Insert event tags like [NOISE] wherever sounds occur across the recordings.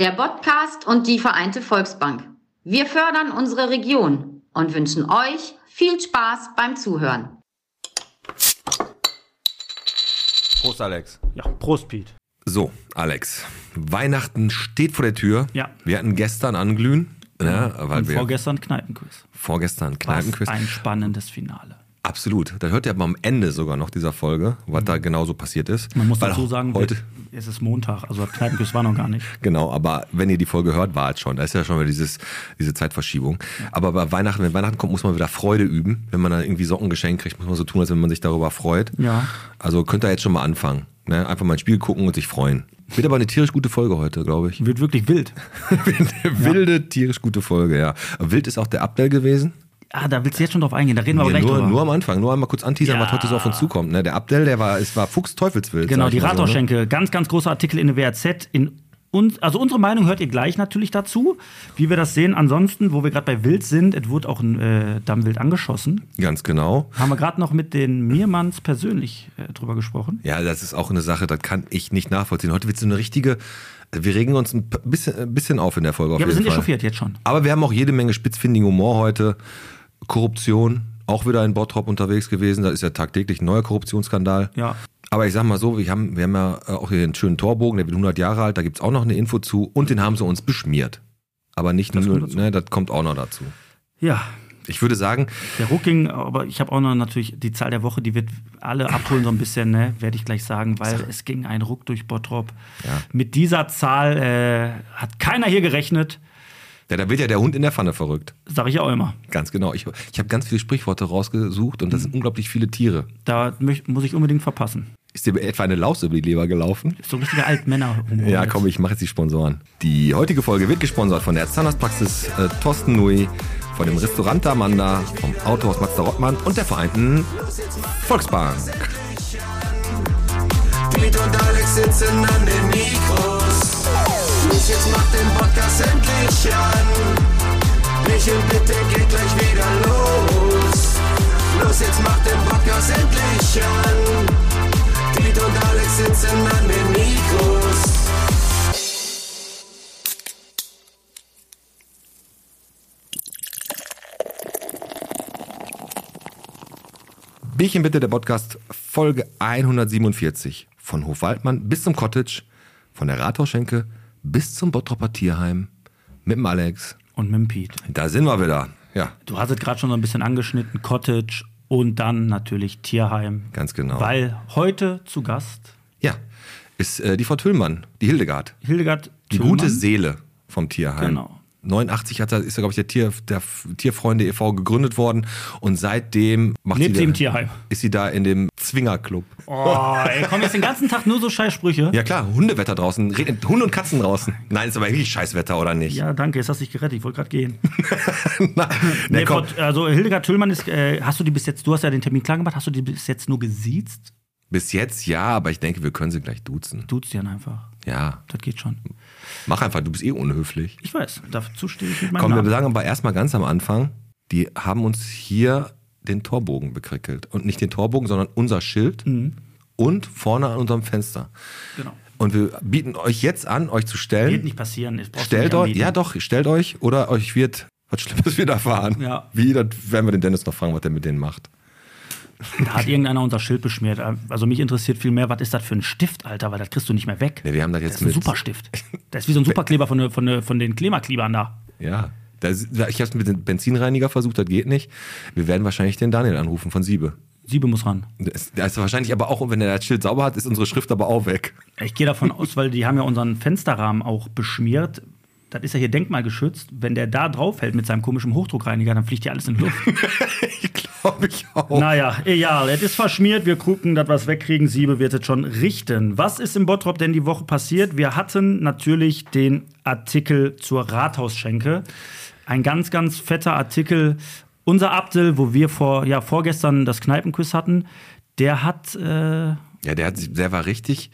der Podcast und die Vereinte Volksbank. Wir fördern unsere Region und wünschen euch viel Spaß beim Zuhören. Prost, Alex. Ja, Prost, Piet. So, Alex. Weihnachten steht vor der Tür. Ja. Wir hatten gestern Anglühen. Ne, weil Und wir vorgestern Kneipenquiz. vorgestern Was Kneipenquiz. ein spannendes Finale. Absolut. Da hört ihr aber am Ende sogar noch dieser Folge, was da genauso passiert ist. Mhm. Man muss Weil dazu sagen, heute, es ist Montag, also das Kneipenquiz war noch gar nicht. [LAUGHS] genau, aber wenn ihr die Folge hört, war es schon. Da ist ja schon wieder dieses, diese Zeitverschiebung. Aber bei Weihnachten, wenn Weihnachten kommt, muss man wieder Freude üben. Wenn man dann irgendwie Socken geschenkt kriegt, muss man so tun, als wenn man sich darüber freut. Ja. Also könnt ihr jetzt schon mal anfangen. Ne? Einfach mal ein Spiel gucken und sich freuen. Wird aber eine tierisch gute Folge heute, glaube ich. Wird wirklich wild. [LAUGHS] Wilde, tierisch gute Folge, ja. Wild ist auch der Abdel gewesen. Ah, da willst du jetzt schon drauf eingehen, da reden wir aber Ja, gleich nur, drüber. nur am Anfang, nur einmal kurz anteasern, Ja. was heute so auf uns zukommt. Ne? Der Abdel, der war, es war Fuchs Teufelswild. genau, die mal so, ne? Ganz, ganz großer Artikel in der WRZ. In uns, also unsere Meinung hört ihr gleich natürlich dazu, wie wir das sehen. Ansonsten, wo wir gerade bei Wild sind, es wurde auch ein äh, Dammwild angeschossen. Ganz genau. Haben wir gerade noch mit den Miermanns persönlich äh, drüber gesprochen. Ja, das ist auch eine Sache, das kann ich nicht nachvollziehen. Heute wird so eine richtige, wir regen uns ein bisschen, ein bisschen auf in der Folge auf Ja, wir sind Fall. echauffiert jetzt schon. Aber wir haben auch jede Menge spitzfindigen Humor heute. Korruption, auch wieder in Bottrop unterwegs gewesen. Da ist ja tagtäglich ein neuer Korruptionsskandal. Ja. Aber ich sag mal so, wir haben, wir haben ja äh, auch hier einen schönen Torbogen, der wird 100 Jahre alt, da gibt's auch noch eine Info zu und den haben sie uns beschmiert. Aber nicht Das nur, ne, das kommt auch noch dazu. Ja, Ich würde sagen, Der Ruck ging, aber ich habe auch noch natürlich die Zahl der Woche, die wird alle abholen so ein bisschen, ne, werde ich gleich sagen, weil es ging ein Ruck durch Bottrop. Ja. Mit dieser Zahl äh, hat keiner hier gerechnet, ja, da wird ja der Hund in der Pfanne verrückt. sage ich auch immer. Ganz genau. Ich, ich habe ganz viele Sprichworte rausgesucht und das Mhm. sind unglaublich viele Tiere. Da möcht, muss ich unbedingt verpassen. Ist dir etwa eine Laus über die Leber gelaufen? Ist so ein richtiger Altmänner-Humor. Ja, komm, ich mache jetzt die Sponsoren. Die heutige Folge wird gesponsert von der Zahnarztpraxis äh, Thorsten Nui, von dem Restaurant Amanda, vom Autohaus Mazda Rottmann und der Vereinten Volksbank. Piet und Alex sitzen an den Mikros. Jetzt macht den Podcast endlich an. Michel, bitte geht gleich wieder los. Los, jetzt macht den Podcast endlich an. Piet und Alex sitzen an den Mikros. Bierchen bitte, der Podcast Folge 147. Von Hofwaldmann bis zum Cottage, von der Rathausschenke bis zum Bottropper Tierheim mit dem Alex. Und mit dem Pete. Da sind wir wieder. Ja, Du hast es gerade schon so ein bisschen angeschnitten, Cottage und dann natürlich Tierheim. ganz genau. Weil heute zu Gast ja, ist äh, die Frau Tüllmann, die Hildegard. Hildegard Die Tillmann. gute Seele vom Tierheim. Genau. 89 hat er, ist er, glaube ich, der, Tier, der Tierfreunde e.V. gegründet worden und seitdem macht Lebt sie da, im Tierheim. Ist sie da in dem Zwingerclub. Oh, ey, komm jetzt den ganzen Tag nur so scheiß Sprüche. Ja klar, Hundewetter draußen, Hunde und Katzen draußen. Nein, ist aber wirklich Scheißwetter, oder nicht? Ja, danke, jetzt hast du dich gerettet. Ich wollte gerade gehen. [LAUGHS] Na, Nee, komm. Also Hildegard Tüllmann ist, äh, hast du die bis jetzt, du hast ja den Termin klar gemacht, hast du die bis jetzt nur gesiezt? Bis jetzt ja, aber ich denke, wir können sie gleich duzen. Duzt die dann einfach. Ja, Das geht schon. Mach einfach, du bist eh unhöflich. Ich weiß, dazu stehe ich mit meinem Komm, wir Namen. sagen aber erstmal ganz am Anfang, die haben uns hier den Torbogen bekrickelt. Und nicht den Torbogen, sondern unser Schild und vorne an unserem Fenster. Mhm. Genau. Und wir bieten euch jetzt an, euch zu stellen. Wird nicht passieren. Stellt euch, ja doch, stellt euch oder euch wird was Schlimmes [LAUGHS] widerfahren. Ja. Wie, das werden wir den Dennis noch fragen, was der mit denen macht. [LAUGHS] Da hat irgendeiner unser Schild beschmiert. Also mich interessiert viel mehr, was ist das für ein Stift, Alter, weil das kriegst du nicht mehr weg. Nee, wir haben das das jetzt ist ein. Superstift. Das ist wie so ein [LAUGHS] Superkleber von, von, von den Klimaklebern da. Ja. Das, ich habe es mit dem Benzinreiniger versucht, das geht nicht. Wir werden wahrscheinlich den Daniel anrufen von Siebe. Siebe muss ran. Das, das ist wahrscheinlich aber auch, wenn er das Schild sauber hat, ist unsere Schrift aber auch weg. Ich gehe davon aus, weil die haben ja unseren Fensterrahmen auch beschmiert. Das ist ja hier denkmalgeschützt. Wenn der da draufhält mit seinem komischen Hochdruckreiniger, dann fliegt ja alles in die Luft. [LAUGHS] Ich glaube ich auch. naja, egal. Es ist verschmiert. Wir gucken, dass wir es wegkriegen. Siebe wird es schon richten. Was ist im Bottrop denn die Woche passiert? Wir hatten natürlich den Artikel zur Rathausschenke. Ein ganz, ganz fetter Artikel. Unser Abdel, wo wir vor, ja, vorgestern das Kneipenquiz hatten, der hat. Äh, Ja, der, hat, der war richtig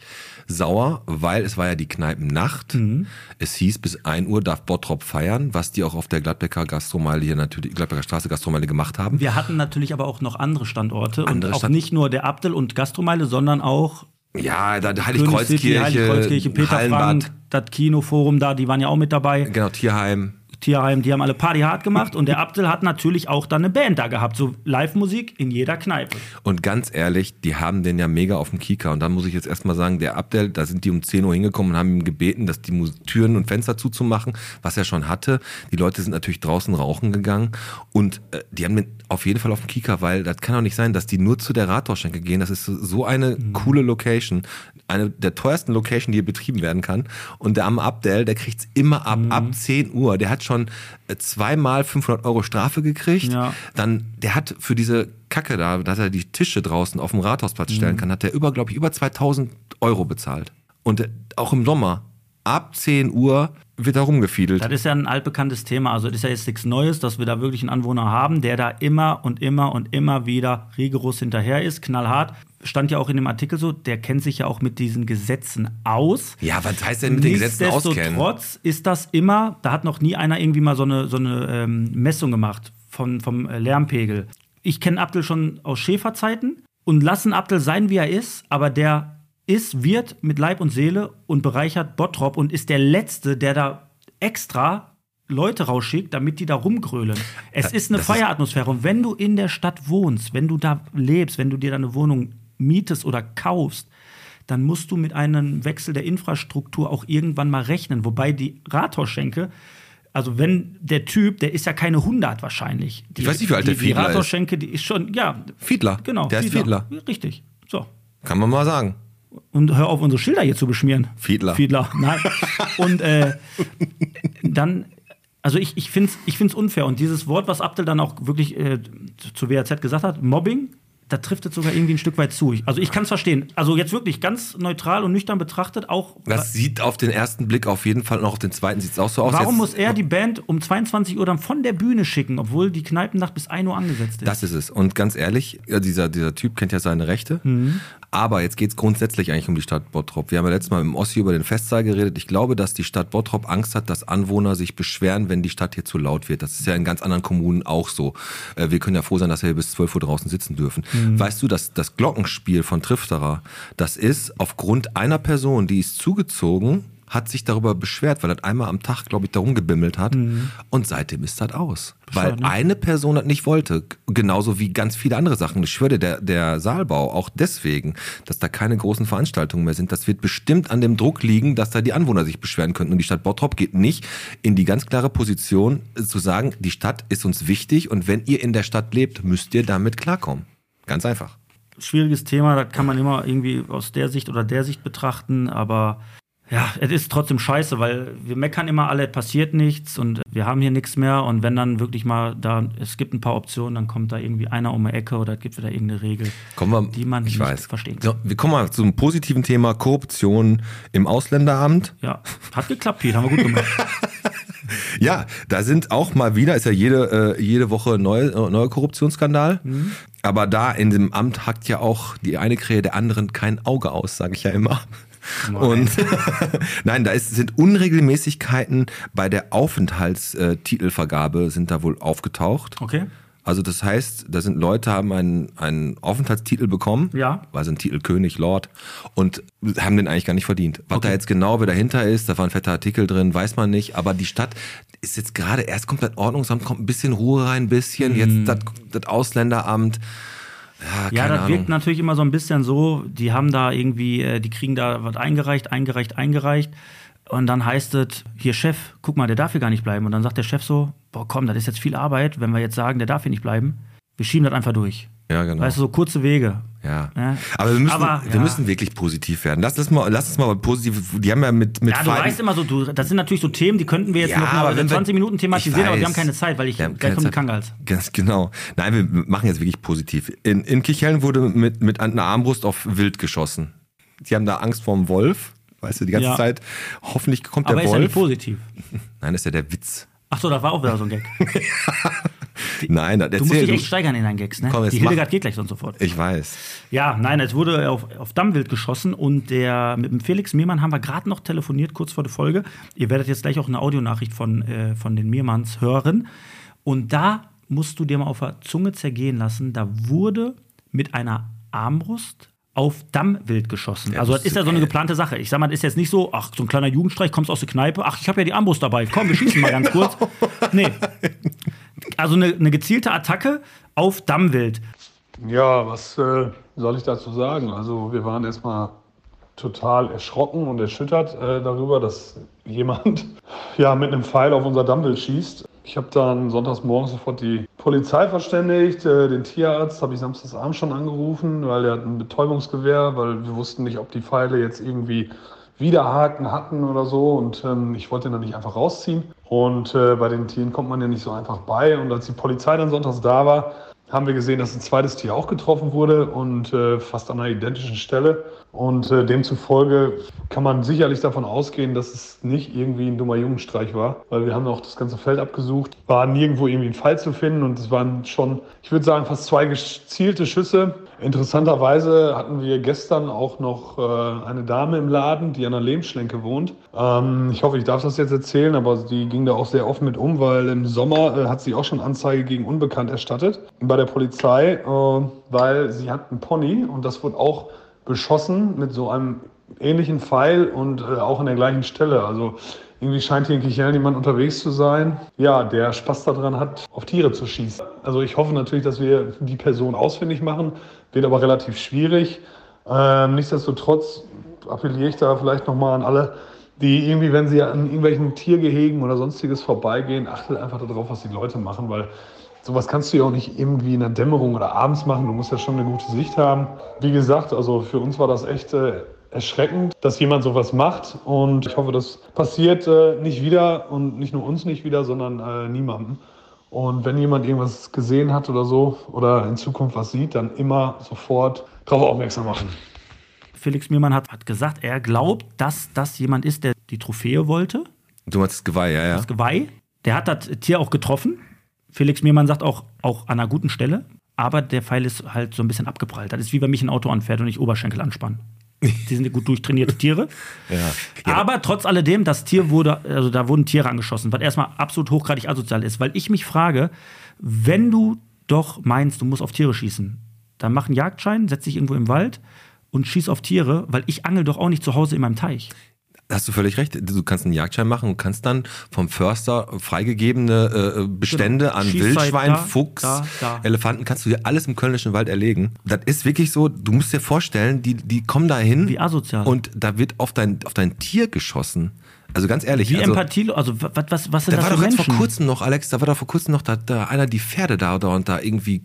sauer, weil es war ja die Kneipennacht. Mhm. Es hieß, bis 1 Uhr darf Bottrop feiern, was die auch auf der Gladbecker Gastromeile hier natürlich, Gladbecker Straße Gastromeile gemacht haben. Wir hatten natürlich aber auch noch andere Standorte Andere und auch Stand- nicht nur der Abdel und Gastromeile, sondern auch Ja, da Heiligkreuzkirche, Heiligkreuzkirche, Peter Hallenbad, Frank, das Kinoforum da, die waren ja auch mit dabei. genau, Tierheim. Tierheim, die haben alle Party hart gemacht und der Abdel hat natürlich auch dann eine Band da gehabt, so Live-Musik in jeder Kneipe. Und ganz ehrlich, die haben den ja mega auf dem Kieker. Und dann muss ich jetzt erstmal sagen, der Abdel, da sind die um 10 Uhr hingekommen und haben ihm gebeten, dass die Türen und Fenster zuzumachen, was er schon hatte. Die Leute sind natürlich draußen rauchen gegangen und äh, die haben den auf jeden Fall auf dem Kieker, weil das kann doch nicht sein, dass die nur zu der Rathausschenke gehen. Das ist so- eine coole Location. Eine der teuersten Location, die hier betrieben werden kann. Und der arme Abdel, der kriegt's immer ab, ab 10 Uhr. Der hat schon äh, zweimal 500 Euro Strafe gekriegt. Ja. Dann, der hat für diese Kacke da, dass er die Tische draußen auf dem Rathausplatz stellen Mhm. kann, hat der über, glaube ich, über 2000 Euro bezahlt. Und äh, auch im Sommer, ab 10 Uhr, wird da rumgefiedelt. Das ist ja ein altbekanntes Thema. Also, das ist ja jetzt nichts Neues, dass wir da wirklich einen Anwohner haben, der da immer und immer und immer wieder rigoros hinterher ist, knallhart. Stand ja auch in dem Artikel so, der kennt sich ja auch mit diesen Gesetzen aus. Ja, was heißt denn mit den Gesetzen auskennen? Nichtsdestotrotz ist das immer, da hat noch nie einer irgendwie mal so eine, so eine ähm, Messung gemacht von, vom äh, Lärmpegel. Ich kenne Abdel schon aus Schäferzeiten und lassen Abdel sein, wie er ist, aber der ist, wird mit Leib und Seele und bereichert Bottrop und ist der Letzte, der da extra Leute rausschickt, damit die da rumgrölen. Es ist eine Feieratmosphäre. Und wenn du in der Stadt wohnst, wenn du da lebst, wenn du dir da eine Wohnung mietest oder kaufst, dann musst du mit einem Wechsel der Infrastruktur auch irgendwann mal rechnen. Wobei die Rathausschenke, also wenn der Typ, der ist ja keine 100 wahrscheinlich. Die, Ich weiß nicht, wie alt die, der Fiedler Die ist. Rathausschenke, die ist schon, ja, Fiedler. genau. Der ist Fiedler. Richtig. So. Kann man mal sagen. Und hör auf, unsere Schilder hier zu beschmieren. Fiedler. Fiedler, nein. [LAUGHS] Und äh, dann, also ich, ich finde es ich find's unfair. Und dieses Wort, was Abdel dann auch wirklich äh, zu WAZ gesagt hat, Mobbing, da trifft es sogar irgendwie ein Stück weit zu. Also ich kann es verstehen. Also jetzt wirklich ganz neutral und nüchtern betrachtet, auch Das sieht auf den ersten Blick auf jeden Fall und auch auf den zweiten sieht es auch so aus. warum Jetzt- muss er die Band um 22 Uhr dann von der Bühne schicken, obwohl die Kneipennacht bis 1 Uhr angesetzt ist? Das ist es. Und ganz ehrlich, dieser, dieser Typ kennt ja seine Rechte. Mhm. Aber jetzt geht es grundsätzlich eigentlich um die Stadt Bottrop. Wir haben ja letztes Mal dem Ossi über den Festsaal geredet. Ich glaube, dass die Stadt Bottrop Angst hat, dass Anwohner sich beschweren, wenn die Stadt hier zu laut wird. Das ist ja in ganz anderen Kommunen auch so. Äh, Wir können ja froh sein, dass wir hier bis 12 Uhr draußen sitzen dürfen. Mhm. Weißt du, dass das Glockenspiel von Trifterer, das ist aufgrund einer Person, die ist zugezogen, hat sich darüber beschwert, weil das einmal am Tag, glaube ich, da rumgebimmelt hat. Und seitdem ist das aus. Weil Bescheuert, ne? eine Person das nicht wollte. Genauso wie ganz viele andere Sachen. Ich schwöre, der, der Saalbau, auch deswegen, dass da keine großen Veranstaltungen mehr sind, das wird bestimmt an dem Druck liegen, dass da die Anwohner sich beschweren könnten. Und die Stadt Bottrop geht nicht in die ganz klare Position äh, zu sagen, die Stadt ist uns wichtig und wenn ihr in der Stadt lebt, müsst ihr damit klarkommen. Ganz einfach. schwieriges Thema, das kann man immer irgendwie aus der Sicht oder der Sicht betrachten, aber ja, es ist trotzdem scheiße, weil wir meckern immer alle, es passiert nichts und wir haben hier nichts mehr und wenn dann wirklich mal da, es gibt ein paar Optionen, dann kommt da irgendwie einer um die Ecke oder es gibt wieder irgendeine Regel, wir, die man ich nicht weiß. verstehen kann. So, wir kommen mal zum positiven Thema Korruption im Ausländeramt. Ja, hat geklappt, Pete, haben wir gut gemacht. [LAUGHS] Ja, da sind auch mal wieder, ist ja jede, äh, jede Woche neue, äh, neuer Korruptionsskandal. Aber da in dem Amt hackt ja auch die eine Krähe der anderen kein Auge aus, sage ich ja immer. Und [LAUGHS] nein, da ist, sind Unregelmäßigkeiten bei der Aufenthaltstitelvergabe sind da wohl aufgetaucht. Okay. Also das heißt, da sind Leute, haben einen, einen Aufenthaltstitel bekommen, Ja. weil sie einen Titel König, Lord, und haben den eigentlich gar nicht verdient. Was Okay. da jetzt genau wer dahinter ist, da war ein fetter Artikel drin, weiß man nicht, aber die Stadt ist jetzt gerade, erst das Ordnungsamt, kommt ein bisschen Ruhe rein, ein bisschen, Mhm. jetzt das, das Ausländeramt. Ja, Ja, das Ahnung. wirkt natürlich immer so ein bisschen so, die haben da irgendwie, äh, die kriegen da was eingereicht, eingereicht, eingereicht. Und dann heißt es, hier Chef, guck mal, der darf hier gar nicht bleiben. Und dann sagt der Chef so, boah komm, das ist jetzt viel Arbeit, wenn wir jetzt sagen, der darf hier nicht bleiben. Wir schieben das einfach durch. Ja, genau. Weißt du, so kurze Wege. ja. Ja. Aber wir müssen, Aber, wir ja. müssen wirklich positiv werden. Lass das mal, lass es mal positiv. Die haben ja mit mit Ja, du Feinden- weißt immer so, du, das sind natürlich so Themen, die könnten wir jetzt Ja, noch mal aber in wenn wir- 20 Minuten thematisieren, aber wir haben keine Zeit, weil ich gleich kommt die Zeit. Kangalz. Ganz genau. Nein, wir machen jetzt wirklich positiv. In, in Kirchhellen wurde mit, mit einer Armbrust auf Wild geschossen. Die haben da Angst vor dem Wolf. Weißt du, die ganze. Zeit, hoffentlich kommt Aber der ist ja nicht Wolf. positiv. [LAUGHS] Nein, das ist ja der Witz. Ach so, das war auch wieder so ein Gag. [LAUGHS] Nein, das Du musst dich echt steigern in deinen Gags, ne? Komm, die mach. Hildegard geht gleich und so fort. Ich weiß. Ja, nein, es wurde auf, auf Dammwild geschossen und der mit dem Felix Mehrmann haben wir gerade noch telefoniert, kurz vor der Folge. Ihr werdet jetzt gleich auch eine Audionachricht von, äh, von den Mehrmanns hören. Und da musst du dir mal auf der Zunge zergehen lassen, da wurde mit einer Armbrust auf Dammwild geschossen. Ja, also das ist ja so eine geplante Sache. Ich sag mal, das ist jetzt nicht so, ach, so ein kleiner Jugendstreich, kommst aus der Kneipe, ach, ich habe ja die Armbrust dabei, komm, wir schießen mal ganz kurz. [LAUGHS] Nee. Also eine, eine gezielte Attacke auf Dammwild. Ja, was äh, soll ich dazu sagen? Also wir waren erstmal total erschrocken und erschüttert äh, darüber, dass jemand [LAUGHS] ja mit einem Pfeil auf unser Dammwild schießt. Ich habe dann sonntags morgens sofort die Polizei verständigt, äh, den Tierarzt habe ich samstagsabend schon angerufen, weil er hat ein Betäubungsgewehr, weil wir wussten nicht, ob die Pfeile jetzt irgendwie Widerhaken hatten oder so und ähm, ich wollte ihn dann nicht einfach rausziehen. Und äh, bei den Tieren kommt man ja nicht so einfach bei. Und als die Polizei dann sonntags da war, haben wir gesehen, dass ein zweites Tier auch getroffen wurde und äh, fast an einer identischen Stelle. Und äh, demzufolge kann man sicherlich davon ausgehen, dass es nicht irgendwie ein dummer Jungenstreich war, weil wir haben auch das ganze Feld abgesucht, war nirgendwo irgendwie ein Fall zu finden und es waren schon, ich würde sagen, fast zwei gezielte Schüsse. Interessanterweise hatten wir gestern auch noch äh, eine Dame im Laden, die an der Lehmschlenke wohnt. Ähm, ich hoffe, ich darf das jetzt erzählen, aber die ging da auch sehr offen mit um, weil im Sommer äh, hat sie auch schon Anzeige gegen Unbekannt erstattet bei der Polizei, äh, weil sie hat einen Pony und das wurde auch beschossen mit so einem ähnlichen Pfeil und äh, auch an der gleichen Stelle. Also irgendwie scheint hier in Kichellen jemand unterwegs zu sein, ja, der Spaß daran hat, auf Tiere zu schießen. Also ich hoffe natürlich, dass wir die Person ausfindig machen, wird aber relativ schwierig. Ähm, nichtsdestotrotz appelliere ich da vielleicht nochmal an alle, die irgendwie, wenn sie an irgendwelchen Tiergehegen oder sonstiges vorbeigehen, achtet einfach darauf, was die Leute machen, weil sowas kannst du ja auch nicht irgendwie in der Dämmerung oder abends machen. Du musst ja schon eine gute Sicht haben. Wie gesagt, also für uns war das echt äh, erschreckend, dass jemand sowas macht und ich hoffe, das passiert äh, nicht wieder und nicht nur uns nicht wieder, sondern äh, niemandem. Und wenn jemand irgendwas gesehen hat oder so oder in Zukunft was sieht, dann immer sofort darauf aufmerksam machen. Felix Miermann hat, hat gesagt, er glaubt, dass das jemand ist, der die Trophäe wollte, Du meinst das Geweih, ja, ja. das Geweih. Der hat das Tier auch getroffen. Felix Miermann sagt auch, auch an einer guten Stelle. Aber der Pfeil ist halt so ein bisschen abgeprallt. Das ist wie wenn mich ein Auto anfährt und ich Oberschenkel anspanne. Die sind gut durchtrainierte Tiere. [LAUGHS] Ja. Aber trotz alledem, das Tier wurde, also da wurden Tiere angeschossen, was erstmal absolut hochgradig asozial ist. Weil ich mich frage, wenn du doch meinst, du musst auf Tiere schießen, dann mach einen Jagdschein, setz dich irgendwo im Wald und schieß auf Tiere, weil ich angel doch auch nicht zu Hause in meinem Teich. Hast du völlig recht. Du kannst einen Jagdschein machen und kannst dann vom Förster freigegebene äh, Bestände Genau. an Schießzeit Wildschwein, da, Fuchs, da, da. Elefanten, kannst du dir alles im Kölnischen Wald erlegen. Das ist wirklich so, du musst dir vorstellen, die, die kommen da hin Wie asozial. und da wird auf dein, auf dein Tier geschossen. Also ganz ehrlich. Wie also, Empathie, also was, was, was sind Da das war für doch jetzt Menschen? vor kurzem noch, Alex, da war doch vor kurzem noch, da, da einer die Pferde da, da und da irgendwie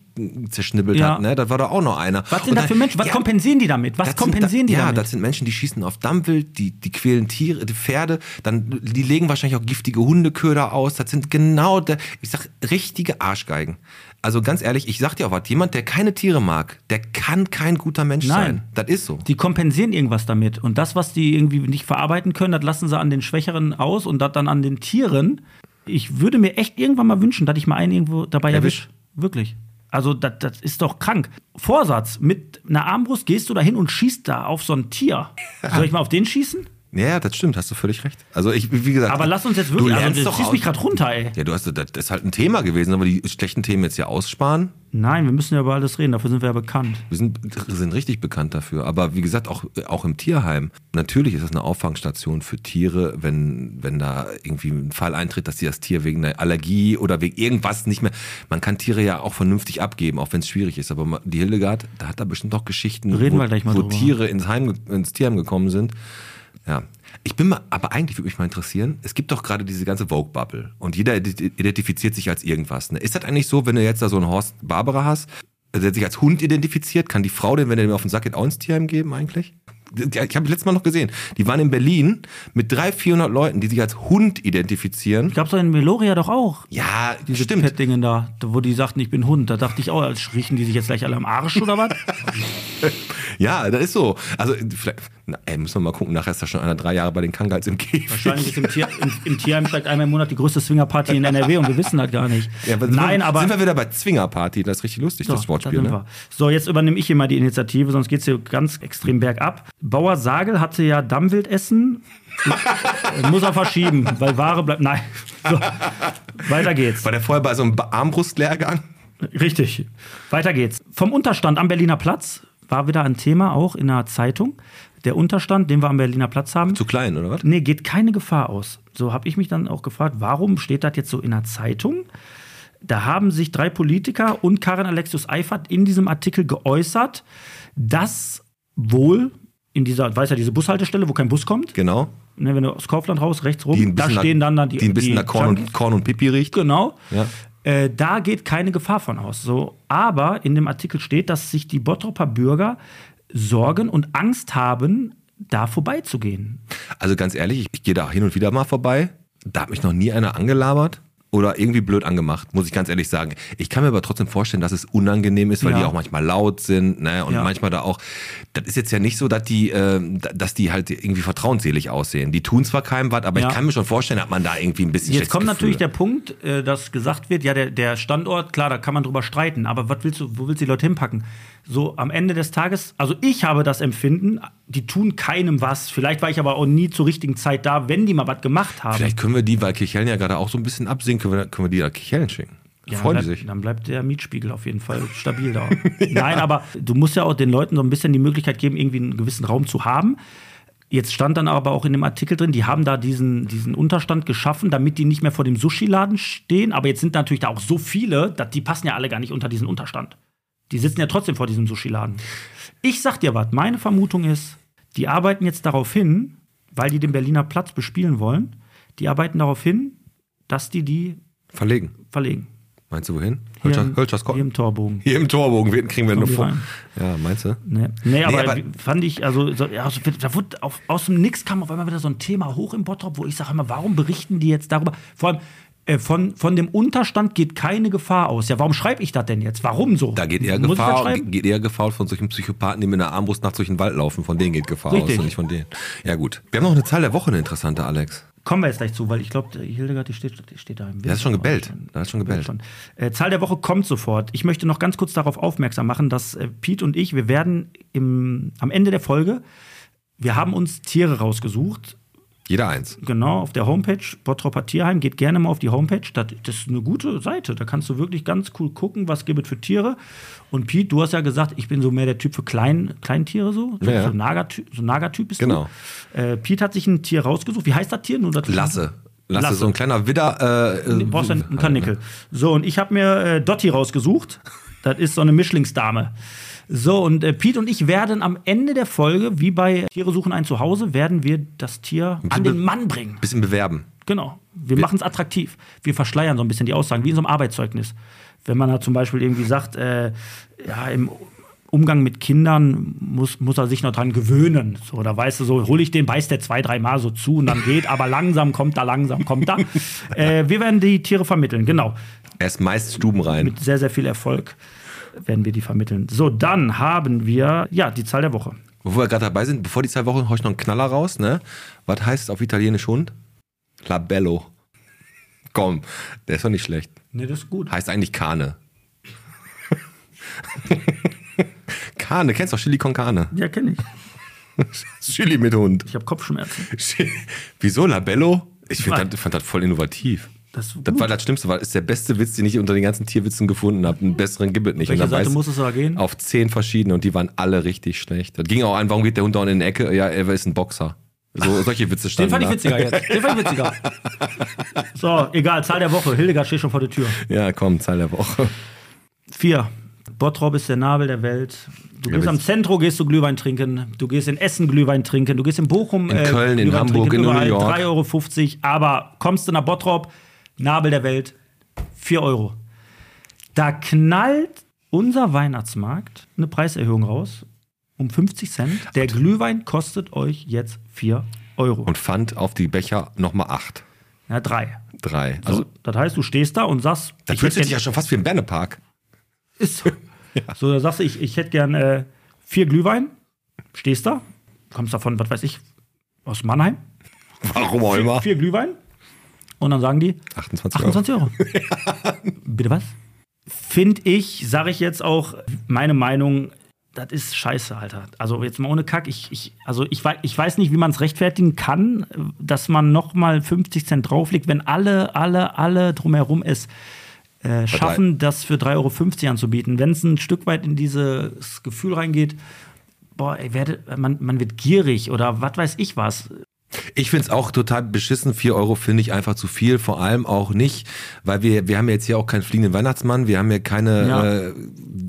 zerschnibbelt Ja. hat, ne? Da war doch auch noch einer. was sind das für Menschen? Was ja, kompensieren die damit? Was kompensieren sind, die ja, damit? das sind Menschen, die schießen auf Dammwild, die, die quälen Tiere, die Pferde, dann, die legen wahrscheinlich auch giftige Hundeköder aus. Das sind genau, der, ich sag, richtige Arschgeigen. Also ganz ehrlich, ich sag dir auch was, jemand, der keine Tiere mag, der kann kein guter Mensch Nein. sein. Das ist so. Die kompensieren irgendwas damit. Und das, was die irgendwie nicht verarbeiten können, das lassen sie an den Schwächeren aus und das dann an den Tieren. Ich würde mir echt irgendwann mal wünschen, dass ich mal einen irgendwo dabei Erwisch. erwische. Wirklich. Also, das, das ist doch krank. Vorsatz: Mit einer Armbrust gehst du da hin und schießt da auf so ein Tier. [LAUGHS] Soll ich mal auf den schießen? Ja, das stimmt, hast du völlig recht. Also ich, wie gesagt. Aber lass uns jetzt du wirklich. lernst Also, doch das ziehst mich gerade runter, ey. Ja, du hast, das ist halt ein Thema gewesen, aber die schlechten Themen jetzt ja aussparen. Nein, wir müssen ja über alles reden. Dafür sind wir ja bekannt. Wir sind, sind richtig bekannt dafür. Aber wie gesagt, auch, auch im Tierheim. Natürlich ist das eine Auffangstation für Tiere, wenn, wenn da irgendwie ein Fall eintritt, dass sie das Tier wegen einer Allergie oder wegen irgendwas nicht mehr. Man kann Tiere ja auch vernünftig abgeben, auch wenn es schwierig ist. Aber die Hildegard, da hat da bestimmt doch Geschichten, Reden wo, wir gleich mal wo. Tiere ins, Heim, ins Tierheim gekommen sind. Ja. Ich bin mal, aber eigentlich würde mich mal interessieren, es gibt doch gerade diese ganze Vogue-Bubble und jeder ident- identifiziert sich als irgendwas. Ne? Ist das eigentlich so, wenn du jetzt da so einen Horst Barbara hast, der sich als Hund identifiziert, kann die Frau denn, wenn er dem auf den Sack geht, auch ins Tierheim geben eigentlich? Ich habe letztes Mal noch gesehen, die waren in Berlin mit 300, 400 Leuten, die sich als Hund identifizieren. Gab's doch in Meloria doch auch. Ja, Diese stimmt. Pet-Dingen da, wo die sagten, ich bin Hund. Da dachte ich auch, als riechen die sich jetzt gleich alle am Arsch oder was? [LAUGHS] Ja, das ist so. Also, vielleicht, na, ey, müssen wir mal gucken, nachher ist da schon einer drei Jahre bei den Kangals im Käfig. Wahrscheinlich ist im, Tier, im, im Tierheim vielleicht einmal im Monat die größte Swingerparty in NRW und wir wissen das gar nicht. Ja, aber Nein, sind, aber. Sind wir wieder bei Zwingerparty, das ist richtig lustig, So, das Wortspiel, ne? wir. So, jetzt übernehme ich hier mal die Initiative, sonst geht es hier ganz extrem bergab. Bauer Sagel hatte ja Dammwildessen. [LAUGHS] Muss er verschieben, weil Ware bleibt. Nein. So, weiter geht's. War der vorher bei so einem Armbrustlehrgang? Richtig. Weiter geht's. Vom Unterstand am Berliner Platz war wieder ein Thema auch in der Zeitung. Der Unterstand, den wir am Berliner Platz haben. Zu klein, oder was? Nee, geht keine Gefahr aus. So habe ich mich dann auch gefragt, warum steht das jetzt so in der Zeitung? Da haben sich drei Politiker und Karin Alexius Eifert in diesem Artikel geäußert, dass wohl in dieser, weiß ja, diese Bushaltestelle, wo kein Bus kommt, Genau. ne, wenn du aus Kaufland raus, rechts rum, da stehen dann, dann die, die ein bisschen nach Korn und, Korn und Pipi riecht. Genau. Ja. Äh, da geht keine Gefahr von aus. So, aber in dem Artikel steht, dass sich die Bottroper Bürger Sorgen und Angst haben, da vorbeizugehen. Also ganz ehrlich, ich, ich gehe da hin und wieder mal vorbei. Da hat mich noch nie einer angelabert oder irgendwie blöd angemacht, muss ich ganz ehrlich sagen. Ich kann mir aber trotzdem vorstellen, dass es unangenehm ist, weil Ja. die auch manchmal laut sind, ne? Und Ja. manchmal da auch. Das ist jetzt ja nicht so, dass die, äh, dass die halt irgendwie vertrauensselig aussehen. Die tun zwar keinem was, aber Ja. ich kann mir schon vorstellen, hat man da irgendwie ein bisschen Jetzt kommt schlechtes natürlich Gefühl. der Punkt, äh, dass gesagt wird, ja, der, der Standort, klar, da kann man drüber streiten, aber was willst du, wo willst du die Leute hinpacken? So am Ende des Tages, also ich habe das Empfinden, die tun keinem was. Vielleicht war ich aber auch nie zur richtigen Zeit da, wenn die mal was gemacht haben. Vielleicht können wir die, weil Kichellen ja gerade auch so ein bisschen absinken, können wir, können wir die nach Kichellen schicken. Ja, Freuen bleibt, sich. dann bleibt der Mietspiegel auf jeden Fall [LAUGHS] stabil da. Nein, aber du musst ja auch den Leuten so ein bisschen die Möglichkeit geben, irgendwie einen gewissen Raum zu haben. Jetzt stand dann aber auch in dem Artikel drin, die haben da diesen, diesen Unterstand geschaffen, damit die nicht mehr vor dem Sushi-Laden stehen. Aber jetzt sind natürlich da auch so viele, dass die passen ja alle gar nicht unter diesen Unterstand. Die sitzen ja trotzdem vor diesem Sushi-Laden. Ich sag dir was, meine Vermutung ist, die arbeiten jetzt darauf hin, weil die den Berliner Platz bespielen wollen, die arbeiten darauf hin, dass die die Verlegen. verlegen. Meinst du wohin? Hier, Hölscher, im- Hölschers hier im Torbogen. Hier im Torbogen wir- kriegen wir die Vor. Ja, meinst du? Nee, nee aber, aber- fand ich, also, so, ja, so, da wurde auf, aus dem Nix kam auf einmal wieder so ein Thema hoch im Bottrop, wo ich sage immer, warum berichten die jetzt darüber? Vor allem, von, von dem Unterstand geht keine Gefahr aus. Ja, warum schreibe ich das denn jetzt? Warum so? Da geht eher Muss das Gefahr, geht eher Gefahr von solchen Psychopathen, die mit einer Armbrust nachts durch den Wald laufen. Von denen geht Gefahr Richtig. aus und nicht von denen. Ja, gut. Wir haben noch eine Zahl der Woche, eine interessante, Alex. Kommen wir jetzt gleich zu, weil ich glaube, Hildegard, die steht, die steht da im Der hat schon gebellt. Der hat schon gebellt. Schon. Äh, Zahl der Woche kommt sofort. Ich möchte noch ganz kurz darauf aufmerksam machen, dass äh, Pete und ich, wir werden im, am Ende der Folge, wir haben uns Tiere rausgesucht, Jeder eins. Genau, auf der Homepage, Bottropper Tierheim. Geht gerne mal auf die Homepage. Das, das ist eine gute Seite. Da kannst du wirklich ganz cool gucken, was gibt es für Tiere. Und Pete, du hast ja gesagt, ich bin so mehr der Typ für Klein, Kleintiere so. So, Ja. so, Nagerty so Nagertyp bist Genau. du. Äh, Pete hat sich ein Tier rausgesucht. Wie heißt das Tier? Nur das Lasse. Lasse, Lasse. so ein kleiner Widder. Äh, Du brauchst einen Karnickel. So, und ich habe mir äh, Dotti rausgesucht. Das ist so eine Mischlingsdame. So, und äh, Pete und ich werden am Ende der Folge, wie bei Tiere suchen ein Zuhause, werden wir das Tier an den Mann bringen. Bisschen bewerben. Genau. Wir machen es attraktiv. Wir verschleiern so ein bisschen die Aussagen, wie in so einem Arbeitszeugnis. Wenn man da zum Beispiel irgendwie sagt, äh, ja, im Umgang mit Kindern muss, muss er sich noch dran gewöhnen. So, da weißt du so, hole ich den, beißt der zwei, dreimal so zu und dann geht, aber langsam kommt er, langsam kommt er. [LAUGHS] Äh, wir werden die Tiere vermitteln, genau. Er ist meist stubenrein. Mit sehr, sehr viel Erfolg werden wir die vermitteln. So, dann haben wir, ja, die Zahl der Woche. Wo wir gerade dabei sind, bevor die zwei Wochen, hau ich noch einen Knaller raus, ne? Was heißt auf Italienisch Hund? Labello. Komm, der ist doch nicht schlecht. Ne, das ist gut. Heißt eigentlich Kane. Kane, [LAUGHS] kennst du doch Chili con Carne? Ja, kenne ich. [LAUGHS] Chili mit Hund. Ich habe Kopfschmerzen. [LAUGHS] Wieso Labello? Ich Nein. das, fand das voll innovativ. Das Das war das Schlimmste, weil ist der beste Witz, den ich unter den ganzen Tierwitzen gefunden habe. Einen besseren gibt es nicht. Welche Seite muss es da gehen? Auf zehn verschiedene und die waren alle richtig schlecht. Das ging auch an, warum geht der Hund da in die Ecke? Ja, er ist ein Boxer. So, solche Witze Den standen fand ich witziger jetzt. Den fand ich witziger. [LAUGHS] So, egal, Zahl der Woche. Hildegard steht schon vor der Tür. Ja, komm, Zahl der Woche. Vier. Bottrop ist der Nabel der Welt. Du Ja, gehst am Zentro, gehst du Glühwein trinken. Du gehst in Essen Glühwein trinken. Du gehst in Bochum In Köln, in Glühwein Hamburg, trinken. in New York. 3,50 Euro. Aber kommst du nach Bottrop, Nabel der Welt, 4 Euro. Da knallt unser Weihnachtsmarkt eine Preiserhöhung raus um 50 Cent. Der Glühwein kostet euch jetzt 4 Euro. Und fand auf die Becher nochmal acht. Ja, drei. Drei. Also, das heißt, du stehst da und sagst, da ich fühlt hätte sich ja schon fast wie im Bernepark. Ist so. [LAUGHS] So, da sagst du, ich, ich hätte gern äh, vier Glühwein. Stehst da, kommst davon, was weiß ich, aus Mannheim. Warum auch immer. Vier Glühwein. Und dann sagen die 28 Euro. 28 Euro. [LAUGHS] Bitte was? Finde ich, sage ich jetzt auch, meine Meinung, das ist scheiße, Alter. Also jetzt mal ohne Kack. Ich, ich, also ich, ich weiß nicht, wie man es rechtfertigen kann, dass man noch mal 50 Cent drauflegt, wenn alle, alle, alle drumherum es äh, schaffen, das für 3,50 Euro anzubieten. Wenn es ein Stück weit in dieses Gefühl reingeht, boah, ey, werde, man, man wird gierig oder was weiß ich was. Ich finde es auch total beschissen. 4 Euro finde ich einfach zu viel. Vor allem auch nicht, weil wir, wir haben ja jetzt hier auch keinen fliegenden Weihnachtsmann. Wir haben ja keine, Ja. Äh,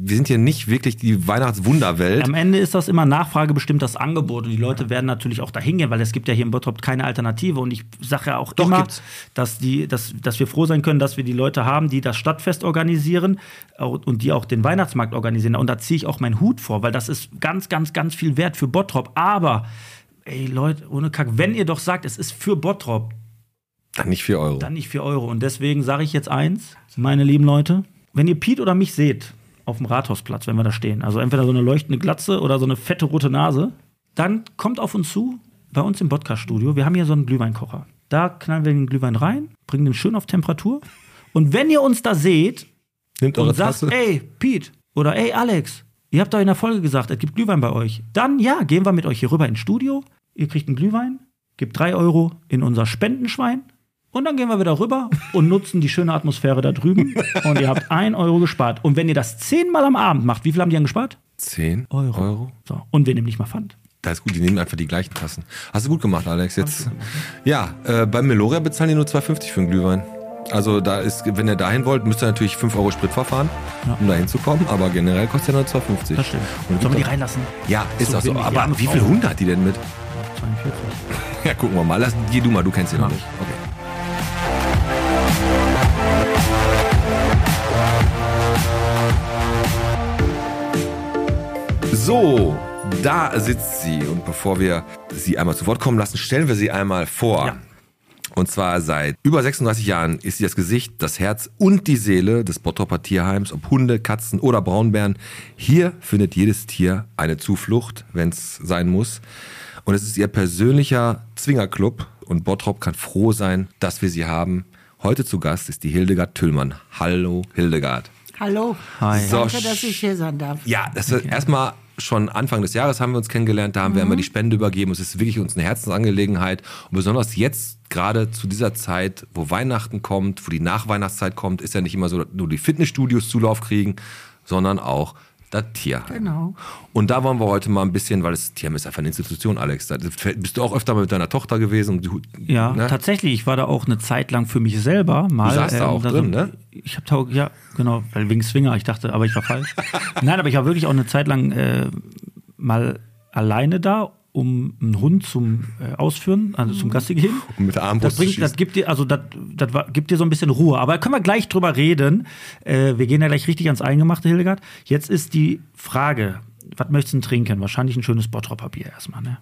wir sind hier nicht wirklich die Weihnachtswunderwelt. Am Ende ist das immer Nachfrage bestimmt das Angebot und die Leute werden natürlich auch dahin gehen, weil es gibt ja hier in Bottrop keine Alternative und ich sage ja auch Doch, immer, gibt's. dass, die, dass, dass wir froh sein können, dass wir die Leute haben, die das Stadtfest organisieren und die auch den Weihnachtsmarkt organisieren und da ziehe ich auch meinen Hut vor, weil das ist ganz, ganz, ganz viel wert für Bottrop, aber ey Leute, ohne Kack, wenn ihr doch sagt, es ist für Bottrop, Dann nicht 4 Euro. dann nicht 4 Euro. Und deswegen sage ich jetzt eins, meine lieben Leute, wenn ihr Piet oder mich seht auf dem Rathausplatz, wenn wir da stehen, also entweder so eine leuchtende Glatze oder so eine fette rote Nase, dann kommt auf uns zu, bei uns im Podcast-Studio. Wir haben hier so einen Glühweinkocher. Da knallen wir den Glühwein rein, bringen den schön auf Temperatur. Und wenn ihr uns da seht eure und sagt, Tasse. ey, Piet oder ey, Alex, ihr habt doch in der Folge gesagt, es gibt Glühwein bei euch. Dann ja, gehen wir mit euch hier rüber ins Studio. Ihr kriegt einen Glühwein, gebt drei Euro in unser Spendenschwein. Und dann gehen wir wieder rüber [LAUGHS] und nutzen die schöne Atmosphäre da drüben. Und ihr habt ein Euro gespart. Und wenn ihr das zehnmal am Abend macht, wie viel haben die dann gespart? 10 Euro. Euro. So. Und wir nehmen nicht mal Pfand. Das ist gut, die nehmen einfach die gleichen Tassen. Hast du gut gemacht, Alex. Jetzt, ja, äh, bei Meloria bezahlen die nur 2,50 für einen Glühwein. Also da ist, wenn ihr dahin wollt, müsst ihr natürlich 5 Euro Sprit verfahren, Ja. um da hinzukommen. Aber generell kostet ja nur 2,50. Das stimmt. Und Sollen wir die reinlassen? Ja, ist So auch so. Aber wie viel Hunde hat die denn mit? 42. [LAUGHS] Ja, gucken wir mal. Lass, geh du mal, du kennst sie noch nicht. Okay. So, da sitzt sie. Und bevor wir sie einmal zu Wort kommen lassen, stellen wir sie einmal vor. Ja. Und zwar seit über 36 Jahren ist sie das Gesicht, das Herz und die Seele des Bottroper Tierheims, ob Hunde, Katzen oder Braunbären. Hier findet jedes Tier eine Zuflucht, wenn es sein muss. Und es ist ihr persönlicher Zwingerclub und Bottrop kann froh sein, dass wir sie haben. Heute zu Gast ist die Hildegard Tüllmann. Hallo Hildegard. Hallo. Hi. So, Danke, dass ich hier sein darf. Ja, das ist erstmal schon Anfang des Jahres haben wir uns kennengelernt, da haben wir immer die Spende übergeben. Es ist wirklich uns eine Herzensangelegenheit. Und besonders jetzt, gerade zu dieser Zeit, wo Weihnachten kommt, wo die Nachweihnachtszeit kommt, ist ja nicht immer so, dass nur die Fitnessstudios Zulauf kriegen, sondern auch das Tierheim. Genau. Und da wollen wir heute mal ein bisschen, weil das Tierheim ist einfach eine Institution, Alex. Da bist du auch öfter mal mit deiner Tochter gewesen? Ja, ne? tatsächlich. Ich war da auch eine Zeit lang für mich selber mal. Du saßt da auch drin, ne? Ich habe ja, genau, wegen Swinger. Ich dachte, aber ich war falsch. [LAUGHS] Nein, aber ich war wirklich auch eine Zeit lang äh, mal alleine da, um einen Hund zum äh, Ausführen, also zum Gassi gehen. Um mit der Armbrust Das, bringt, zu das gibt dir, also das, das gibt dir so ein bisschen Ruhe. Aber können wir gleich drüber reden. Äh, wir gehen ja gleich richtig ans Eingemachte, Hildegard. Jetzt ist die Frage, was möchtest du denn trinken? Wahrscheinlich ein schönes Bottropper Bier erstmal, ne?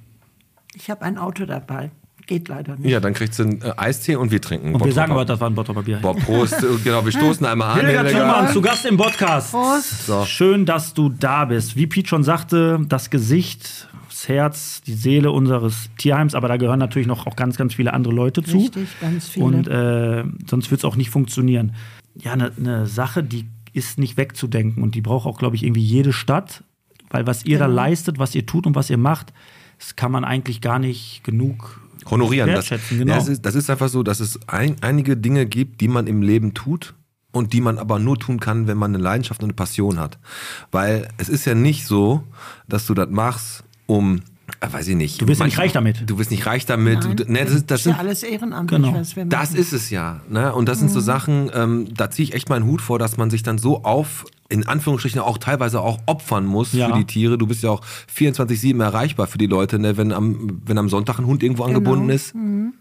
Ich habe ein Auto dabei. Geht leider nicht. Ja, dann kriegst du einen äh, Eistee und wir trinken. Und wir sagen aber, das war ein Bottropper Bier. Boah, Prost. [LAUGHS] genau, wir stoßen einmal an. Hildegard Hildegard. Tillmann, zu Gast im Podcast. Prost. So. Schön, dass du da bist. Wie Pete schon sagte, das Gesicht, das Herz, die Seele unseres Tierheims, aber da gehören natürlich noch auch ganz, ganz viele andere Leute zu. Richtig, ganz viele. Und äh, sonst wird es auch nicht funktionieren. Ja, eine ne Sache, die ist nicht wegzudenken und die braucht auch, glaube ich, irgendwie jede Stadt, weil was ihr da Genau. leistet, was ihr tut und was ihr macht, das kann man eigentlich gar nicht genug honorieren. Das, wertschätzen. Genau. ja, das, ist, das ist einfach so, dass es ein, einige Dinge gibt, die man im Leben tut und die man aber nur tun kann, wenn man eine Leidenschaft und eine Passion hat. Weil es ist ja nicht so, dass du das machst, um, äh, weiß ich nicht. Du nicht manchmal- reich damit. Du wirst nicht reich damit. Nein, Du, ne, das, ist, das ist ja sind alles ehrenamtlich, Genau. was wir machen. das ist es ja. Ne? Und das sind so Mhm. Sachen, ähm, da ziehe ich echt meinen Hut vor, dass man sich dann so auf, in Anführungsstrichen auch teilweise auch opfern muss Ja. für die Tiere. Du bist ja auch 24-7 erreichbar für die Leute, ne? wenn, am, wenn am Sonntag ein Hund irgendwo angebunden ist. Dann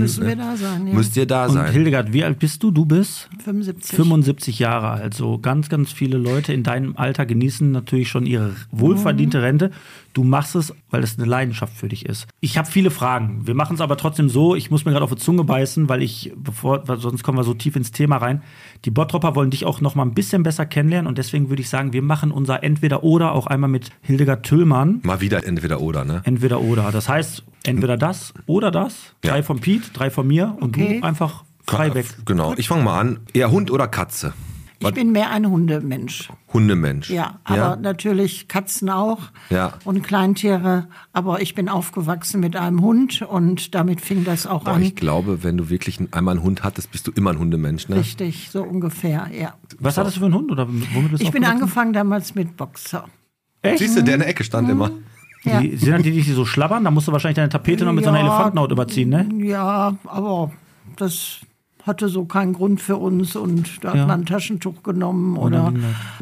Genau. Müssen wir äh, da sein, ja. Müsst ihr da und sein. Hildegard, wie alt bist du? Du bist 75. 75 Jahre alt. So ganz, ganz viele Leute in deinem Alter genießen natürlich schon ihre wohlverdiente Rente. Du machst es, weil es eine Leidenschaft für dich ist. Ich habe viele Fragen. Wir machen es aber trotzdem so. Ich muss mir gerade auf die Zunge beißen, weil ich, bevor, weil sonst kommen wir so tief ins Thema rein. Die Bottropper wollen dich auch noch mal ein bisschen besser kennenlernen und deswegen würde ich sagen, wir machen unser Entweder-Oder auch einmal mit Hildegard Tüllmann. Mal wieder entweder oder, ne? Entweder oder. Das heißt, entweder das oder das. Ja. Drei von Pete, drei von mir und Okay. du einfach frei weg. Genau. Ich fange mal an. Eher Hund oder Katze? Ich bin mehr ein Hundemensch. Hundemensch. Ja, aber natürlich Katzen auch Ja. und Kleintiere. Aber ich bin aufgewachsen mit einem Hund und damit fing das auch Boah, an. ich glaube, wenn du wirklich einmal einen Hund hattest, bist du immer ein Hundemensch, ne? Richtig, so ungefähr, ja. Was hattest du für einen Hund oder womit bist du Ich bin angefangen damals mit Boxer. Echt? Siehst du, der in der Ecke stand immer. Ja. Die, sind das die, die so schlabbern? Da musst du wahrscheinlich deine Tapete noch mit so einer Ja. Elefantenhaut überziehen, ne? Ja, aber das hatte so keinen Grund für uns und da hat Ja. man ein Taschentuch genommen oder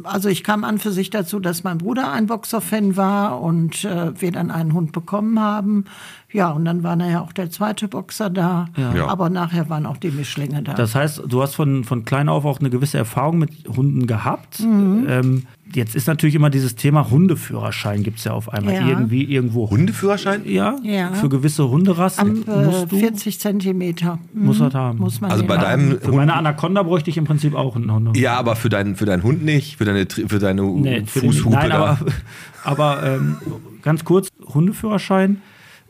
also ich kam an für sich dazu, dass mein Bruder ein Boxerfan war und äh, wir dann einen Hund bekommen haben. Ja, und dann war nachher auch der zweite Boxer da, Ja. aber nachher waren auch die Mischlinge da. Das heißt, du hast von, von klein auf auch eine gewisse Erfahrung mit Hunden gehabt. Mhm. Ähm, jetzt ist natürlich immer dieses Thema Hundeführerschein gibt es ja auf einmal Ja. irgendwie irgendwo. Hundeführerschein? Ja, Ja. für gewisse Hunderassen Ab äh, musst du 40 Zentimeter mhm, musst das haben. muss man Also bei haben. deinem Für meine Anaconda bräuchte ich im Prinzip auch einen Hund. Ja, aber für deinen, für deinen Hund nicht, für deine, für deine Nee, für den, Fußhupe nein, da. aber, aber ähm, ganz kurz, Hundeführerschein.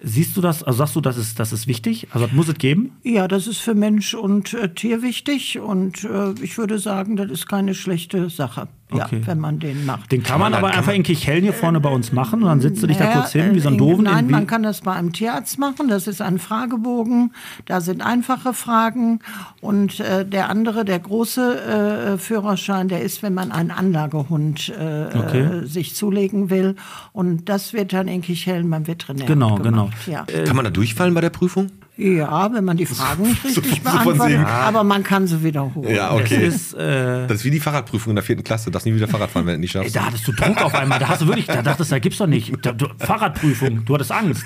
Siehst du das, also sagst du, das ist, das ist wichtig? Also das muss es geben? Ja, das ist für Mensch und äh, Tier wichtig und äh, ich würde sagen, das ist keine schlechte Sache, Okay. ja, wenn man den macht. Den kann man aber einfach in Kichellen hier vorne bei uns machen und dann sitzt du dich da kurz hin, wie so ein äh, Doofen. Nein, man kann das bei einem Tierarzt machen. Das ist ein Fragebogen. Da sind einfache Fragen. Und äh, der andere, der große äh, Führerschein, der ist, wenn man einen Anlagehund äh, Okay. äh, sich zulegen will. Und das wird dann in Kichellen beim Veterinär Genau, gemacht. Ja. Kann man da durchfallen bei der Prüfung? Ja, wenn man die [LAUGHS] Fragen nicht richtig so beantwortet. Aber man kann sie wiederholen. Ja, Das okay. ist, äh, Das ist wie die Fahrradprüfung in der vierten Klasse. Du darfst nie wieder Fahrrad fahren, wenn du nicht ey, schaffst. da hattest du Druck auf einmal. Da hast du wirklich, da dachtest du, da gibt's doch nicht. Da, du, Fahrradprüfung, du hattest Angst.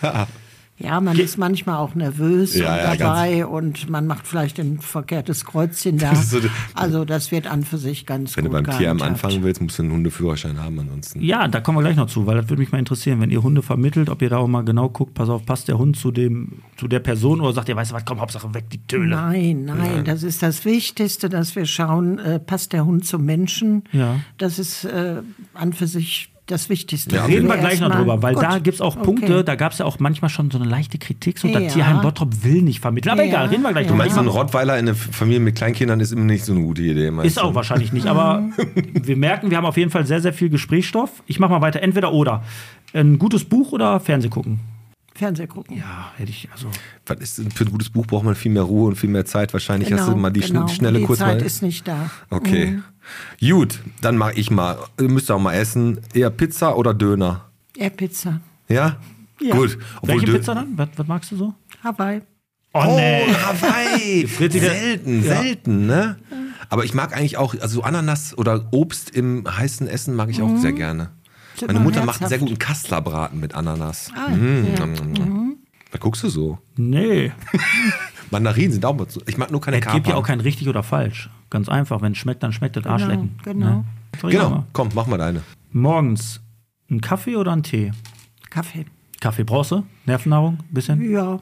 [LAUGHS] Ja, man ist manchmal auch nervös Ja, und ja, dabei und man macht vielleicht ein verkehrtes Kreuzchen [LAUGHS] da. Das so also das wird an für sich ganz Wenn du gut beim Tierheim gehandhabt. anfangen willst, musst du einen Hundeführerschein haben, ansonsten. Ja, da kommen wir gleich noch zu, weil das würde mich mal interessieren, wenn ihr Hunde vermittelt, ob ihr da auch mal genau guckt, pass auf, passt der Hund zu dem, zu der Person oder sagt ihr, weißt du was, komm, Hauptsache weg die Töle. Nein, nein, das ist das Wichtigste, dass wir schauen, äh, passt der Hund zum Menschen. Ja. Das ist äh, an für sich das Wichtigste. Ja, Reden wir gleich noch drüber, weil Gut, da gibt es auch okay. Punkte, da gab es ja auch manchmal schon so eine leichte Kritik, so das Ja. Tierheim Bottrop will nicht vermitteln. Aber Ja, egal, reden wir gleich ja. Du drüber. meinst, so ein Rottweiler in einer Familie mit Kleinkindern ist immer nicht so eine gute Idee. Ist du? auch wahrscheinlich nicht, aber [LAUGHS] wir merken, wir haben auf jeden Fall sehr, sehr viel Gesprächsstoff. Ich mache mal weiter, entweder oder. Ein gutes Buch oder Fernseh gucken? Fernseh gucken. Ja, hätte ich, also. Was ist denn für ein gutes Buch braucht man viel mehr Ruhe und viel mehr Zeit. Wahrscheinlich hast du mal die genau. schn- schnelle die kurz Zeit mal. ist nicht da. Okay. Gut, dann mache ich mal. Ihr müsst auch mal essen. Eher Pizza oder Döner? Eher Pizza. Ja? Ja. Gut. Welche Dö- Pizza dann? Was, was magst du so? Hawaii. Oh, Oh, nee. Hawaii. [LAUGHS] Selten, Ja. selten, ne? Aber ich mag eigentlich auch, also Ananas oder Obst im heißen Essen mag ich auch sehr gerne. Meine Mutter macht einen sehr guten Kasslerbraten mit Ananas. Ah, Mm, ja. mm, mm. Was guckst du so? Nee. [LAUGHS] Mandarinen sind auch mal so. Ich mag nur keine Es gibt ja auch kein richtig oder falsch. Ganz einfach. Wenn es schmeckt, dann schmeckt es Arschlecken. genau. Ne? Genau, komm, mach mal deine. Morgens ein Kaffee oder ein Tee? Kaffee. Kaffee brauchst du? Nervennahrung? Bisschen? Ja.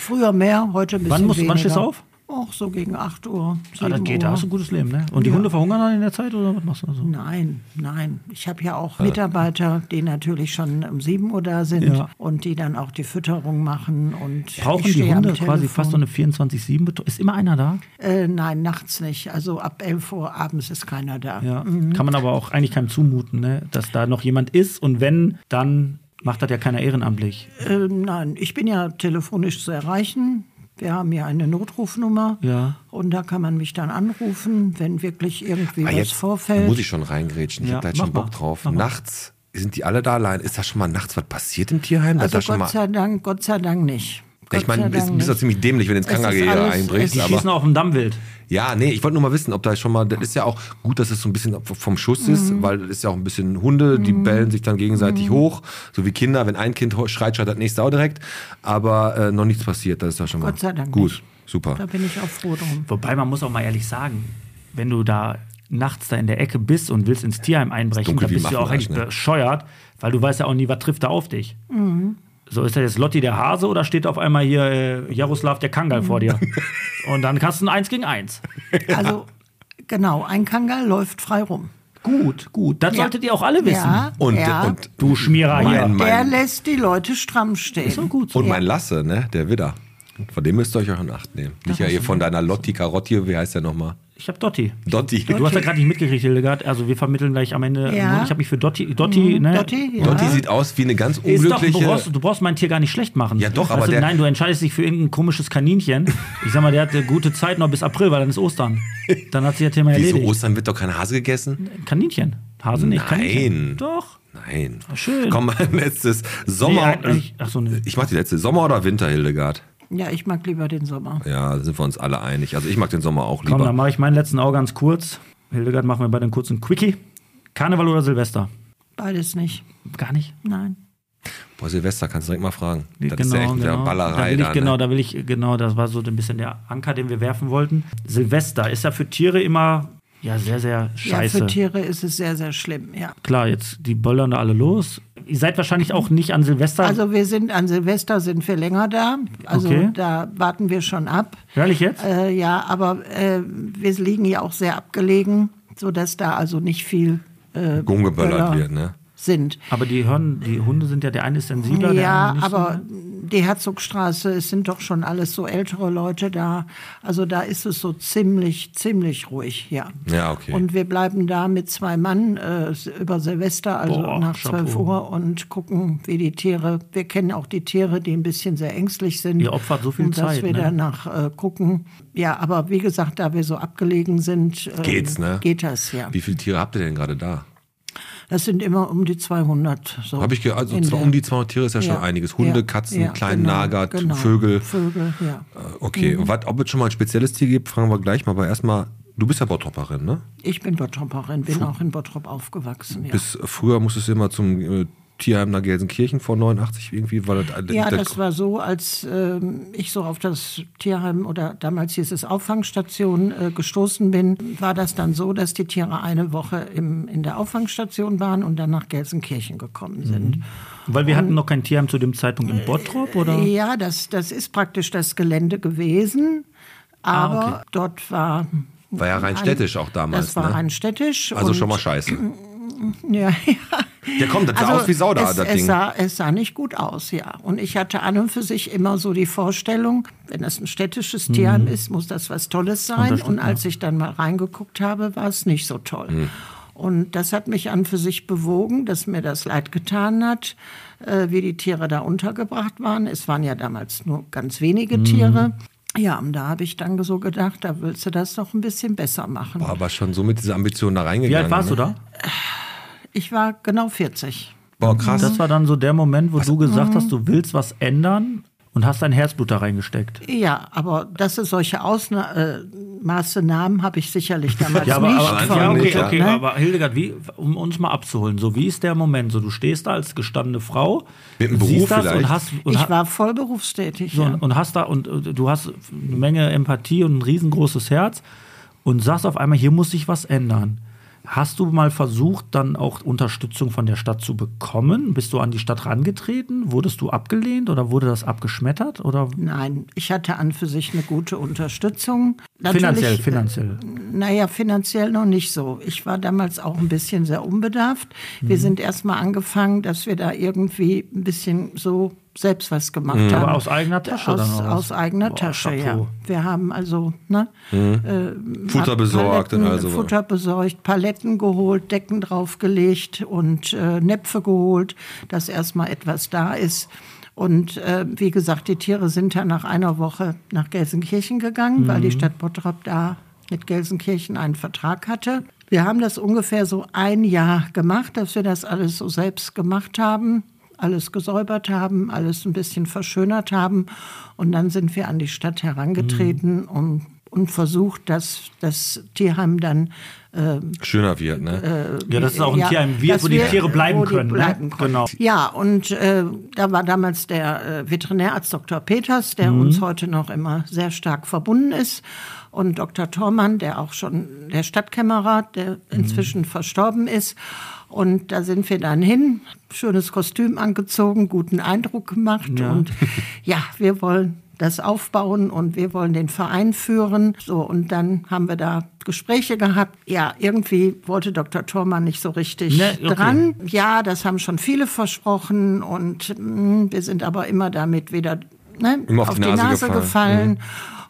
Früher mehr, heute ein bisschen Wann musst du- wann weniger. stehst du auf? Auch so gegen 8 Uhr. Ah, das 7 geht, da Uhr. hast du ein gutes Leben, ne? Und die Hunde verhungern dann in der Zeit oder was machst du da so? Nein, nein. Ich habe ja auch Mitarbeiter, die natürlich schon um 7 Uhr da sind Ja. und die dann auch die Fütterung machen. Und Brauchen die Hunde quasi fast so eine 24-7 Ist immer einer da? Äh, nein, nachts nicht. Also ab 11 Uhr abends ist keiner da. Ja. Kann man aber auch eigentlich keinem zumuten, ne? Dass da noch jemand ist und wenn, dann macht das ja keiner ehrenamtlich. Äh, nein, ich bin ja telefonisch zu erreichen. Wir haben hier eine Notrufnummer Ja. und da kann man mich dann anrufen, wenn wirklich irgendwie Ah, was jetzt vorfällt. muss ich schon reingrätschen. Ich Ja, hab da jetzt schon Bock mal, drauf. mach. Nachts sind die alle da allein. Ist da schon mal nachts was passiert im Tierheim? Also da schon Gott mal, sei Dank, Gott sei Dank nicht. Ich meine, du bist, doch ziemlich dämlich, wenn du ins ist alles- einbrichst. Die aber schießen auf dem Dammwild. Ja, nee, ich wollte nur mal wissen, ob da schon mal, das ist ja auch gut, dass es so ein bisschen vom Schuss ist, Mhm. weil das ist ja auch ein bisschen Hunde, die bellen sich dann gegenseitig hoch, so wie Kinder, wenn ein Kind schreit, schreit das nächste auch direkt, aber äh, noch nichts passiert, das ist ja schon mal Gott sei Dank gut, nicht. super. Da bin ich auch froh drum. Wobei man muss auch mal ehrlich sagen, wenn du da nachts da in der Ecke bist und willst ins Tierheim einbrechen, dann bist du ja auch eigentlich ne? bescheuert, weil du weißt ja auch nie, was trifft da auf dich. So ist das jetzt Lotti der Hase oder steht auf einmal hier äh, Jaroslav der Kangal vor dir? [LAUGHS] Und dann hast du ein Eins gegen Eins. Also genau, ein Kangal läuft frei rum. Gut, gut. Das solltet ihr auch alle wissen. Ja, Und, ja. und, Du Schmierer hier. Mein- mein- Der lässt die Leute stramm stehen. Ist doch gut. und mein Lasse, ne, der Widder, von dem müsst ihr euch auch in Acht nehmen. Nicht ja hier von deiner Lotti Carotti, wie heißt der nochmal? Ich hab Dotti. Dotti. Du hast ja gerade nicht mitgekriegt, Hildegard. Also wir vermitteln gleich am Ende. Ja. Ich habe mich für Dotti. Dotti, ne? Dotti, ja. Dotti sieht aus wie eine ganz Ist doch, du, unglückliche... brauchst, du brauchst mein Tier gar nicht schlecht machen. Ja, doch, Weißt aber du, der- Nein, du entscheidest dich für irgendein komisches Kaninchen. Ich sag mal, der hat eine gute Zeit noch bis April, weil dann ist Ostern. Dann hat sich das Thema Wieso erledigt. Ostern wird doch kein Hase gegessen? Kaninchen. Hase nicht. Nein. Kaninchen. Doch. Nein. schön. Komm, mein [LAUGHS] letztes. Sommer. Nee, ach so, nee. Ich mach die letzte. Sommer oder Winter, Hildegard? Ja, ich mag lieber den Sommer. Ja, da sind wir uns alle einig. Also ich mag den Sommer auch Komm, dann lieber. mache ich meinen letzten auch ganz kurz. Hildegard, machen wir bei den kurzen Quickie. Karneval oder Silvester? Beides nicht. Gar nicht. Nein. Boah, Silvester, kannst du direkt mal fragen. Das ist ja echt wieder Ballerei da will ich, da, genau, ne? da will ich, genau, das war so ein bisschen der Anker, den wir werfen wollten. Silvester ist ja für Tiere immer ja sehr, sehr scheiße. Ja, für Tiere ist es sehr, sehr schlimm, ja. Klar, jetzt die böllern da alle los. Ihr seid wahrscheinlich auch nicht an Silvester. Also wir sind an Silvester sind wir länger da. Also Okay. da warten wir schon ab. Ehrlich jetzt? Äh, ja, aber äh, wir liegen ja auch sehr abgelegen, sodass da also nicht viel äh, Rumgeböllert Böller wird, ne? Sind. Aber die hören, die Hunde sind ja, der eine ist sensibler, der Ja, andere nicht so. aber die Herzogstraße, es sind doch schon alles so ältere Leute da. Also da ist es so ziemlich, ziemlich ruhig, ja. Ja, okay. Und wir bleiben da mit zwei Mann äh, über Silvester, also Boah, nach Chapeau. 12 Uhr und gucken, wie die Tiere, wir kennen auch die Tiere, die ein bisschen sehr ängstlich sind. Ihr opfert so viel und dass Zeit, wir ne? danach äh, gucken. Ja, aber wie gesagt, da wir so abgelegen sind, ähm, Geht's, ne? geht das, ja. Wie viele Tiere habt ihr denn gerade da? Das sind immer um die 200. So Habe ich ge also der- um die 200 Tiere ist ja schon Ja. einiges. Hunde, Ja. Katzen, Ja, kleinen genau, Nager, genau. Vögel. Vögel, ja. Okay, Mhm. wat, ob es schon mal ein spezielles Tier gibt, fragen wir gleich mal. Aber erstmal, du bist ja Bottropperin, ne? Ich bin Bottropperin, bin auch in Bottrop aufgewachsen. Ja, Bis früher musstest du immer zum äh, Tierheim nach Gelsenkirchen vor 89 irgendwie, weil das, ja das- das war so, als ähm, ich so auf das Tierheim oder damals hieß es Auffangstation äh, gestoßen bin, war das dann so, dass die Tiere eine Woche im, in der Auffangstation waren und dann nach Gelsenkirchen gekommen sind. Weil wir hatten noch kein Tierheim zu dem Zeitpunkt in Bottrop, oder? Ja, das, das ist praktisch das Gelände gewesen, aber Ah, okay. dort war. War ja rein städtisch auch damals, Das war ne? rein städtisch. also und- schon mal scheiße. [CLEARS THROAT] Ja, ja. Ja komm, das sah aus wie Sau da, es, das es Ding. Sah, es sah nicht gut aus, ja. Und ich hatte an und für sich immer so die Vorstellung, wenn das ein städtisches Tierheim ist, muss das was Tolles sein. Mhm. stimmt, Und als ich dann mal reingeguckt habe, war es nicht so toll. Mhm. Und das hat mich an für sich bewogen, dass mir das leid getan hat, äh, wie die Tiere da untergebracht waren. Es waren ja damals nur ganz wenige Mhm. Tiere. Ja, und da habe ich dann so gedacht, da willst du das doch ein bisschen besser machen. Boah, aber schon so mit dieser Ambition da reingegangen. Wie alt warst ne? du da? Ich war genau 40. Boah, krass. Das war dann so der Moment, wo du gesagt hast, du willst was ändern und hast dein Herzblut da reingesteckt. Ja, aber dass es solche Ausmaße nahmen, habe ich sicherlich damals [LAUGHS] Ja, aber, nicht aber, ja, okay, okay, ne? aber Hildegard, wie, um uns mal abzuholen, so wie ist der Moment? So, du stehst da als gestandene Frau, Mit einem siehst Beruf das vielleicht. und hast und, Ich war voll berufstätig. so, ja. und, und hast da und äh, du hast eine Menge Empathie und ein riesengroßes Herz und sagst auf einmal, hier muss sich was ändern. Hast du mal versucht, dann auch Unterstützung von der Stadt zu bekommen? Bist du an die Stadt rangetreten? Wurdest du abgelehnt oder wurde das abgeschmettert? Oder Nein, ich hatte an für sich eine gute Unterstützung. finanziell, Natürlich, finanziell. Naja, finanziell noch nicht so. Ich war damals auch ein bisschen sehr unbedarft. Mhm. Wir sind erst mal angefangen, dass wir da irgendwie ein bisschen so selbst was gemacht haben. Mhm. Aber aus eigener Tasche Aus, dann, aus eigener Boah, Tasche, ja. Chapeau. Wir haben also ne, Futter besorgt Paletten, also. Futter besorgt, Paletten geholt, Decken draufgelegt und äh, Näpfe geholt, dass erstmal etwas da ist. Und äh, wie gesagt, die Tiere sind dann nach einer Woche nach Gelsenkirchen gegangen, weil die Stadt Bottrop da mit Gelsenkirchen einen Vertrag hatte. Wir haben das ungefähr so ein Jahr gemacht, dass wir das alles so selbst gemacht haben, alles gesäubert haben, alles ein bisschen verschönert haben. Und dann sind wir an die Stadt herangetreten und, und versucht, dass das Tierheim dann Schöner wird, ne? Ja, das ist auch ein ja, Tierheim wird, wo die wir- Tiere bleiben die können. bleiben ne? können. Genau. Ja, und äh, da war damals der äh, Veterinärarzt Dr. Peters, der Mhm. uns heute noch immer sehr stark verbunden ist. Und Dr. Thormann, der auch schon der Stadtkämmerer, der Mhm. inzwischen verstorben ist. Und da sind wir dann hin, schönes Kostüm angezogen, guten Eindruck gemacht. Ja. Und [LAUGHS] ja, wir wollen das aufbauen und wir wollen den Verein führen. So, und dann haben wir da Gespräche gehabt. Ja, irgendwie wollte Dr. Thormann nicht so richtig Ne, okay. dran. Ja, das haben schon viele versprochen und mh, wir sind aber immer damit wieder ne, Immer auf die Nase gefallen. gefallen.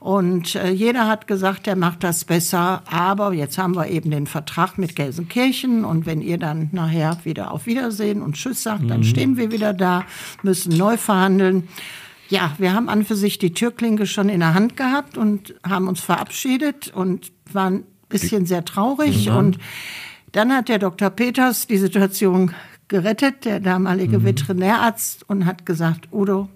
Und äh, jeder hat gesagt, er macht das besser. Aber jetzt haben wir eben den Vertrag mit Gelsenkirchen. Und wenn ihr dann nachher wieder auf Wiedersehen und Tschüss sagt, dann stehen wir wieder da, müssen neu verhandeln. Ja, wir haben an für sich die Türklinke schon in der Hand gehabt und haben uns verabschiedet und waren ein bisschen sehr traurig. Und dann hat der Dr. Peters die Situation gerettet, der damalige Veterinärarzt, und hat gesagt, Udo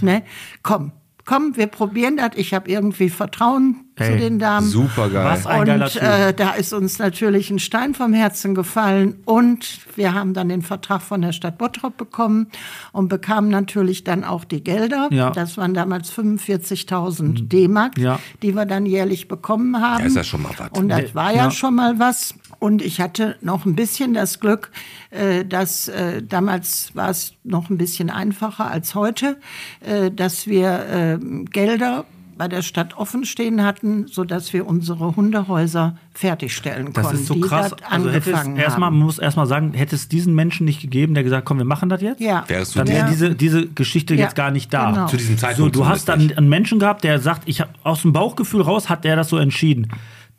das. ne, komm, komm, wir probieren das. Ich habe irgendwie Vertrauen zu Ey, den Damen. Super geil. Was ein geiler Und äh, da ist uns natürlich ein Stein vom Herzen gefallen und wir haben dann den Vertrag von der Stadt Bottrop bekommen und bekamen natürlich dann auch die Gelder. Ja. Mhm. Das waren damals 45.000 D-Mark, Ja. die wir dann jährlich bekommen haben. Ja, ist ja schon mal was. Und das war ja, Ja. schon mal was. Und ich hatte noch ein bisschen das Glück, äh, dass äh, damals war es noch ein bisschen einfacher als heute, äh, dass wir äh, Gelder bei der Stadt offen stehen hatten, sodass wir unsere Hundehäuser fertigstellen Das konnten, ist so die krass. Also angefangen erstmal, man muss erstmal sagen, hätte es diesen Menschen nicht gegeben, der gesagt, komm, wir machen das jetzt? Ja. Wärst du Dann wäre Ja. diese, diese Geschichte Ja, jetzt gar nicht da. genau. Zu diesem So, Zeitpunkt du hast dann einen Menschen gehabt, der sagt, ich habe aus dem Bauchgefühl raus, hat der das so entschieden.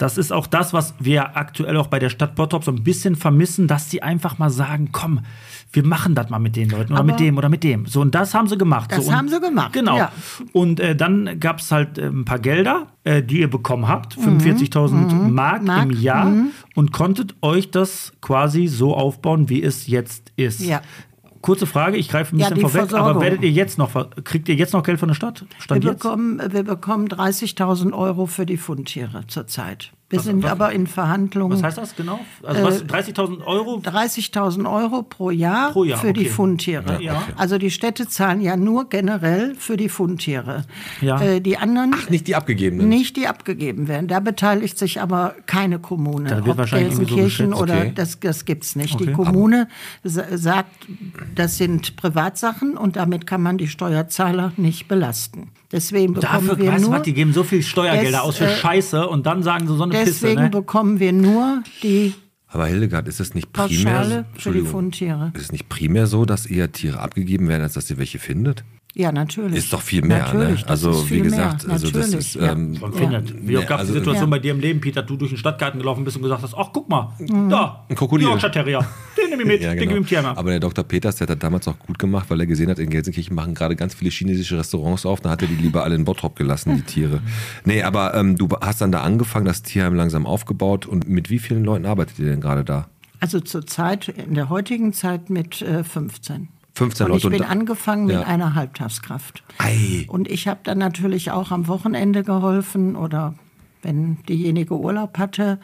Das ist auch das, was wir aktuell auch bei der Stadt Bottrop so ein bisschen vermissen, dass die einfach mal sagen, komm, wir machen das mal mit den Leuten oder Aber- mit dem oder mit dem. So, und das haben sie gemacht. Das so, und, haben sie gemacht, Genau. ja. Und äh, dann gab es halt äh, ein paar Gelder, äh, die ihr bekommen habt, 45.000 Mark, Mhm. Mark, im Jahr und konntet euch das quasi so aufbauen, wie es jetzt ist. Ja. Kurze Frage, ich greife ein Ja, bisschen die vorweg, aber Versorgung. werdet ihr jetzt noch, kriegt ihr jetzt noch Geld von der Stadt? Wir Stand jetzt? bekommen, wir bekommen 30.000 Euro für die Fundtiere zurzeit. Wir Was- sind was- aber in Verhandlungen. Was heißt das genau? Also Äh, was, 30.000 Euro? 30.000 Euro pro Jahr, Pro Jahr, für die okay. Fundtiere. Ja, okay. Also die Städte zahlen ja nur generell für die Fundtiere. Ja. Äh, die anderen Nicht die abgegebenen. nicht, die abgegeben werden. Da beteiligt sich aber keine Kommune. Da wird Ob wahrscheinlich so Gelsenkirchen geschätzt. oder Okay. das, das gibt's nicht. Okay. Die Kommune sa- sagt, das sind Privatsachen und damit kann man die Steuerzahler nicht belasten. Deswegen bekommen Dafür, wir weißt nur was, die geben so viel Steuergelder Des- aus für äh, Scheiße und dann sagen sie so eine Pisse, Deswegen ne? bekommen wir nur die Aber Hildegard, ist es nicht primär, für die Fundtiere. ist es nicht primär so, dass eher Tiere abgegeben werden, als dass ihr welche findet? Ja, natürlich. Ist doch viel mehr, Natürlich, ne? das Also wie gesagt, mehr. also das ist ja. ähm, Man findet. Wie oft gab es also- die Situation Ja. bei dir im Leben, Peter, dass du durch den Stadtgarten gelaufen bist und gesagt hast, ach, guck mal, da, Ein Krokodil. Yorkshire Terrier, den nehme ich mit, [LAUGHS] Ja, den gebe genau. ich im Tierarzt. Aber der Dr. Peters, der hat das damals auch gut gemacht, weil er gesehen hat, in Gelsenkirchen machen gerade ganz viele chinesische Restaurants auf. Da hat er die lieber alle in Bottrop gelassen, die Tiere. [LAUGHS] Nee, aber ähm, du hast dann da angefangen, das Tierheim langsam aufgebaut. Und mit wie vielen Leuten arbeitet ihr denn gerade da? Also zurzeit, in der heutigen Zeit mit äh, 15. 15 Und Leute. ich bin da- angefangen Ja. mit einer Halbtagskraft. Ei. Und ich habe dann natürlich auch am Wochenende geholfen oder wenn diejenige Urlaub hatte.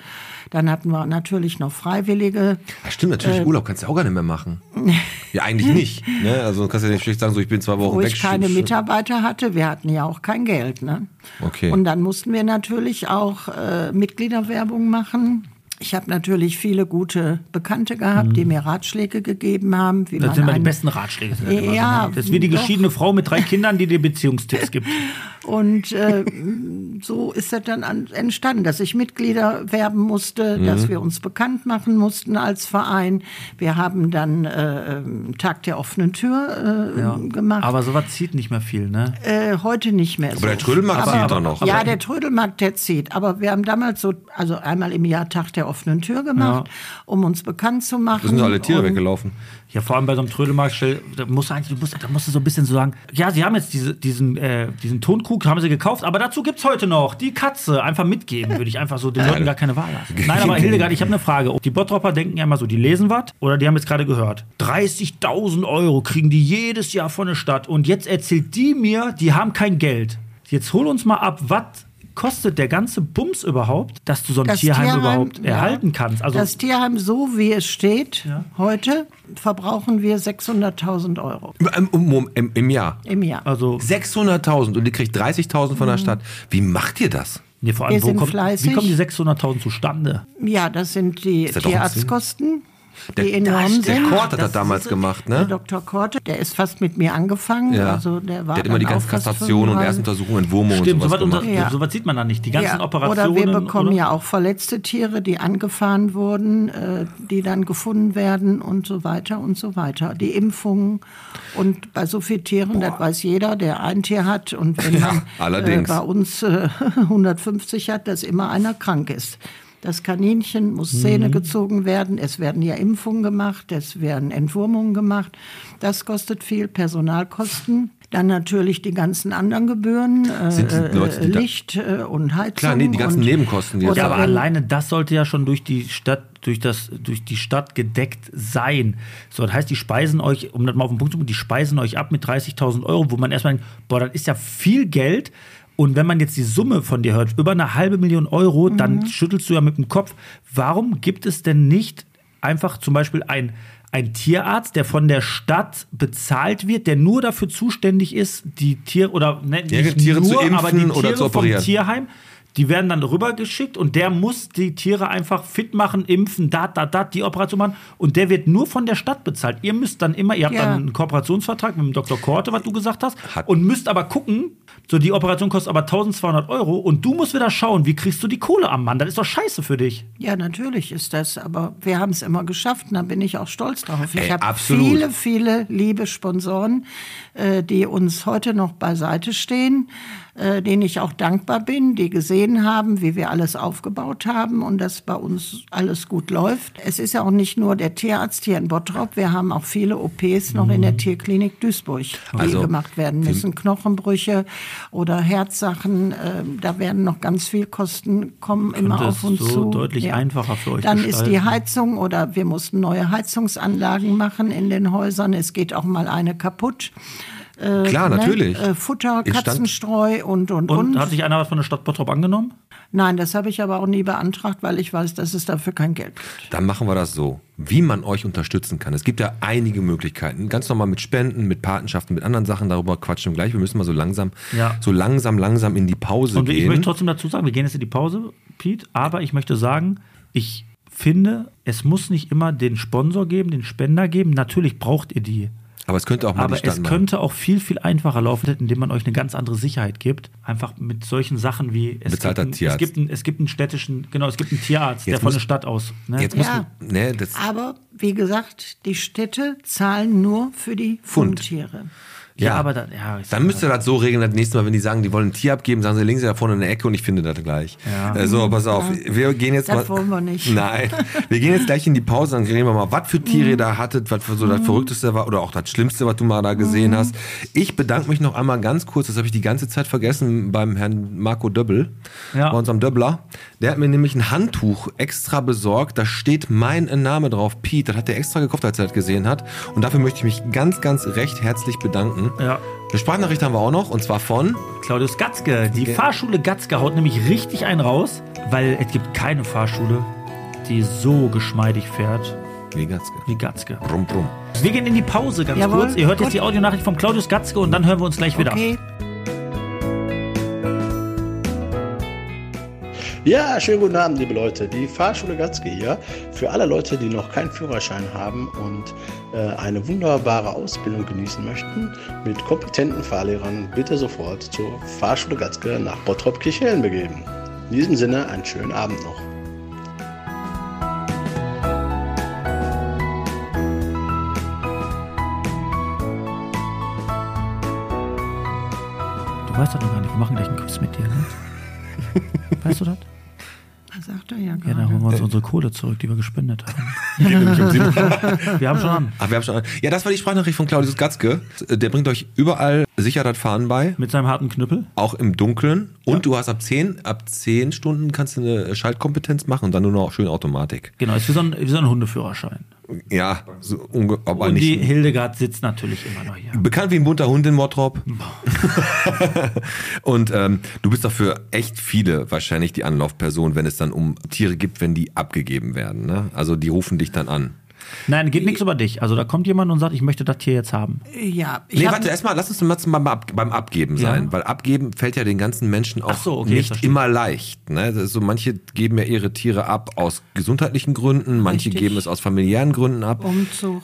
Dann hatten wir natürlich noch Freiwillige. Ja, stimmt, natürlich. Urlaub kannst du auch gar nicht mehr machen. [LAUGHS] ja, eigentlich nicht. Ne? Also du kannst ja nicht schlecht sagen, so ich bin zwei Wochen wo weg. ich keine Mitarbeiter hatte. Wir hatten ja auch kein Geld. Ne? Okay. Und dann mussten wir natürlich auch äh, Mitgliederwerbung machen. Ich habe natürlich viele gute Bekannte gehabt, die mir Ratschläge gegeben haben, wie Mhm. Das man sind mal die besten Ratschläge. sind das immer so, Ja, ne? Das ist wie die doch. geschiedene Frau mit drei Kindern, die dir Beziehungstipps gibt. [LAUGHS] Und äh, so ist das dann an, entstanden, dass ich Mitglieder werben musste, Mhm. dass wir uns bekannt machen mussten als Verein. Wir haben dann äh, ähm, Tag der offenen Tür äh, gemacht. Aber sowas zieht nicht mehr viel, ne? Äh, heute nicht mehr. so. der Trödelmarkt Aber- zieht doch noch. Ja, Aber- der Trödelmarkt, der zieht. Aber wir haben damals so, also einmal im Jahr Tag der offenen Tür gemacht, um uns bekannt zu machen. Da sind doch alle Tiere Und- weggelaufen. Ja, vor allem bei so einem Trödelmarkt, da musst du eigentlich, du musst, da musst du so ein bisschen so sagen, ja, sie haben jetzt diese, diesen, äh, diesen Tonkrug, haben sie gekauft, aber dazu gibt's heute noch die Katze. Einfach mitgeben, würde ich einfach so den Leuten gar keine Wahl lassen. Nein, aber [LAUGHS] Hildegard, ich habe eine Frage. Die Bottropper denken ja immer so, die lesen was oder die haben jetzt gerade gehört. 30.000 Euro kriegen die jedes Jahr von der Stadt und jetzt erzählt die mir, die haben kein Geld. Jetzt hol uns mal ab, was kostet der ganze Bums überhaupt, dass du so ein Das Tierheim, Tierheim, überhaupt ja. erhalten kannst? Also das Tierheim, so wie es steht, Ja. heute verbrauchen wir 600.000 Euro Im, im, im, Im Jahr. im Jahr. Also, 600.000 und ihr kriegt 30.000 von der Stadt. Wie macht ihr das? nee, vor allem, Wir wo sind kommt, wie fleißig. kommen die 600.000 zustande? Ja, das sind die das Tierarztkosten, Der, die enorm der, der sind. Kort hat das, damals ist- gemacht, Der ne? Dr. Korte, der ist fast mit mir angefangen. Ja. Also der war der hat immer die ganzen Kastrationen und 35. Erstuntersuchungen, Entwurmungen Stimmt, und sowas sowas, unter, gemacht. Ja. sowas sieht man da nicht. Die ganzen Ja, Operationen. Oder wir bekommen oder? ja auch verletzte Tiere, die angefahren wurden, äh, die dann gefunden werden und so weiter und so weiter. Die Impfungen und bei so vielen Tieren, das weiß jeder, der ein Tier hat und wenn man allerdings. Äh, bei uns äh, [LAUGHS] 150 hat, dass immer einer krank ist. Das Kaninchen muss Zähne gezogen werden, es werden ja Impfungen gemacht, es werden Entwurmungen gemacht. Das kostet viel, Personalkosten. Dann natürlich die ganzen anderen Gebühren, äh, Leute, da- Licht äh, und Heizung. Klar, nee, die ganzen und, Nebenkosten, die oder Ja, aber alleine das sollte ja schon durch die Stadt, durch das, durch die Stadt gedeckt sein. So, das heißt, die speisen euch, um das mal auf den Punkt zu bringen, die speisen euch ab mit 30.000 Euro, wo man erstmal denkt, boah, das ist ja viel Geld. Und wenn man jetzt die Summe von dir hört, über eine halbe Million Euro, dann schüttelst du ja mit dem Kopf. Warum gibt es denn nicht einfach zum Beispiel ein ein Tierarzt, der von der Stadt bezahlt wird, der nur dafür zuständig ist, die Tiere oder ne, nicht Tiere zu nur, aber die impfen oder Tiere zu vom operieren. Tierheim, die werden dann rübergeschickt und der muss die Tiere einfach fit machen, impfen, dat, dat, dat, die Operation machen und der wird nur von der Stadt bezahlt. Ihr müsst dann immer, ihr habt Ja. dann einen Kooperationsvertrag mit dem Dr. Korte, was du gesagt hast, Hat- und müsst aber gucken, so die Operation kostet aber 1200 Euro und du musst wieder schauen, wie kriegst du die Kohle am Mann? Das ist doch scheiße für dich. Ja, natürlich ist das, aber wir haben es immer geschafft und da bin ich auch stolz drauf. Ich habe viele, viele liebe Sponsoren, äh, die uns heute noch beiseite stehen, äh, denen ich auch dankbar bin, die gesehen haben, wie wir alles aufgebaut haben und dass bei uns alles gut läuft. Es ist ja auch nicht nur der Tierarzt hier in Bottrop, wir haben auch viele OPs noch in der Tierklinik Duisburg, die Also, gemacht werden müssen. Knochenbrüche oder Herzsachen, äh, da werden noch ganz viel Kosten kommen immer auf uns so zu. deutlich einfacher für euch Dann ist die gestalten. Heizung oder wir mussten neue Heizungsanlagen machen in den Häusern. Es geht auch mal eine kaputt. Klar, natürlich. Ne? Äh, Futter, Katzenstreu und, und, Und, und. hat sich einer was von der Stadt Bottrop angenommen? Nein, das habe ich aber auch nie beantragt, weil ich weiß, dass es dafür kein Geld gibt. Dann machen wir das so, wie man euch unterstützen kann. Es gibt ja einige Möglichkeiten. Ganz normal mit Spenden, mit Patenschaften, mit anderen Sachen. Darüber quatschen wir gleich. Wir müssen mal so langsam, Ja. so langsam, langsam in die Pause Und ich gehen. möchte trotzdem dazu sagen, wir gehen jetzt in die Pause, Pete, aber ich möchte sagen, ich finde, es muss nicht immer den Sponsor geben, den Spender geben. Natürlich braucht ihr die. Aber es könnte auch mal Aber es machen. könnte auch viel, viel einfacher laufen, indem man euch eine ganz andere Sicherheit gibt. Einfach mit solchen Sachen wie es, Bezahlter gibt, einen, es, Tierarzt. gibt, einen, es gibt einen städtischen, genau, es gibt einen Tierarzt, der Jetzt von muss- der Stadt aus. Ne? Jetzt muss Ja. man, ne, das, Aber wie gesagt, die Städte zahlen nur für die Fund. Fundtiere. ja, ja. aber da, ja, Dann müsst ihr das so regeln, das nächste Mal, wenn die sagen, die wollen ein Tier abgeben, sagen sie, legen sie da vorne in der Ecke und ich finde das gleich. Ja. Äh, so, pass auf, wir gehen jetzt Das mal. wollen wir nicht. [LAUGHS] Nein, wir gehen jetzt gleich in die Pause, dann reden wir mal, was für Tiere ihr Mhm. da hattet, was für so das Verrückteste war oder auch das Schlimmste, was du mal da Mhm. gesehen hast. Ich bedanke mich noch einmal ganz kurz, das habe ich die ganze Zeit vergessen, beim Herrn Marco Döbbel, Ja. bei unserem Döbbler. Der hat mir nämlich ein Handtuch extra besorgt, da steht mein Name drauf, Pete, das hat er extra gekauft, als er das gesehen hat. Und dafür möchte ich mich ganz, ganz recht herzlich bedanken. Ja. Eine Sprachnachricht haben wir auch noch, und zwar von Claudius Gatzke. Die Fahrschule Gatzke haut nämlich richtig einen raus, weil es gibt keine Fahrschule, die so geschmeidig fährt Wegatzke. wie Gatzke. Brumm, brumm. Wir gehen in die Pause ganz Jawohl, kurz. Ihr hört jetzt gut. die Audionachricht von Claudius Gatzke und dann hören wir uns gleich wieder. Okay. Ja, schönen guten Abend, liebe Leute. Die Fahrschule Gatzke hier. Für alle Leute, die noch keinen Führerschein haben und äh, eine wunderbare Ausbildung genießen möchten, mit kompetenten Fahrlehrern bitte sofort zur Fahrschule Gatzke nach Bottrop-Kirchhellen begeben. In diesem Sinne, einen schönen Abend noch. Du weißt doch noch gar nicht, wir machen gleich einen Quiz mit dir, ne? Weißt du das? Das sagt er ja Ja, gerade. dann holen wir uns unsere Kohle zurück, die wir gespendet haben. [LAUGHS] wir haben schon an. Ach, wir haben schon. Ja, das war die Sprachnachricht von Claudius Gatzke. Der bringt euch überall sicher das Fahren bei, Mit seinem harten Knüppel. auch im Dunkeln. Und du hast ab 10, ab 10 Stunden kannst du eine Schaltkompetenz machen und dann nur noch schön Automatik. Genau, ist wie so ein, wie so ein Hundeführerschein. Ja, so aber Und die nicht. Hildegard sitzt natürlich immer noch hier. Bekannt wie ein bunter Hund in Bottrop. [LAUGHS] und ähm, du bist dafür echt viele wahrscheinlich die Anlaufperson, wenn es dann um Tiere gibt, wenn die abgegeben werden. Ne? Also die rufen dich dann an. Nein, geht nichts über dich. Also da kommt jemand und sagt, ich möchte das Tier jetzt haben. Ja, ich Nee, hab- warte, erstmal, lass uns mal beim, Ab beim Abgeben Ja. sein, weil Abgeben fällt ja den ganzen Menschen auch so, okay, nicht immer leicht. Ne? So, manche geben ja ihre Tiere ab aus gesundheitlichen Gründen, manche Richtig. geben es aus familiären Gründen ab. Umzug.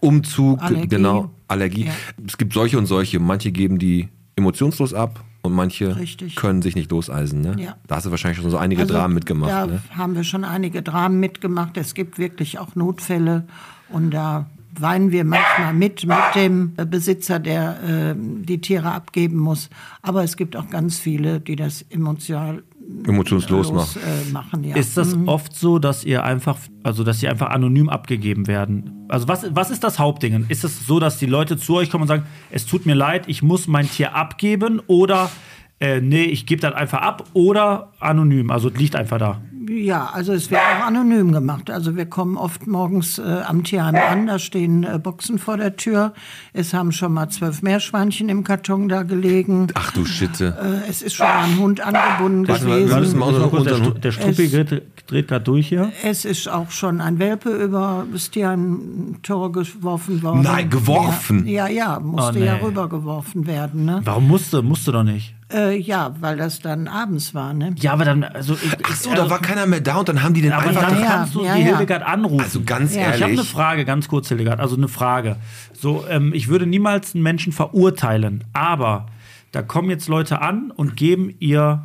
Umzug, Allergie. genau, Allergie. Ja. Es gibt solche und solche. Manche geben die emotionslos ab und manche Richtig. können sich nicht loseisen. Ne? Ja. Da hast du wahrscheinlich schon so einige Also, Dramen mitgemacht. Da Ne? haben wir schon einige Dramen mitgemacht. Es gibt wirklich auch Notfälle und da weinen wir manchmal mit mit dem Besitzer, der äh, die Tiere abgeben muss. Aber es gibt auch ganz viele, die das emotional Emotionslos los, machen. äh, machen. Ja. Ist das Mhm. oft so, dass ihr einfach, also dass sie einfach anonym abgegeben werden? Also was, was ist das Hauptding? Ist es so, dass die Leute zu euch kommen und sagen, es tut mir leid, ich muss mein Tier abgeben oder äh, nee, ich gebe das einfach ab oder anonym, also es liegt einfach da. Ja, also es wird auch anonym gemacht. Also wir kommen oft morgens äh, am Tierheim an, da stehen äh, Boxen vor der Tür. Es haben schon mal zwölf Meerschweinchen im Karton da gelegen. Ach du Schitte. Äh, es ist schon ein Hund angebunden Warte mal, wir gewesen. müssen mal Mal unseren, kurz, der, Stu- der Struppi Es- dreht, dreht gerade durch hier. Es ist auch schon ein Welpe über das Tierheim-Tor geworfen worden. Nein, geworfen? Ja, ja, ja musste Oh, ja nee. rübergeworfen werden. Ne? Warum musste? Musste doch nicht. Äh, ja, weil das dann abends war. Ne? Ja, aber dann, also. Ich, Ach so, da war keiner mehr da und dann haben die den Aber einfach. dann Ja, kannst du ja, die ja. Hildegard anrufen. Also ganz Ich habe eine ehrlich. Frage, ganz kurz, Hildegard. Also eine Frage. So, ähm, ich würde niemals einen Menschen verurteilen, aber da kommen jetzt Leute an und geben ihr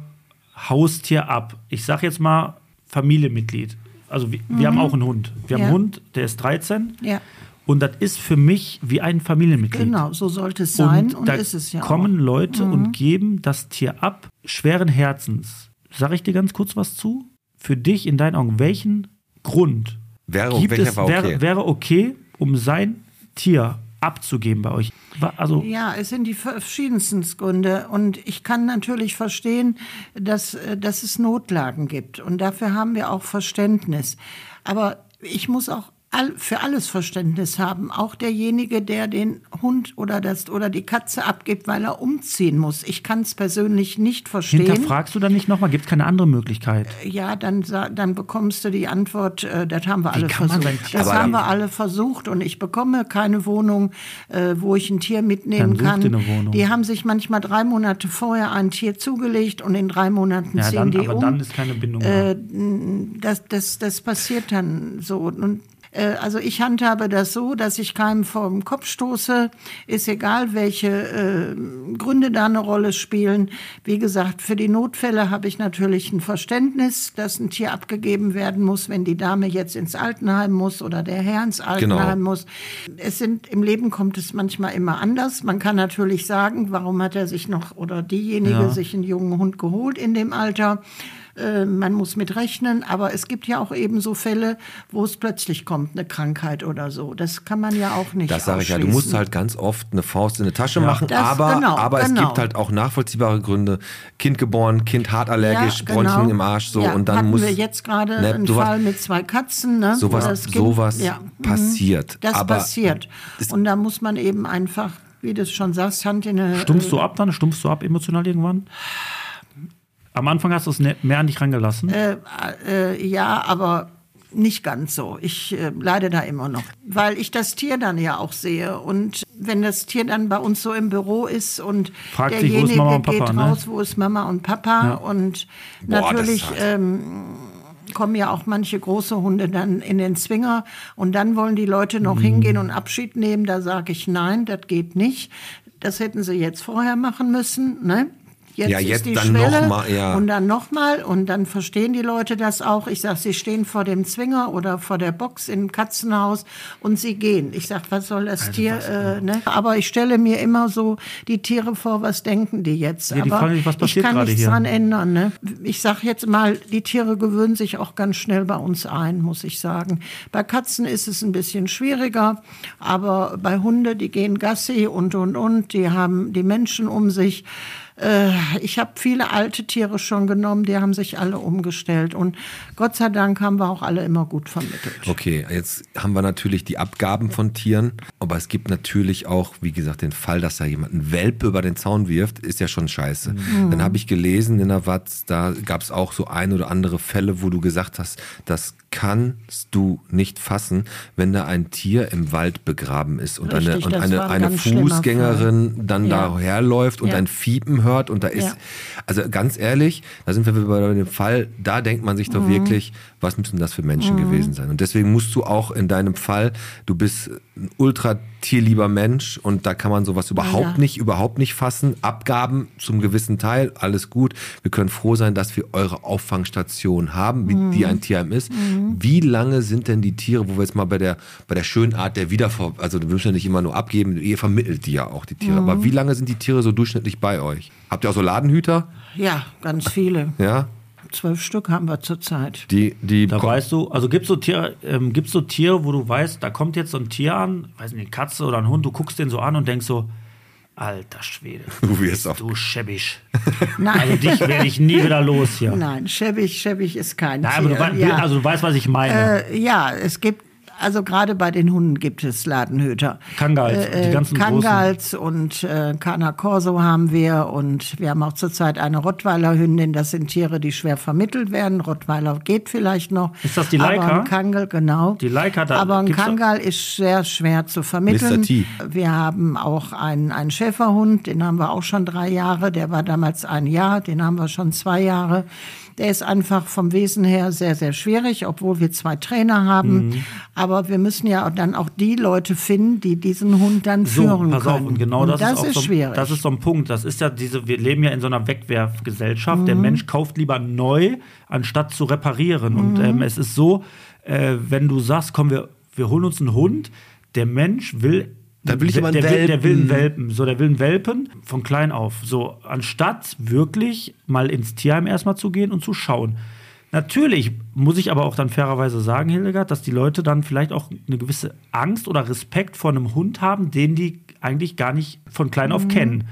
Haustier ab. Ich sag jetzt mal Familienmitglied. Also wir, wir haben auch einen Hund. Wir haben einen Hund, der ist 13 Ja, und das ist für mich wie ein Familienmitglied. genau, so sollte es sein und, da ist es ja kommen auch. Mhm. Leute und geben das Tier ab, schweren Herzens. Sag ich dir ganz kurz was zu? Für dich in deinen Augen, welchen Grund Wäre, gibt es, okay? wäre, wäre okay, um sein Tier abzugeben bei euch? Also, Ja, es sind die verschiedensten Gründe. Und ich kann natürlich verstehen, dass, äh, dass es Notlagen gibt. Und dafür haben wir auch Verständnis. Aber ich muss auch all, für alles Verständnis haben. Auch derjenige, der den Hund oder, das, oder die Katze abgibt, weil er umziehen muss. Ich kann es persönlich nicht verstehen. hinterfragst du dann nicht nochmal? Gibt es keine andere Möglichkeit? Ja, dann, dann bekommst du die Antwort, äh, das haben wir alle kann man versucht. Das haben wir alle versucht und ich bekomme keine Wohnung, äh, wo ich ein Tier mitnehmen kann. Die haben sich manchmal drei Monate vorher ein Tier zugelegt und in drei Monaten Ja, ziehen dann, die aber um. dann ist keine Bindung Äh, mehr. das, das, das passiert dann so. Und äh, also ich handhabe das so, dass ich keinem den Kopf stoße. Ist egal, welche äh, Gründe da eine Rolle spielen. Wie gesagt, für die Notfälle habe ich natürlich ein Verständnis, dass ein Tier abgegeben werden muss, wenn die Dame jetzt ins Altenheim muss oder der Herr ins Altenheim Genau. muss. Es sind im Leben kommt es manchmal immer anders. Man kann natürlich sagen, warum hat er sich noch oder diejenige Ja. sich einen jungen Hund geholt in dem Alter? Äh, Man muss mit rechnen, aber es gibt ja auch eben so Fälle, wo es plötzlich kommt, eine Krankheit oder so. Das kann man ja auch nicht Das sage ich ja, du musst halt ganz oft eine Faust in die Tasche machen, Das- aber, genau, aber es genau. gibt halt auch nachvollziehbare Gründe. Kind geboren, Kind hart allergisch, Bronchien im Arsch, so genau. ja, und dann muss wir jetzt gerade ne, einen sowas- Fall mit zwei Katzen, ne, wo sowas, das Kind, sowas ja, mhm. passiert. Das aber passiert. es- Und da muss man eben einfach, wie du es schon sagst, Hand in eine Stumpfst du ab dann? Stumpfst du ab emotional irgendwann? Am Anfang hast du es ne- mehr an dich rangelassen. Äh, äh, ja, aber nicht ganz so. Ich äh, leide da immer noch, weil ich das Tier dann ja auch sehe. Und wenn das Tier dann bei uns so im Büro ist und Fragt sich, wo ist derjenige Mama und Papa, geht ne? raus, wo ist Mama und Papa Ja. und Boah, natürlich ähm, kommen ja auch manche große Hunde dann in den Zwinger und dann wollen die Leute noch Mhm. hingehen und Abschied nehmen. Da sage ich nein, das geht nicht. Das hätten sie jetzt vorher machen müssen, ne? Jetzt Ja, ist jetzt die dann Schwelle noch mal, ja. und dann nochmal und dann verstehen die Leute das auch. Ich sage, sie stehen vor dem Zwinger oder vor der Box im Katzenhaus und sie gehen. Ich sage, was soll das Tier? äh, ne? Aber ich stelle mir immer so die Tiere vor, was denken die jetzt? Ja, die Aber fragen sich, was ich passiert kann gerade nichts hier? dran ändern. Ne? Ich sage jetzt mal, die Tiere gewöhnen sich auch ganz schnell bei uns ein, muss ich sagen. Bei Katzen ist es ein bisschen schwieriger, aber bei Hunde, die gehen Gassi und und und, die haben die Menschen um sich. Äh, Ich habe viele alte Tiere schon genommen, die haben sich alle umgestellt. Und Gott sei Dank haben wir auch alle immer gut vermittelt. Okay, jetzt haben wir natürlich die Abgaben von Tieren, aber es gibt natürlich auch, wie gesagt, den Fall, dass da jemand einen Welpe über den Zaun wirft, ist ja schon scheiße. Dann habe ich gelesen in der Watz, da gab es auch so ein oder andere Fälle, wo du gesagt hast, das kannst du nicht fassen, wenn da ein Tier im Wald begraben ist und Richtig, eine, und eine, ein eine Fußgängerin dann Ja. da herläuft und Ja. ein Fiepen hört und da ist, Ja. also ganz ehrlich, da sind wir bei dem Fall, da denkt man sich Mhm. doch wirklich, was müssen das für Menschen gewesen sein? Und deswegen musst du auch in deinem Fall, du bist ein ultra tierlieber Mensch und da kann man sowas überhaupt Ja. nicht, überhaupt nicht fassen. Abgaben zum gewissen Teil, alles gut. Wir können froh sein, dass wir eure Auffangstation haben, wie Mhm. die ein Tierheim ist. Wie lange sind denn die Tiere, wo wir jetzt mal bei der, bei der schönen Art der Wiederver, also wir müssen ja nicht immer nur abgeben, ihr vermittelt die ja auch, die Tiere. Mhm. Aber wie lange sind die Tiere so durchschnittlich bei euch? Habt ihr auch so Ladenhüter? Ja, ganz viele. Ja? Zwölf Stück haben wir zurzeit. Die, die Da weißt du, also gibt es so, Tier, ähm, gibt's so Tiere, wo du weißt, da kommt jetzt so ein Tier an, weiß nicht, eine Katze oder ein Hund, du guckst den so an und denkst so, alter Schwede, [LAUGHS] Du wirst auf. du schäbig. [LAUGHS] Nein. Also dich werde ich nie wieder los hier. Nein, schäbig, schäbig ist kein Nein, aber du, Tier. ja. also du weißt, was ich meine. äh, ja, es gibt, also gerade bei den Hunden gibt es Ladenhüter. Kangals, die ganzen Kangals und äh, Kana Corso haben wir und wir haben auch zurzeit eine Rottweiler Hündin. Das sind Tiere, die schwer vermittelt werden. Rottweiler geht vielleicht noch. Ist das die Aber Leica? ein Kangal, genau. Die Leica, da Aber ein Kangal ist sehr schwer zu vermitteln. Mr. T. Wir haben auch einen, einen Schäferhund, den haben wir auch schon drei Jahre. Der war damals ein Jahr, den haben wir schon zwei Jahre. Der ist einfach vom Wesen her sehr, sehr schwierig, obwohl wir zwei Trainer haben. Mhm. Aber wir müssen ja dann auch die Leute finden, die diesen Hund dann So, führen pass können. auf, und genau das, das ist, auch ist so, schwierig. Das ist so ein Punkt. Das ist ja diese, wir leben ja in so einer Wegwerfgesellschaft. Der Mensch kauft lieber neu, anstatt zu reparieren. Und ähm, es ist so, äh, wenn du sagst, komm, wir, wir holen uns einen Hund, der Mensch will. Dann will ich aber einen der, will, der will einen Welpen. Welpen. So, der will einen Welpen von klein auf. So, anstatt wirklich mal ins Tierheim erstmal zu gehen und zu schauen. Natürlich muss ich aber auch dann fairerweise sagen, Hildegard, dass die Leute dann vielleicht auch eine gewisse Angst oder Respekt vor einem Hund haben, den die eigentlich gar nicht von klein auf kennen.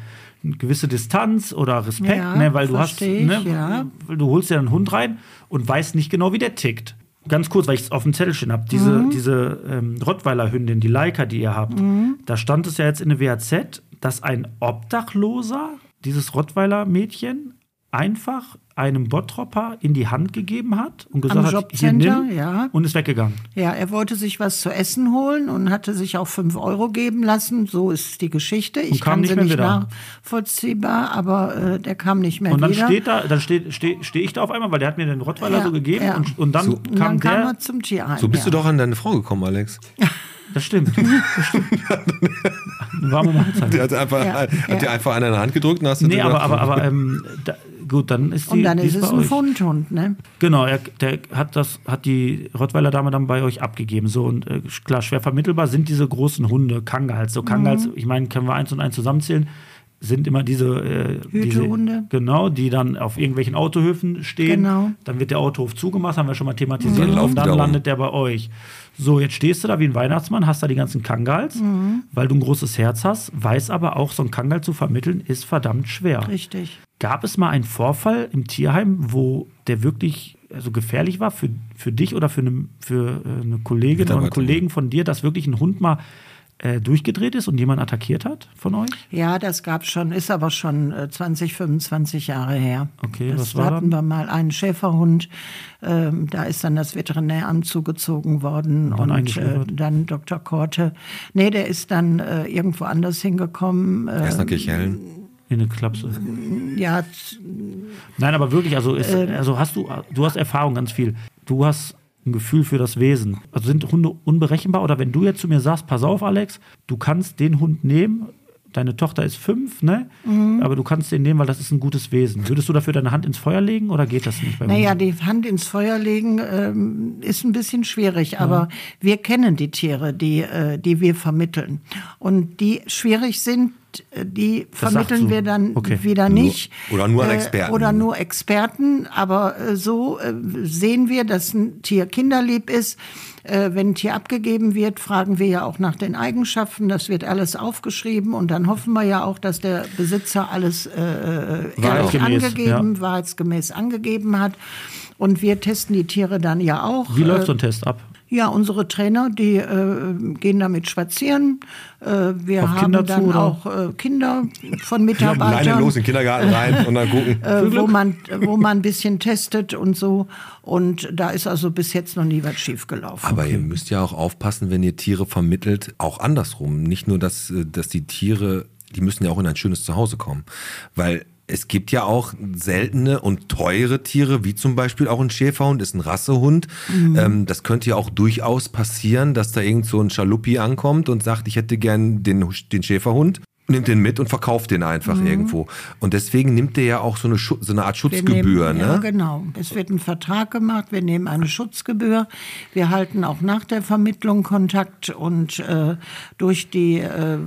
Eine gewisse Distanz oder Respekt, Ja, ne, weil du hast, ich, ne, ja. weil du holst dir einen Hund rein und weißt nicht genau, wie der tickt. Ganz kurz, weil ich es auf dem Zettel stehen habe. Diese, Mhm. diese ähm, Rottweiler-Hündin, die Leica, die ihr habt, Mhm. da stand es ja jetzt in der WAZ, dass ein Obdachloser dieses Rottweiler-Mädchen einfach einem Bottropper in die Hand gegeben hat und gesagt Am hat, hier nimm ja. und ist weggegangen. Ja, er wollte sich was zu essen holen und hatte sich auch fünf Euro geben lassen. So ist die Geschichte. Ich kam kann nicht sie mehr nicht wieder. nachvollziehbar, aber äh, der kam nicht mehr Und dann wieder. steht da, dann stehe steh, steh ich da auf einmal, weil der hat mir den Rottweiler Ja, so gegeben ja. und, und dann So. kam dann kam der. er zum Tierheim. So bist ja. du doch an deine Frau gekommen, Alex. [LAUGHS] Das stimmt. Das stimmt. Eine warme Mahlzeit. Die hat, einfach, Ja, hat ja. dir einfach einen in die Hand gedrückt und hast du Nee, aber, aber, aber ähm, da, gut, dann ist die. Und dann die ist es bei ein euch. Fundhund, ne? Genau, er, der hat das, hat die Rottweiler Dame dann bei euch abgegeben. So und äh, klar, schwer vermittelbar sind diese großen Hunde, Kangals. So Kangals, Mhm. ich meine, können wir eins und eins zusammenzählen, sind immer diese äh. Diese, genau, die dann auf irgendwelchen Autohöfen stehen. Genau. Dann wird der Autohof zugemacht, haben wir schon mal thematisiert. Laufen und dann landet der bei euch. So, jetzt stehst du da wie ein Weihnachtsmann, hast da die ganzen Kangals, Mhm. weil du ein großes Herz hast, weiß aber auch, so ein Kangal zu vermitteln ist verdammt schwer. Richtig. Gab es mal einen Vorfall im Tierheim, wo der wirklich also gefährlich war für, für dich oder für eine, für äh, eine Kollegin oder einen. Kollegen von dir, dass wirklich ein Hund mal äh, durchgedreht ist und jemand attackiert hat von euch? Ja, das gab schon, ist aber schon äh, 20, 25 Jahre her. Okay, das was war hatten dann? wir mal einen Schäferhund. Ähm, da ist dann das Veterinäramt zugezogen worden Dann und äh, dann Dr. Korte. Nee, der ist dann äh, irgendwo anders hingekommen. Äh, Erst nach Kirchhellen. In eine Klapse. ja, Nein, aber wirklich, also, ist, Ähm. also hast du, du hast Erfahrung ganz viel. Du hast ein Gefühl für das Wesen. Also sind Hunde unberechenbar? Oder wenn du jetzt zu mir sagst, pass auf, Alex, du kannst den Hund nehmen, deine Tochter ist fünf, ne? Mhm. Aber du kannst den nehmen, weil das ist ein gutes Wesen. Würdest du dafür deine Hand ins Feuer legen oder geht das nicht bei Naja, Hunden? die Hand ins Feuer legen ähm, ist ein bisschen schwierig, aber wir kennen die Tiere, die, äh, die wir vermitteln. Und die schwierig sind, äh, die vermitteln wir dann Okay. wieder Nur- nicht. oder nur an Äh, Experten. Oder nur Experten, aber äh, so äh, sehen wir, dass ein Tier kinderlieb ist. Äh, wenn ein Tier abgegeben wird, fragen wir ja auch nach den Eigenschaften. Das wird alles aufgeschrieben und dann hoffen wir ja auch, dass der Besitzer alles äh, ehrlich Wahrheitsgemäß, angegeben, wahrheitsgemäß angegeben hat. Und wir testen die Tiere dann ja auch. Wie Äh, läuft so ein Test ab? Ja, unsere Trainer, die äh, gehen damit spazieren. Äh, wir Auf haben zu, dann oder? auch äh, Kinder von [LAUGHS] Mitarbeitern. los in den Kindergarten rein und dann gucken. äh, wo man, wo man ein bisschen testet und so. Und da ist also bis jetzt noch nie was schiefgelaufen. Aber ihr müsst ja auch aufpassen, wenn ihr Tiere vermittelt, auch andersrum. Nicht nur, dass, äh, dass die Tiere, die müssen ja auch in ein schönes Zuhause kommen. Weil es gibt ja auch seltene und teure Tiere, wie zum Beispiel auch ein Schäferhund, ist ein Rassehund. Ähm, das könnte ja auch durchaus passieren, dass da irgend so ein Schaluppi ankommt und sagt, ich hätte gern den, den Schäferhund. Nimmt den mit und verkauft den einfach irgendwo. Und deswegen nimmt der ja auch so eine, Schu so eine Art Schutzgebühr, nehmen, Ja, ne? genau. Es wird ein Vertrag gemacht, wir nehmen eine Schutzgebühr. Wir halten auch nach der Vermittlung Kontakt und äh, durch die äh,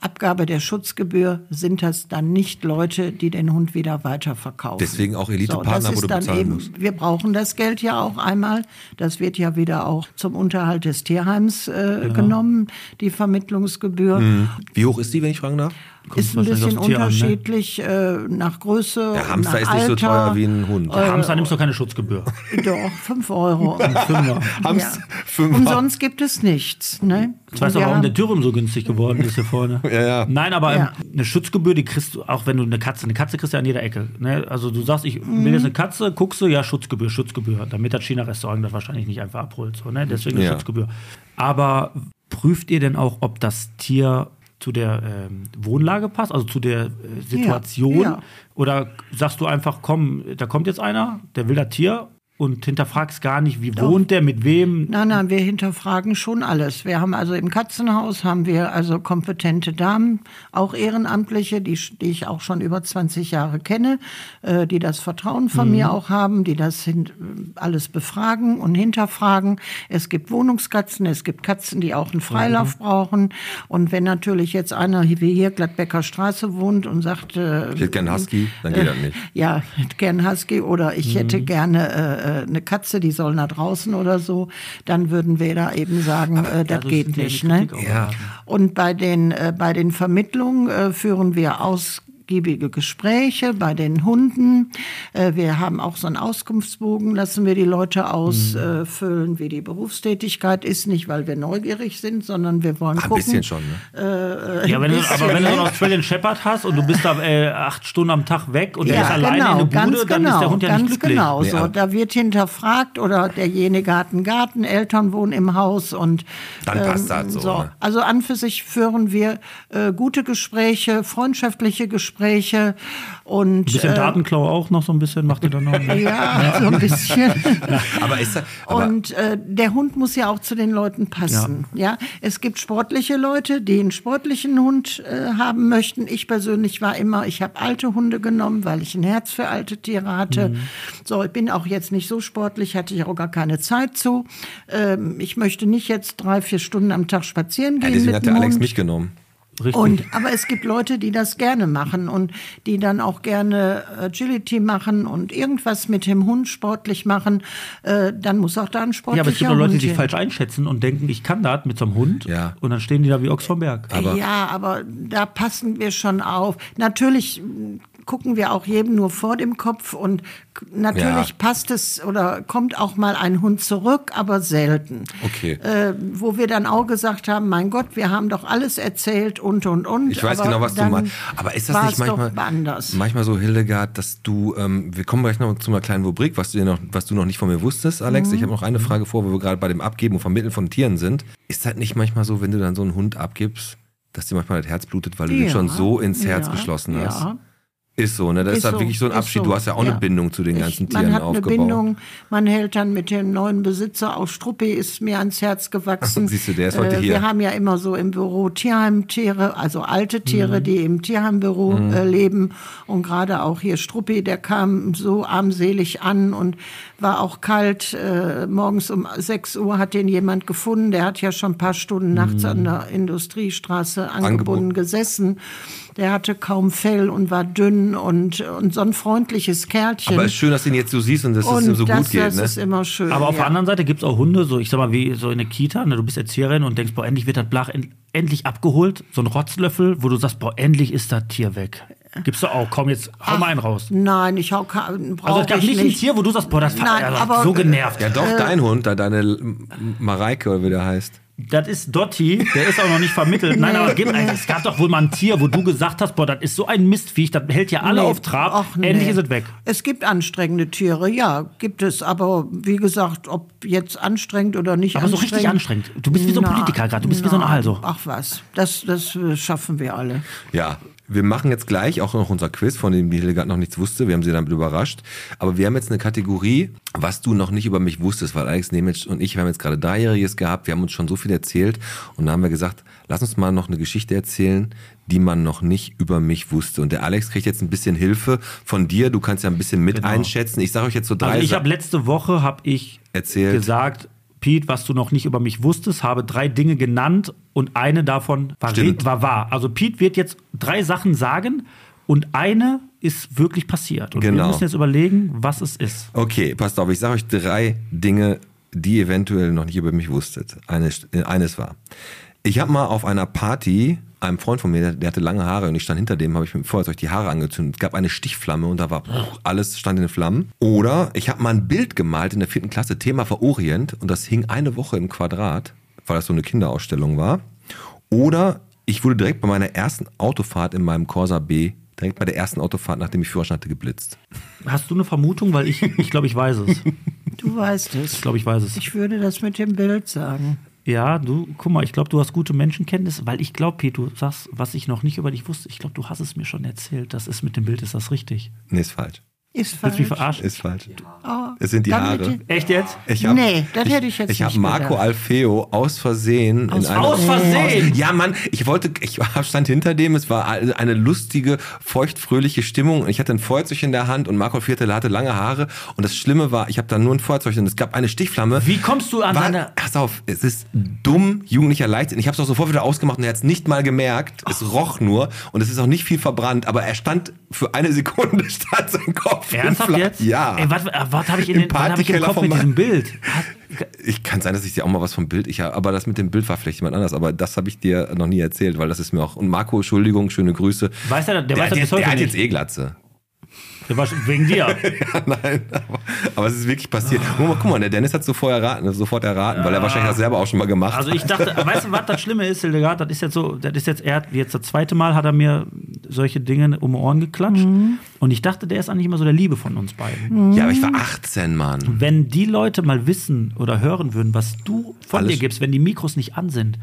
Abgabe der Schutzgebühr sind das dann nicht Leute, die den Hund wieder weiterverkaufen. Deswegen auch Elite-Partner, das wo du dann bezahlen eben, musst. Wir brauchen das Geld ja auch einmal. Das wird ja wieder auch zum Unterhalt des Tierheims äh, genommen, die Vermittlungsgebühr. Wie hoch ist die, wenn ich fragen darf? Ist ein bisschen Tier an, ne? unterschiedlich äh, nach Größe. Der Hamster nach ist nicht so Alter. teuer wie ein Hund. Der Hamster nimmst du keine Schutzgebühr. [LAUGHS] Doch, 5 Euro. [LAUGHS] Hamster, Ja. Umsonst gibt es nichts. Ne? Ich weiß Und auch, wir warum der Dürrum so günstig geworden ist hier vorne. [LAUGHS] Ja, ja. Nein, aber ähm, Ja. eine Schutzgebühr, die kriegst du, auch wenn du eine Katze, eine Katze kriegst du ja an jeder Ecke. Ne? Also du sagst, ich will jetzt eine Katze, guckst du, ja, Schutzgebühr, Schutzgebühr, damit das China-Restaurant das wahrscheinlich nicht einfach abholt. So, ne? Deswegen eine Ja. Schutzgebühr. Aber prüft ihr denn auch, ob das Tier zu der ähm, Wohnlage passt, also zu der äh, Situation? ja. Oder sagst du einfach, komm, da kommt jetzt einer, der will das Tier und hinterfragst gar nicht, wie wohnt der, mit wem? Nein, nein, wir hinterfragen schon alles. Wir haben also im Katzenhaus haben wir also kompetente Damen, auch Ehrenamtliche, die, die ich auch schon über 20 Jahre kenne, äh, die das Vertrauen von mir auch haben, die das hin, alles befragen und hinterfragen. Es gibt Wohnungskatzen, es gibt Katzen, die auch einen Freilauf brauchen. Und wenn natürlich jetzt einer wie hier Gladbecker Straße wohnt und sagt, äh, Ich hätte gern Husky, dann geht das nicht. ja, ich hätte gern Husky oder ich hätte gerne äh, äh, eine Katze, die soll nach draußen oder so, dann würden wir da eben sagen, äh, das geht ist ja die nicht. Ne? Ja. Und bei den, äh, bei den Vermittlungen äh, führen wir ausgiebige Gespräche bei den Hunden. Äh, wir haben auch so einen Auskunftsbogen, lassen wir die Leute ausfüllen, wie die Berufstätigkeit ist. Nicht, weil wir neugierig sind, sondern wir wollen Ach, ein gucken. bisschen schon, ne? Ja, wenn du, aber wenn du so einen Australian Shepherd hast und du bist da äh, acht Stunden am Tag weg und der ist alleine in der Bude, ganz dann ist der Hund ja ganz nicht glücklich. genau. So. aber- Da wird hinterfragt oder derjenige hat einen Garten, Eltern wohnen im Haus und Dann passt das so, ne? Also an für sich führen wir äh, gute Gespräche, freundschaftliche Gespräche und Ein bisschen äh, Datenklau auch noch so ein bisschen, macht ihr dann noch. [LAUGHS] ja, so ein bisschen. [LAUGHS] Aber ist aber Und äh, der Hund muss ja auch zu den Leuten passen. Ja. es gibt sportliche Leute, die einen sportlichen Hund äh, haben möchten. Ich persönlich war immer, ich habe alte Hunde genommen, weil ich ein Herz für alte Tiere hatte. Mhm. So, ich bin auch jetzt nicht so sportlich, hatte ich auch gar keine Zeit zu. Ähm, ich möchte nicht jetzt drei, vier Stunden am Tag spazieren ja, gehen deswegen mit hat der Alex Hund. mich genommen. Richtig. Und, aber es gibt Leute, die das gerne machen und die dann auch gerne Agility machen und irgendwas mit dem Hund sportlich machen. Äh, dann muss auch da ein sportlicher ja, aber es gibt auch Leute, die sich falsch einschätzen und denken, ich kann das mit so einem Hund. Ja. Und dann stehen die da wie Ochs vom Berg. Aber- ja, aber da passen wir schon auf. Natürlich gucken wir auch jedem nur vor dem Kopf und natürlich Ja. passt es oder kommt auch mal ein Hund zurück, aber selten. Okay. Äh, wo wir dann auch gesagt haben, mein Gott, wir haben doch alles erzählt und und und. Ich weiß aber genau, was du meinst. Aber ist das nicht manchmal, anders? manchmal so, Hildegard, dass du, ähm, wir kommen gleich noch zu einer kleinen Rubrik, was du, noch, was du noch nicht von mir wusstest, Alex. Mhm. Ich habe noch eine Frage vor, wo wir gerade bei dem Abgeben und Vermitteln von Tieren sind. Ist das nicht manchmal so, wenn du dann so einen Hund abgibst, dass dir manchmal das Herz blutet, weil du den Ja, schon so ins Herz ja, geschlossen hast? ja. Ist so, ne? Das ist, Ist halt so, wirklich so ein Abschied. so, Du hast ja auch eine ja. Bindung zu den ganzen Ich, Tieren man hat aufgebaut. eine Bindung, man hält dann mit dem neuen Besitzer, auch Struppi ist mir ans Herz gewachsen. [LAUGHS] Siehst du, der ist heute äh, hier. Wir haben ja immer so im Büro Tierheimtiere, also alte Mhm. Tiere, die im Tierheimbüro äh, leben. Und gerade auch hier Struppi, der kam so armselig an und war auch kalt. Äh, morgens um 6 Uhr hat den jemand gefunden. Der hat ja schon ein paar Stunden nachts an der Industriestraße angebunden Angebunden. gesessen. Der hatte kaum Fell und war dünn und, und so ein freundliches Kerlchen. Aber es ist schön, dass du ihn jetzt so siehst und dass es und ihm so das, gut geht, das ne? ist immer schön. Aber auf ja. der anderen Seite gibt es auch Hunde, so ich sag mal, wie so in der Kita, ne, du bist Erzieherin und denkst, boah, endlich wird das Blach en endlich abgeholt, so ein Rotzlöffel, wo du sagst, boah, endlich ist das Tier weg. Gibst du auch, komm jetzt, hau mal einen raus. Nein, ich hau ka- Also es gab ich nicht ein Tier, wo du sagst, boah, das Nein, hat aber- so genervt. Ja, doch, Äh, dein Hund, da deine Mareike oder wie der heißt. Das ist Dotti, der ist auch noch nicht vermittelt. Nein, aber gib, es gab doch wohl mal ein Tier, wo du gesagt hast, boah, das ist so ein Mistviech, das hält ja alle Nee, auf Trab. ach, nee. Endlich ist es weg. Es gibt anstrengende Tiere, ja, gibt es. Aber wie gesagt, ob jetzt anstrengend oder nicht Aber so anstrengend. richtig anstrengend. Du bist wie so ein Na, Politiker gerade, du bist wie so ein na, Also. Ach was, das, das schaffen wir alle. Ja, Wir machen jetzt gleich auch noch unser Quiz, von dem die Hildegard noch nichts wusste. Wir haben sie damit überrascht. Aber wir haben jetzt eine Kategorie, was du noch nicht über mich wusstest, weil Alex Nemitsch und ich, wir haben jetzt gerade Dreijähriges gehabt. Wir haben uns schon so viel erzählt. Und da haben wir gesagt, lass uns mal noch eine Geschichte erzählen, die man noch nicht über mich wusste. Und der Alex kriegt jetzt ein bisschen Hilfe von dir. Du kannst ja ein bisschen mit Genau. einschätzen. Ich sage euch jetzt so drei Also ich habe letzte Woche habe ich Erzählt. gesagt, Pete, was du noch nicht über mich wusstest, habe drei Dinge genannt und eine davon war, war wahr. Also Pete wird jetzt drei Sachen sagen und eine ist wirklich passiert. Und wir Genau. müssen jetzt überlegen, was es ist. Okay, passt auf, ich sage euch drei Dinge, die eventuell noch nicht über mich wusstet. Eines, äh, eines war, ich habe mal auf einer Party einem Freund von mir, der, der hatte lange Haare und ich stand hinter dem, habe ich mit dem Feuerzeug die Haare angezündet. Es gab eine Stichflamme und da war alles stand in Flammen. Oder ich habe mal ein Bild gemalt in der vierten Klasse, Thema war Orient und das hing eine Woche im Quadrat, weil das so eine Kinderausstellung war. Oder ich wurde direkt bei meiner ersten Autofahrt in meinem Corsa B, direkt bei der ersten Autofahrt, nachdem ich Führerschein hatte, geblitzt. Hast du eine Vermutung? Weil ich, ich glaube, ich weiß es. Du weißt es. Ich glaube, ich weiß es. Ich würde das mit dem Bild sagen. Ja, du, guck mal, ich glaube, du hast gute Menschenkenntnis, weil ich glaube, Pete, du sagst, was ich noch nicht über dich wusste. Ich glaube, du hast es mir schon erzählt. Das ist mit dem Bild, ist das richtig? Nee, ist falsch. Ist Willst du mich falsch. verarschen? Ist falsch. Oh, Es sind die Haare. bitte- Echt jetzt? Ich hab, Nee, das hätte ich jetzt Ich habe Marco gedacht. Alfeo aus Versehen in einer. aus Versehen? Ja, Mann, ich wollte, ich [LAUGHS] stand hinter dem, es war eine lustige, feuchtfröhliche Stimmung. Und Ich hatte ein Feuerzeug in der Hand und Marco Alfeo hatte lange Haare. Und das Schlimme war, ich habe da nur ein Feuerzeug und es gab eine Stichflamme. Wie kommst du an War, seine. pass auf, es ist dumm, jugendlicher Leichtsinn. Ich habe es auch sofort wieder ausgemacht und er hat es nicht mal gemerkt. Es roch nur und es ist auch nicht viel verbrannt, aber er stand für eine Sekunde, [LAUGHS] stand sein Kopf. Ernsthaft jetzt? Ja. Ey, was was habe ich, in Im den- was hab ich im Kopf von mit diesem Bild? Ich kann sein, dass ich dir auch mal was vom Bild, ich, aber das mit dem Bild war vielleicht jemand anders, aber das habe ich dir noch nie erzählt, weil das ist mir auch. Und Marco, Entschuldigung, schöne Grüße. Weiß er, der, Der, weiß er jetzt, bis heute der hat nicht. jetzt eh Glatze. Der war schon- wegen dir. [LAUGHS] Nein, aber, aber es ist wirklich passiert. Guck mal, guck mal, der Dennis hat sofort erraten, sofort erraten, weil er wahrscheinlich das selber auch schon mal gemacht Also hat. ich dachte, weißt du, was das Schlimme ist, Hildegard? Das ist jetzt so, das ist jetzt, er hat jetzt das zweite Mal hat er mir solche Dinge um die Ohren geklatscht. Und ich dachte, der ist eigentlich immer so der Liebe von uns beiden. Ja, aber ich war 18, Mann. Wenn die Leute mal wissen oder hören würden, was du von Alles- dir gibst, wenn die Mikros nicht an sind,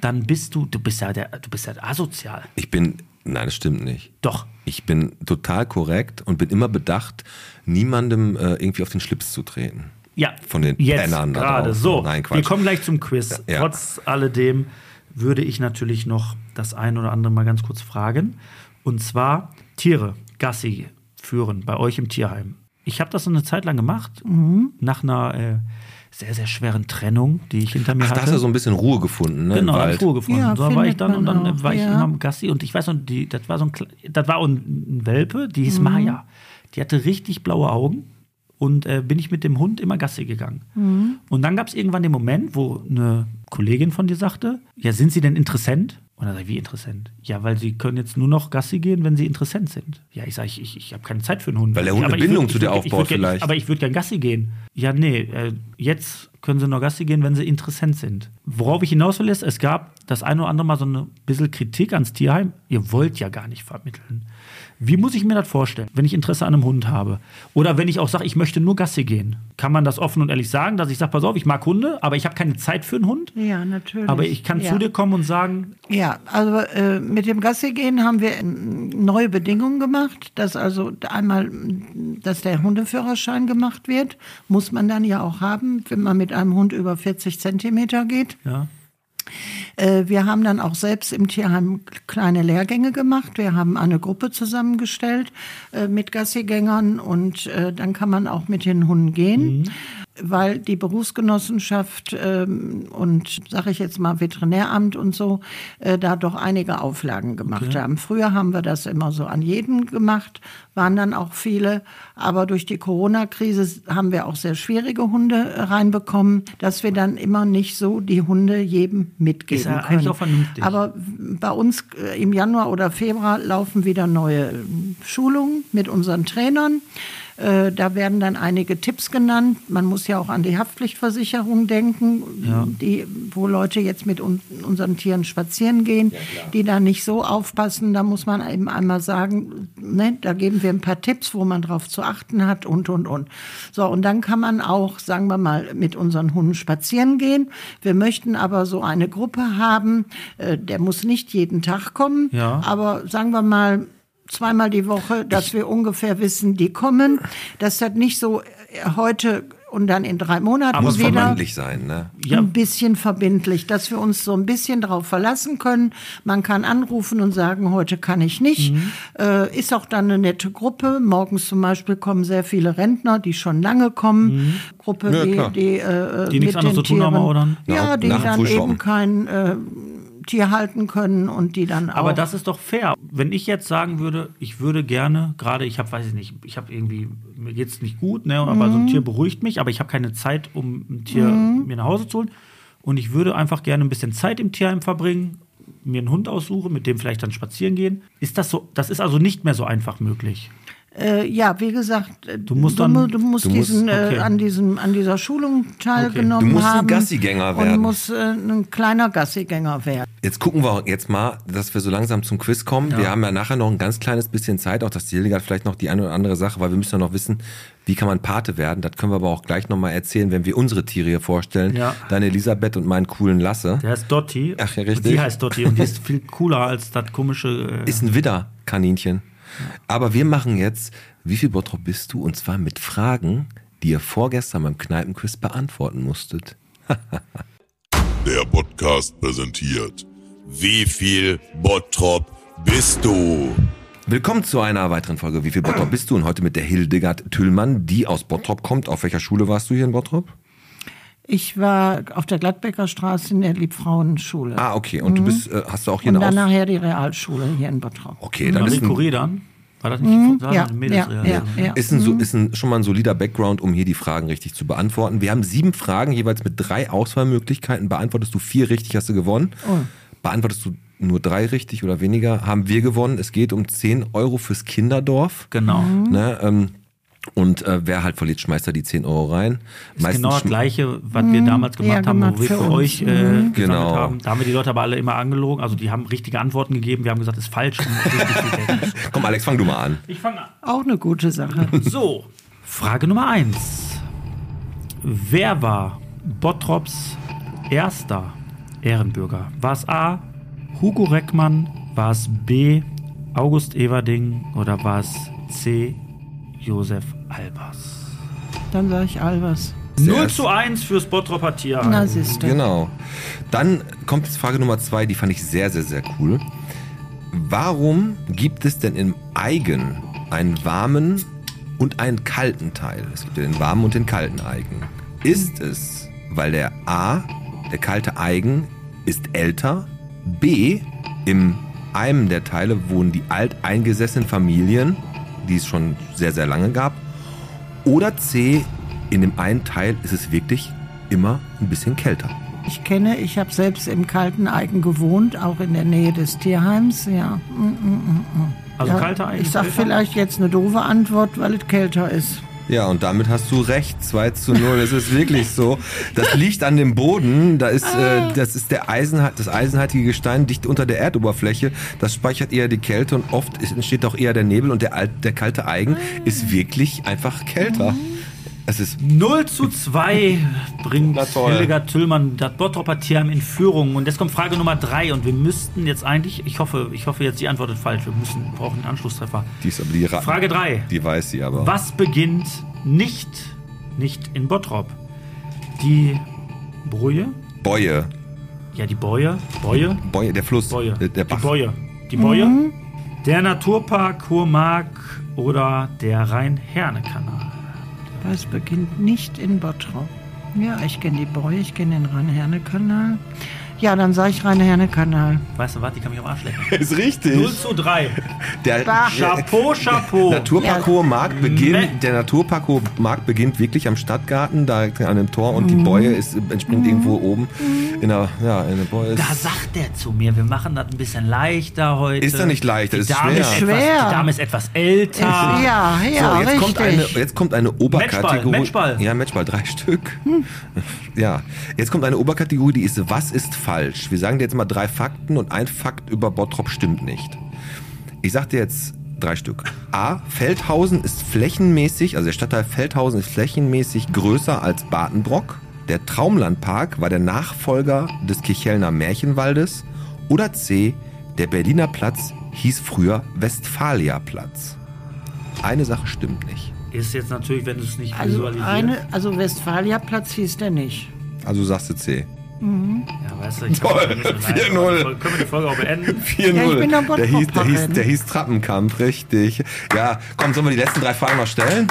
dann bist du, du bist ja der, du bist ja asozial. Ich bin, nein, das stimmt nicht. Doch. Ich bin total korrekt und bin immer bedacht, niemandem äh, irgendwie auf den Schlips zu treten. Ja, Von den jetzt Pennern gerade. So, Nein, Quatsch. wir kommen gleich zum Quiz. Ja. Trotz alledem würde ich natürlich noch das ein oder andere mal ganz kurz fragen. Und zwar Tiere, Gassi führen bei euch im Tierheim. Ich habe das so eine Zeit lang gemacht, Mhm. nach einer äh, sehr, sehr schweren Trennung, die ich hinter mir Ach, da hatte. hast du so ein bisschen Ruhe gefunden, ne? Genau, im hab Wald. Ruhe gefunden. Ja, so war ich dann und dann auch, war ich ja. immer am Gassi und ich weiß noch, die, das war so ein, das war ein Welpe, die Mhm. hieß Maya. Die hatte richtig blaue Augen und äh, bin ich mit dem Hund immer Gassi gegangen. Mhm. Und dann gab es irgendwann den Moment, wo eine Kollegin von dir sagte, ja, sind Sie denn Interessent? Und dann sag ich, wie Interessent? Ja, weil Sie können jetzt nur noch Gassi gehen, wenn Sie Interessent sind. Ja, ich sage, ich, ich, ich habe keine Zeit für einen Hund. Weil der Hund eine Bindung würd- zu dir würd- aufbaut gern- vielleicht. Aber ich würde gern Gassi gehen. Ja, nee, äh, jetzt können sie nur Gassi gehen, wenn sie interessant sind. Worauf ich hinaus will, ist, es gab das eine oder andere Mal so ein bisschen Kritik ans Tierheim. Ihr wollt ja gar nicht vermitteln. Wie muss ich mir das vorstellen, wenn ich Interesse an einem Hund habe? Oder wenn ich auch sage, ich möchte nur Gassi gehen? Kann man das offen und ehrlich sagen, dass ich sage, pass auf, ich mag Hunde, aber ich habe keine Zeit für einen Hund? Ja, natürlich. Aber ich kann ja. zu dir kommen und sagen, Ja, also äh, mit dem Gassi gehen haben wir ähm, neue Bedingungen gemacht, dass also einmal, dass der Hundeführerschein gemacht wird, muss man dann ja auch haben, wenn man mit einem Hund über 40 Zentimeter geht. ja, Äh, wir haben dann auch selbst im Tierheim kleine Lehrgänge gemacht. Wir haben eine Gruppe zusammengestellt äh, mit Gassigängern und äh, dann kann man auch mit den Hunden gehen. Weil die Berufsgenossenschaft ähm, und, sage ich jetzt mal, Veterinäramt und so, äh, da doch einige Auflagen gemacht haben. Früher haben wir das immer so an jeden gemacht, waren dann auch viele. Aber durch die Corona-Krise haben wir auch sehr schwierige Hunde äh, reinbekommen, dass wir dann immer nicht so die Hunde jedem mitgeben Ist ja können. eigentlich auch vernünftig. Aber bei uns äh, im Januar oder Februar laufen wieder neue äh, Schulungen mit unseren Trainern. Äh, da werden dann einige Tipps genannt. Man muss ja auch an die Haftpflichtversicherung denken, die, wo Leute jetzt mit un unseren Tieren spazieren gehen, die da nicht so aufpassen. Da muss man eben einmal sagen, ne, da geben wir ein paar Tipps, wo man drauf zu achten hat und, und, und. So, und dann kann man auch, sagen wir mal, mit unseren Hunden spazieren gehen. Wir möchten aber so eine Gruppe haben, äh, der muss nicht jeden Tag kommen, Ja. aber sagen wir mal, zweimal die Woche, dass wir ungefähr wissen, die kommen. Dass das nicht so äh, heute und dann in drei Monaten Muss wieder verbindlich sein, ne? Ja. ein bisschen verbindlich, dass wir uns so ein bisschen darauf verlassen können. Man kann anrufen und sagen, heute kann ich nicht. Mhm. Äh, ist auch dann eine nette Gruppe. Morgens zum Beispiel kommen sehr viele Rentner, die schon lange kommen. Gruppe, Ja, die, die, äh, Mhm. Die nichts anderes zu tun haben, oder? Ja, die dann eben kein äh, Tier halten können und die dann auch. Aber das ist doch fair. Wenn ich jetzt sagen würde, ich würde gerne, gerade ich habe, weiß ich nicht, ich habe irgendwie, mir geht es nicht gut, ne, aber Mhm. so ein Tier beruhigt mich, aber ich habe keine Zeit, um ein Tier Mhm. mir nach Hause zu holen. Und ich würde einfach gerne ein bisschen Zeit im Tierheim verbringen, mir einen Hund aussuchen, mit dem vielleicht dann spazieren gehen. Ist das so, das ist also nicht mehr so einfach möglich. Äh, ja, wie gesagt, äh, Du musst du, dann- mu- du musst du musst- diesen, okay. äh, an, diesem, an dieser Schulung teilgenommen Du musst ein haben. Gassigänger Und werden. musst äh, ein kleiner Gassigänger werden. Jetzt gucken wir jetzt mal, dass wir so langsam zum Quiz kommen. Wir haben ja nachher noch ein ganz kleines bisschen Zeit, auch dass die Hildegard vielleicht noch die eine oder andere Sache, weil wir müssen ja noch wissen, wie kann man Pate werden. Das können wir aber auch gleich nochmal erzählen, wenn wir unsere Tiere hier vorstellen. Ja. Deine Elisabeth und meinen coolen Lasse. Der heißt Dotti. Ach ja, Und richtig. die heißt Dotti und die ist viel cooler als das komische. Äh, Ist ein Widderkaninchen. Aber wir machen jetzt, wie viel Bottrop bist du? Und zwar mit Fragen, die ihr vorgestern beim Kneipenquiz beantworten musstet. [LAUGHS] Der Podcast präsentiert. Wie viel Bottrop bist du? Willkommen zu einer weiteren Folge Wie viel Bottrop bist du? Und heute mit der Hildegard Tüllmann, die aus Bottrop kommt. Auf welcher Schule warst du hier in Bottrop? Ich war auf der Gladbecker Straße in der Liebfrauenschule. Ah, okay. Und du bist, äh, hast du auch hier Mhm. und eine dann Aus... nachher die Realschule hier in Bottrop. Okay, dann Marie ist ein, Curie dann? War das nicht? War Ja, ja, ja, ja. ist, ein, so, ist ein, schon mal ein solider Background, um hier die Fragen richtig zu beantworten. Wir haben sieben Fragen, jeweils mit drei Auswahlmöglichkeiten. Beantwortest du vier richtig, hast du gewonnen. Beantwortest du nur drei richtig oder weniger, haben wir gewonnen. Es geht um 10 Euro fürs Kinderdorf. Genau. Ne, ähm, und äh, wer halt verliert, schmeißt da die 10 Euro rein. ist genau das Gleiche, was wir damals gemacht Ja, haben, gemacht wo wir für für euch äh, Mhm. gesammelt Genau. haben. Da haben wir die Leute aber alle immer angelogen. Also die haben richtige Antworten gegeben. Wir haben gesagt, ist falsch. [LAUGHS] Komm, Alex, fang du mal an. ich fange an. Auch eine gute Sache. So, Frage Nummer eins. Wer war Bottrops erster Ehrenbürger? War es A. Hugo Reckmann? War es B. August Everding? Oder war es C. Josef Albers? Dann sage ich Albers. 0 zu 1 fürs Bottroper Tierheim. Na, siehste. Genau. Dann kommt jetzt Frage Nummer zwei, die fand ich sehr, sehr, sehr cool. Warum gibt es denn im Eigen einen warmen und einen kalten Teil? Es gibt ja den warmen und den kalten Eigen. Ist es, weil der A, der kalte Eigen, ist älter, B, im einem der Teile wohnen die alteingesessenen Familien, die es schon sehr, sehr lange gab, oder C, in dem einen Teil ist es wirklich immer ein bisschen kälter. Ich kenne, ich habe selbst im kalten Eigen gewohnt, auch in der Nähe des Tierheims. Ja. Mm, mm, mm, mm. Also ja, kalter Eigen Ich sage kälter? vielleicht jetzt eine doofe Antwort, weil es kälter ist. Ja, und damit hast du recht. 2 zu 0. Es ist wirklich so. Das liegt an dem Boden. Da ist, äh, das ist der Eisen, das eisenhaltige Gestein dicht unter der Erdoberfläche. Das speichert eher die Kälte und oft entsteht auch eher der Nebel und der, der kalte Eigen ist wirklich einfach kälter. Es ist 0 zu 2 bringt. Hildegard Tüllmann das Bottroper Tierheim in Führung. Und jetzt kommt Frage Nummer 3. Und wir müssten jetzt eigentlich, ich hoffe, ich hoffe jetzt, die Antwort ist falsch. Wir müssen, brauchen einen Anschlusstreffer. die ist aber die Ra Frage 3. Die weiß sie aber. Was beginnt nicht, nicht in Bottrop? Die Brühe? Bäue. Ja, die Bäue. Bäue? Bäue, der Fluss. Bäue. Der, der Die Bach. Bäue. Die Bäue? Der Naturpark Kurmark oder der Rhein-Herne-Kanal? Was beginnt nicht in Bottrop? Ja, ich kenne die Bräu, ich kenne den Rhein-Herne-Kanal. Ja, dann sage ich Rhein-Herne-Kanal. Weißt du was, die kann mich am Arsch lecken. [LAUGHS] Ist richtig. 0 zu 3. Der, Bah. Chapeau, Chapeau. Naturpark Hohe Markt beginnt, der Naturpark Hohe Markt beginnt wirklich am Stadtgarten, da an dem Tor und die Boje ist, entspringt irgendwo oben in der, ja, in der Boje. Da Ist, sagt der zu mir, wir machen das ein bisschen leichter heute. Ist doch nicht leichter, ist Dame schwer. Ist Schwer. Etwas, die Dame ist etwas älter. Ja, so, ja, jetzt kommt, eine, richtig. jetzt kommt eine Oberkategorie. Matchball. Ja, Matchball, drei Stück. [LAUGHS] Ja, jetzt kommt eine Oberkategorie, die ist, was ist falsch? Wir sagen dir jetzt mal drei Fakten und ein Fakt über Bottrop stimmt nicht. Ich sag dir jetzt drei Stück. A. Feldhausen ist flächenmäßig, also der Stadtteil Feldhausen ist flächenmäßig größer als Badenbrock. Der Traumlandpark war der Nachfolger des Kirchhellner Märchenwaldes. Oder C. Der Berliner Platz hieß früher Westphaliaplatz. Eine Sache stimmt nicht. Ist jetzt natürlich, wenn du es nicht Also, visualisierst. eine, also Westfalia-Platz hieß der nicht. Also sagst du C. Ja, weißt du, ich Toll, kann nicht so 4-0. Können wir die Folge auch beenden? [LAUGHS] 4-0. Ja, ich bin doch der, hieß, der, hieß, der hieß Trappenkampf, richtig. Ja, komm, sollen wir die letzten drei Fragen noch stellen?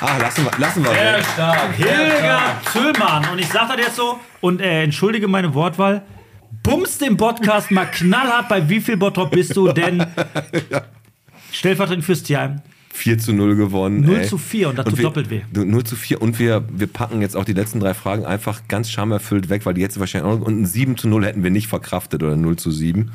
Ach, lassen wir, lassen wir. Sehr stark. Hildegard Züllmann. Und ich sag das jetzt so und äh, entschuldige meine Wortwahl. Bums den Podcast mal knallhart bei wie viel Bottrop bist du denn? [LAUGHS] Stellvertretend fürs Tierheim. 4 zu 0 gewonnen. 0 ey. zu 4 und das tut wir, doppelt weh. 0 zu 4 und wir, wir packen jetzt auch die letzten drei Fragen einfach ganz schamerfüllt weg, weil die jetzt wahrscheinlich auch und ein 7 zu 0 hätten wir nicht verkraftet oder 0 zu 7.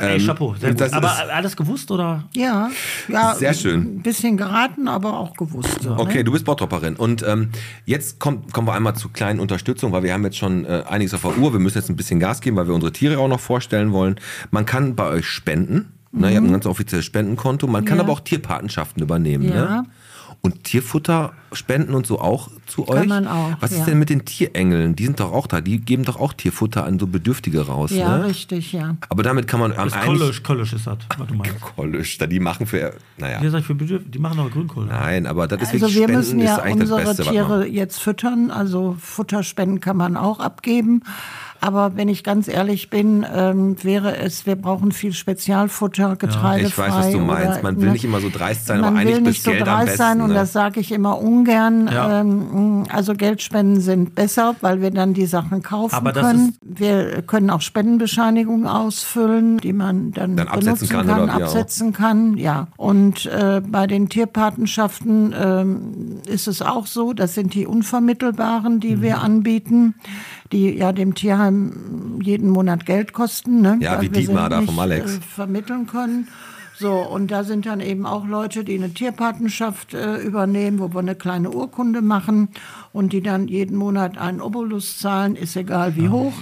Ey, Ähm, Chapeau, sehr gut. das Aber alles gewusst oder? Ja, ja. Sehr schön. Ein bisschen geraten, aber auch gewusst. So, Okay, ne? du bist Bottropperin. Und ähm, jetzt kommt, kommen wir einmal zu kleinen Unterstützung, weil wir haben jetzt schon äh, einiges auf der Uhr. Wir müssen jetzt ein bisschen Gas geben, weil wir unsere Tiere auch noch vorstellen wollen. Man kann bei euch spenden. Ne, Ihr habt ein ganz offizielles Spendenkonto. Man kann Mhm. Ja. aber auch Tierpatenschaften übernehmen. Ja. Ne? Und Tierfutter spenden und so auch zu Kann euch? man auch, Was ist ja. denn mit den Tierengeln? Die sind doch auch da. Die geben doch auch Tierfutter an so Bedürftige raus. Ja, ne? richtig, ja. Aber damit kann man ist Kollisch, Kollisch ist das, was du meinst. [LAUGHS] Kollisch, da die machen für, naja. Seid für Bedürf die machen aber Grünkohl. Nein, aber das ist Also wirklich wir Spenden müssen ist ja eigentlich das unsere Beste, Tiere jetzt füttern. Also Futterspenden kann man auch abgeben. Aber wenn ich ganz ehrlich bin, ähm, wäre es, wir brauchen viel Spezialfutter, Getreide. Ich weiß, was du meinst. Man will nicht immer so dreist sein, man aber eigentlich will nicht so Geld dreist sein besten, und ne? das sage ich immer ungern. Ja. Ähm, also Geldspenden sind besser, weil wir dann die Sachen kaufen Aber das können. Wir können auch Spendenbescheinigungen ausfüllen, die man dann, Dann absetzen benutzen kann kann, oder absetzen kann. Ja. Und äh, bei den Tierpatenschaften ähm, ist es auch so, das sind die unvermittelbaren, die Mhm. wir anbieten, die ja dem Tierheim jeden Monat Geld kosten. Ne? Ja, wie Dietmar da vom Alex. Äh, vermitteln können. So, und da sind dann eben auch Leute, die eine Tierpatenschaft äh, übernehmen, wo wir eine kleine Urkunde machen und die dann jeden Monat einen Obolus zahlen, ist egal wie hoch.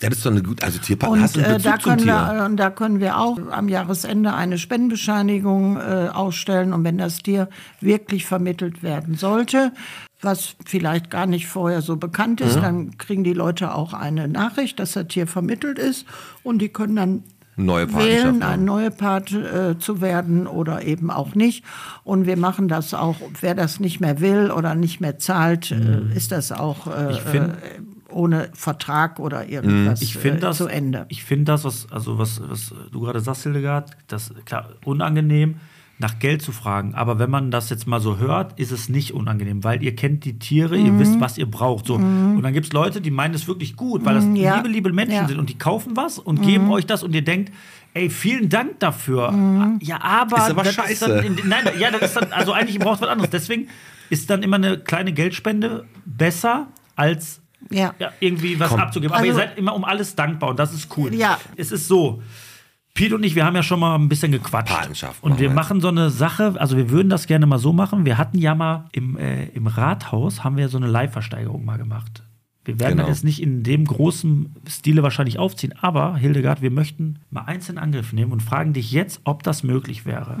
Ja, das ist doch eine gute, also Tierpartner, hast Und du einen äh, da, Bezug zum können Tier? wir, äh, und da können wir auch am Jahresende eine Spendenbescheinigung äh, ausstellen. Und wenn das Tier wirklich vermittelt werden sollte, was vielleicht gar nicht vorher so bekannt ist, dann kriegen die Leute auch eine Nachricht, dass das Tier vermittelt ist. Und die können dann Neue wählen, ne? eine neue Pate äh, zu werden oder eben auch nicht. Und wir machen das auch, wer das nicht mehr will oder nicht mehr zahlt, äh, ist das auch äh, find- äh, ohne Vertrag oder irgendwas Ich finde äh, das zu Ende. Ich finde das, was, also was, was du gerade sagst, Hildegard, das klar unangenehm, nach Geld zu fragen. Aber wenn man das jetzt mal so hört, ist es nicht unangenehm, weil ihr kennt die Tiere, ihr Mhm. wisst, was ihr braucht. So. Und dann gibt es Leute, die meinen es wirklich gut, weil das Mhm, ja. liebe, liebe Menschen Ja. Mhm. sind und die kaufen was und geben euch das und ihr denkt, ey, vielen Dank dafür. Ja, aber. Ist aber das scheiße. dann in, nein, ja, das ist dann, also eigentlich braucht was anderes. Deswegen ist dann immer eine kleine Geldspende besser als Ja. ja, irgendwie was Komm. abzugeben. Aber Also- ihr seid immer um alles dankbar und das ist cool. Ja. Es ist so. Pete und ich, wir haben ja schon mal ein bisschen gequatscht. Patenschaft Und wir wir. machen so eine Sache, also wir würden das gerne mal so machen. Wir hatten ja mal im, äh, im Rathaus, haben wir so eine Live-Versteigerung mal gemacht. Wir werden Genau. das jetzt nicht in dem großen Stile wahrscheinlich aufziehen, aber Hildegard, wir möchten mal eins in Angriff nehmen und fragen dich jetzt, ob das möglich wäre.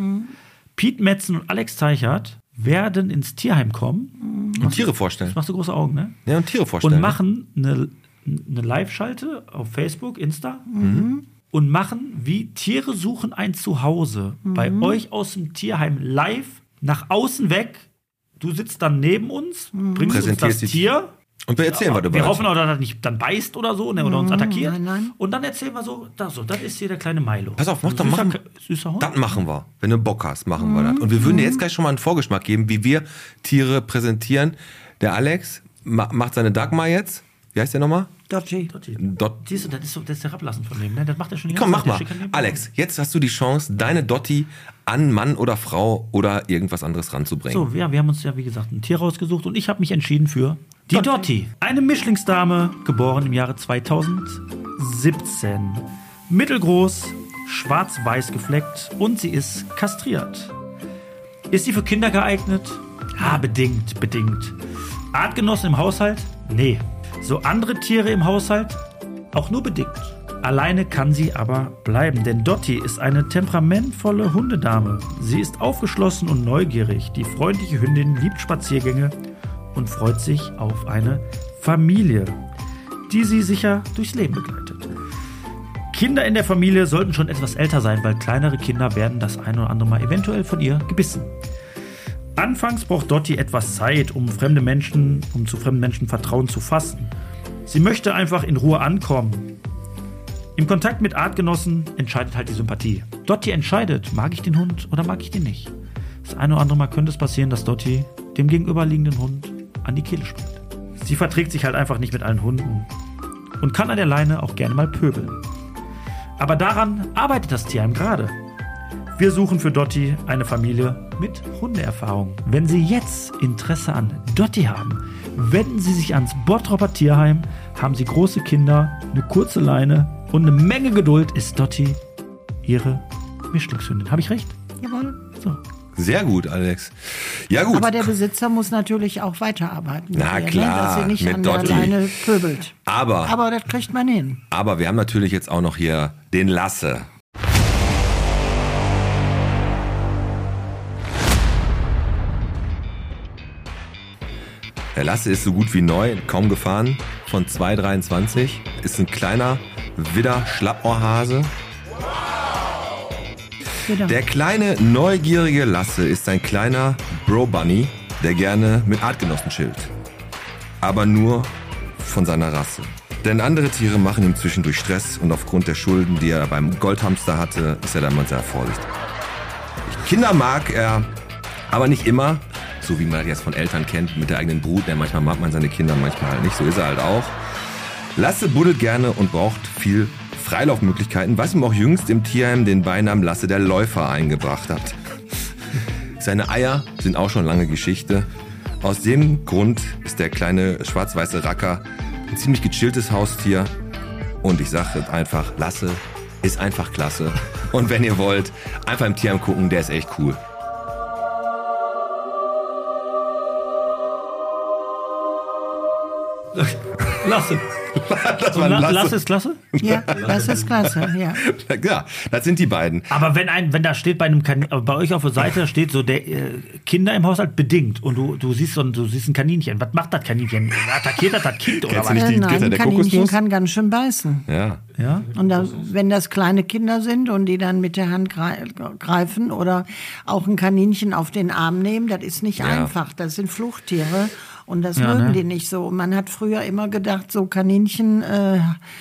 Pete Metzen und Alex Teichert werden ins Tierheim kommen. Und Tiere vorstellen. Jetzt machst du große Augen, ne? Ja, und Tiere vorstellen. und machen eine, eine Live-Schalte auf Facebook, Insta und machen wie Tiere suchen ein Zuhause bei euch aus dem Tierheim live nach außen weg. Du sitzt dann neben uns, bringst uns das Präsentierst die- Tier. Und wir erzählen, was du Wir hoffen auch, dass er nicht dann beißt oder so ne, oder uns attackiert. nein, nein. Und dann erzählen wir so, das, so, das ist hier der kleine Milo. Pass auf, mach doch, machen- süßer Hund. Das machen wir. Wenn du Bock hast, machen wir das. Und wir würden dir jetzt gleich schon mal einen Vorgeschmack geben, wie wir Tiere präsentieren. Der Alex ma macht seine Dagmar jetzt. Wie heißt der nochmal? Dotti. Dot Siehst du, das ist, so, das ist der Herablassen von dem, ne? Das macht er schon die Komm, mach mal. Alex, jetzt hast du die Chance, deine Dotti an Mann oder Frau oder irgendwas anderes ranzubringen. So, ja, wir haben uns ja, wie gesagt, ein Tier rausgesucht und ich habe mich entschieden für die Dotti. Eine Mischlingsdame, geboren im Jahre 2017. Mittelgroß, schwarz-weiß gefleckt und sie ist kastriert. Ist sie für Kinder geeignet? Ah, bedingt, bedingt. Artgenossen im Haushalt? Nee. So andere Tiere im Haushalt? Auch nur bedingt. Alleine kann sie aber bleiben, denn Dotti ist eine temperamentvolle Hundedame. Sie ist aufgeschlossen und neugierig. Die freundliche Hündin liebt Spaziergänge und freut sich auf eine Familie, die sie sicher durchs Leben begleitet. Kinder in der Familie sollten schon etwas älter sein, weil kleinere Kinder werden das ein oder andere Mal eventuell von ihr gebissen. Anfangs braucht Dotti etwas Zeit, um fremde Menschen, um zu fremden Menschen Vertrauen zu fassen. Sie möchte einfach in Ruhe ankommen. Im Kontakt mit Artgenossen entscheidet halt die Sympathie. Dotti entscheidet, mag ich den Hund oder mag ich den nicht. Das eine oder andere Mal könnte es passieren, dass Dotti dem gegenüberliegenden Hund an die Kehle springt. Sie verträgt sich halt einfach nicht mit allen Hunden und kann an der Leine auch gerne mal pöbeln. Aber daran arbeitet das Tierheim gerade. Wir suchen für Dotti eine Familie mit Hundeerfahrung. Wenn Sie jetzt Interesse an Dotti haben, wenden Sie sich ans Bottropper Tierheim. Haben Sie große Kinder, eine kurze Leine und eine Menge Geduld, ist Dotti Ihre Mischlingshündin. Habe ich recht? Jawohl. So. Sehr gut, Alex. Ja gut. Aber der Besitzer muss natürlich auch weiterarbeiten. Na ihr, klar, Ne? Dass sie nicht mit an der Dotti. Leine pöbelt. aber, Aber das kriegt man hin. aber wir haben natürlich jetzt auch noch hier den Lasse. Der Lasse ist so gut wie neu, kaum gefahren, von 2,23. Ist ein kleiner Widder-Schlappohrhase. Wieder. Der kleine, neugierige Lasse ist ein kleiner Bro-Bunny, der gerne mit Artgenossen chillt. Aber nur von seiner Rasse. Denn andere Tiere machen ihm zwischendurch Stress und aufgrund der Schulden, die er beim Goldhamster hatte, ist er da mal sehr vorsichtig. Kinder mag er, aber nicht immer, so wie man das jetzt von Eltern kennt, mit der eigenen Brut. Denn manchmal mag man seine Kinder, manchmal halt nicht. So ist er halt auch. Lasse buddelt gerne und braucht viel Freilaufmöglichkeiten, was ihm auch jüngst im Tierheim den Beinamen Lasse der Läufer eingebracht hat. [LAUGHS] Seine Eier sind auch schon lange Geschichte. Aus dem Grund ist der kleine schwarz-weiße Racker ein ziemlich gechilltes Haustier. Und ich sage einfach, Lasse ist einfach klasse. Und wenn ihr wollt, einfach im Tierheim gucken, der ist echt cool. Lasse. [LAUGHS] Das Und La Lasse ist klasse? Ja, [LAUGHS] das ist klasse. Ja. Ja, das sind die beiden. Aber wenn ein, wenn da steht bei einem kan bei euch auf der Seite steht so der äh, Kinder im Haushalt bedingt und du, du siehst so ein, du siehst ein Kaninchen. Was macht das Kaninchen? Attackiert das das Kind oder Kennst was? nicht die Äh, Nein, Gitter ein der Kaninchen Kokosnuss? kann ganz schön beißen. Ja. Ja. Und da, wenn das kleine Kinder sind und die dann mit der Hand grei- greifen oder auch ein Kaninchen auf den Arm nehmen, das ist nicht Ja. einfach. Das sind Fluchttiere und das Ja, mögen ne? die nicht so. Man hat früher immer gedacht, so Kaninchen äh,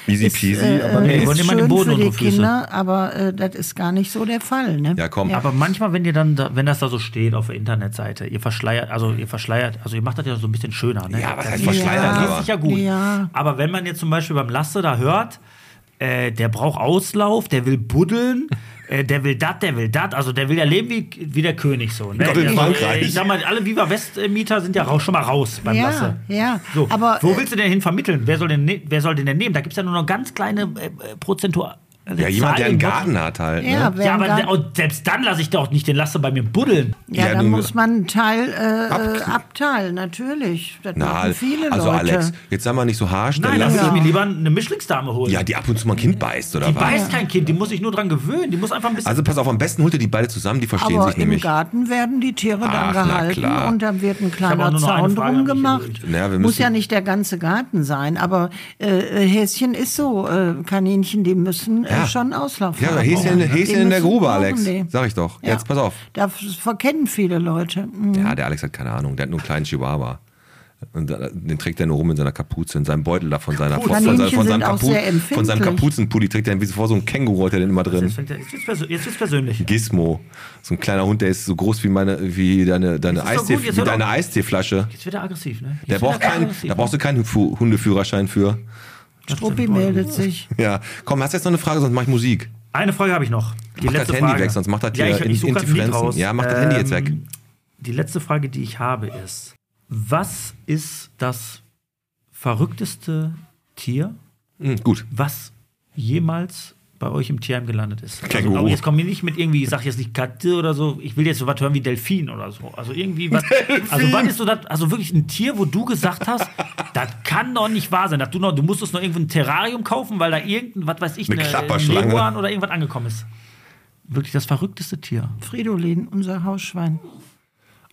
Easy ist, peasy, äh, aber nee. ist mal den schön Boden für die? Kinder, aber äh, das ist gar nicht so der Fall. Ne? Ja, komm. Aber manchmal, wenn ihr dann, da, wenn das da so steht auf der Internetseite, ihr verschleiert, also ihr verschleiert, also ihr macht das ja so ein bisschen schöner. Ne? Ja, was Das heißt ist- verschleiern, Das aber? ist sicher gut. Ja. Aber wenn man jetzt zum Beispiel beim Lasse da hört, äh, der braucht Auslauf, der will buddeln, äh, der will dat, der will dat, also der will ja leben wie, wie der König so. Ne? Gott in Frankreich. ich sag mal, alle Viva West-Mieter sind ja raus, schon mal raus beim Ja, Lasse. ja. So, Aber, wo äh, willst du denn hin vermitteln? Wer soll denn, ne- wer soll den denn nehmen? Da gibt es ja nur noch ganz kleine äh, äh, Prozentual. Ja, jemand, der einen Garten hat halt. Ja, Ne? Ja, aber dann- der, und selbst dann lasse ich doch nicht den Lasse bei mir buddeln. Ja, Ja, dann muss man einen Teil äh, Ab- äh, abteilen, natürlich. Das Na, machen viele also Leute. Alex, jetzt sag mal nicht so harsch. Nein, dann Lasse- würde ich mir lieber eine Mischlingsdame holen. ja, die ab und zu mal ein Kind beißt, oder die was? beißt kein Kind, die muss sich nur dran gewöhnen. Die muss einfach ein bisschen. Also pass auf, am besten holt ihr die beide zusammen, die verstehen Aber sich im nämlich. Garten werden die Tiere Ach, dann gehalten und dann wird ein kleiner Zaun drum gemacht. Ja, wir Muss ja nicht der ganze Garten sein, aber äh, Häschen ist so, äh, Kaninchen, die müssen äh, Ja. schon Auslauf ja, haben. Häschen, Häschen in der Grube, Alex. die. Sag ich doch. Ja. Jetzt pass auf. Das verkennen viele Leute. Mhm. Ja, der Alex hat keine Ahnung, der hat nur einen kleinen Chihuahua. Und den trägt er nur rum in seiner Kapuze, in seinem Beutel da von seiner von, Kaninchen seinem- von, seinem Kapu- von seinem. Kapuzenpulli trägt er wie vor so ein Känguru hat er den immer drin. Jetzt, wird's persönlich. Gizmo, so ein kleiner Hund, der ist so groß wie meine, wie deine, deine, Eistee, wie deine Eisteeflasche. Jetzt wird er aggressiv, ne? Jetzt Der braucht keinen, aggressiv. da brauchst du keinen Hundeführerschein für. Struppi meldet sich. [LAUGHS] Ja, komm, hast du jetzt noch eine Frage, sonst mach ich Musik. Eine Frage habe ich noch. Die Mach das letzte Handy Frage. weg, sonst macht das ja, hier ich, in- ich Interferenzen. raus. Ja, mach das Handy jetzt weg. Die letzte Frage, die ich habe, ist: Was ist das verrückteste Tier, Hm, gut. was jemals bei euch im Tierheim gelandet ist? Känguru. Also, aber jetzt kommen wir nicht mit irgendwie, ich sag jetzt nicht Katze oder so, ich will jetzt so was hören wie Delfin oder so. Also irgendwie was. [LAUGHS] Also was ist so das, also wirklich ein Tier, wo du gesagt hast, [LAUGHS] das kann doch nicht wahr sein. Dass du, noch, du musstest noch irgendwo ein Terrarium kaufen, weil da irgendein, was weiß ich, Eine eine, Klapperschlange. Leguan oder irgendwas angekommen ist. Wirklich das verrückteste Tier. Fridolin, unser Hausschwein.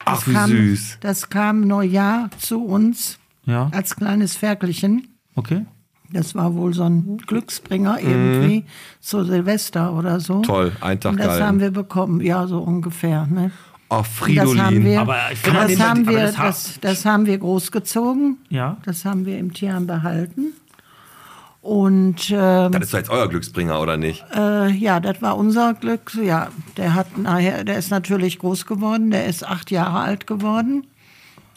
Ach, wie kam, süß. Das kam Neujahr zu uns Ja, als kleines Ferkelchen. okay. Das war wohl so ein Glücksbringer irgendwie zu Silvester oder so. Mhm. Toll, ein Tag Und das gehalten. haben wir bekommen, ja, so ungefähr. Ne? Oh, Und Das haben Fridolin. wir, Aber ich finde, das, den- haben wir das ha- das, das haben wir großgezogen. Ja. Das haben wir im Tierheim behalten. Und ähm, Das ist doch jetzt euer Glücksbringer, oder nicht? äh, ja, das war unser Glück. Ja, der hat nachher, der ist natürlich groß geworden. Der ist acht Jahre alt geworden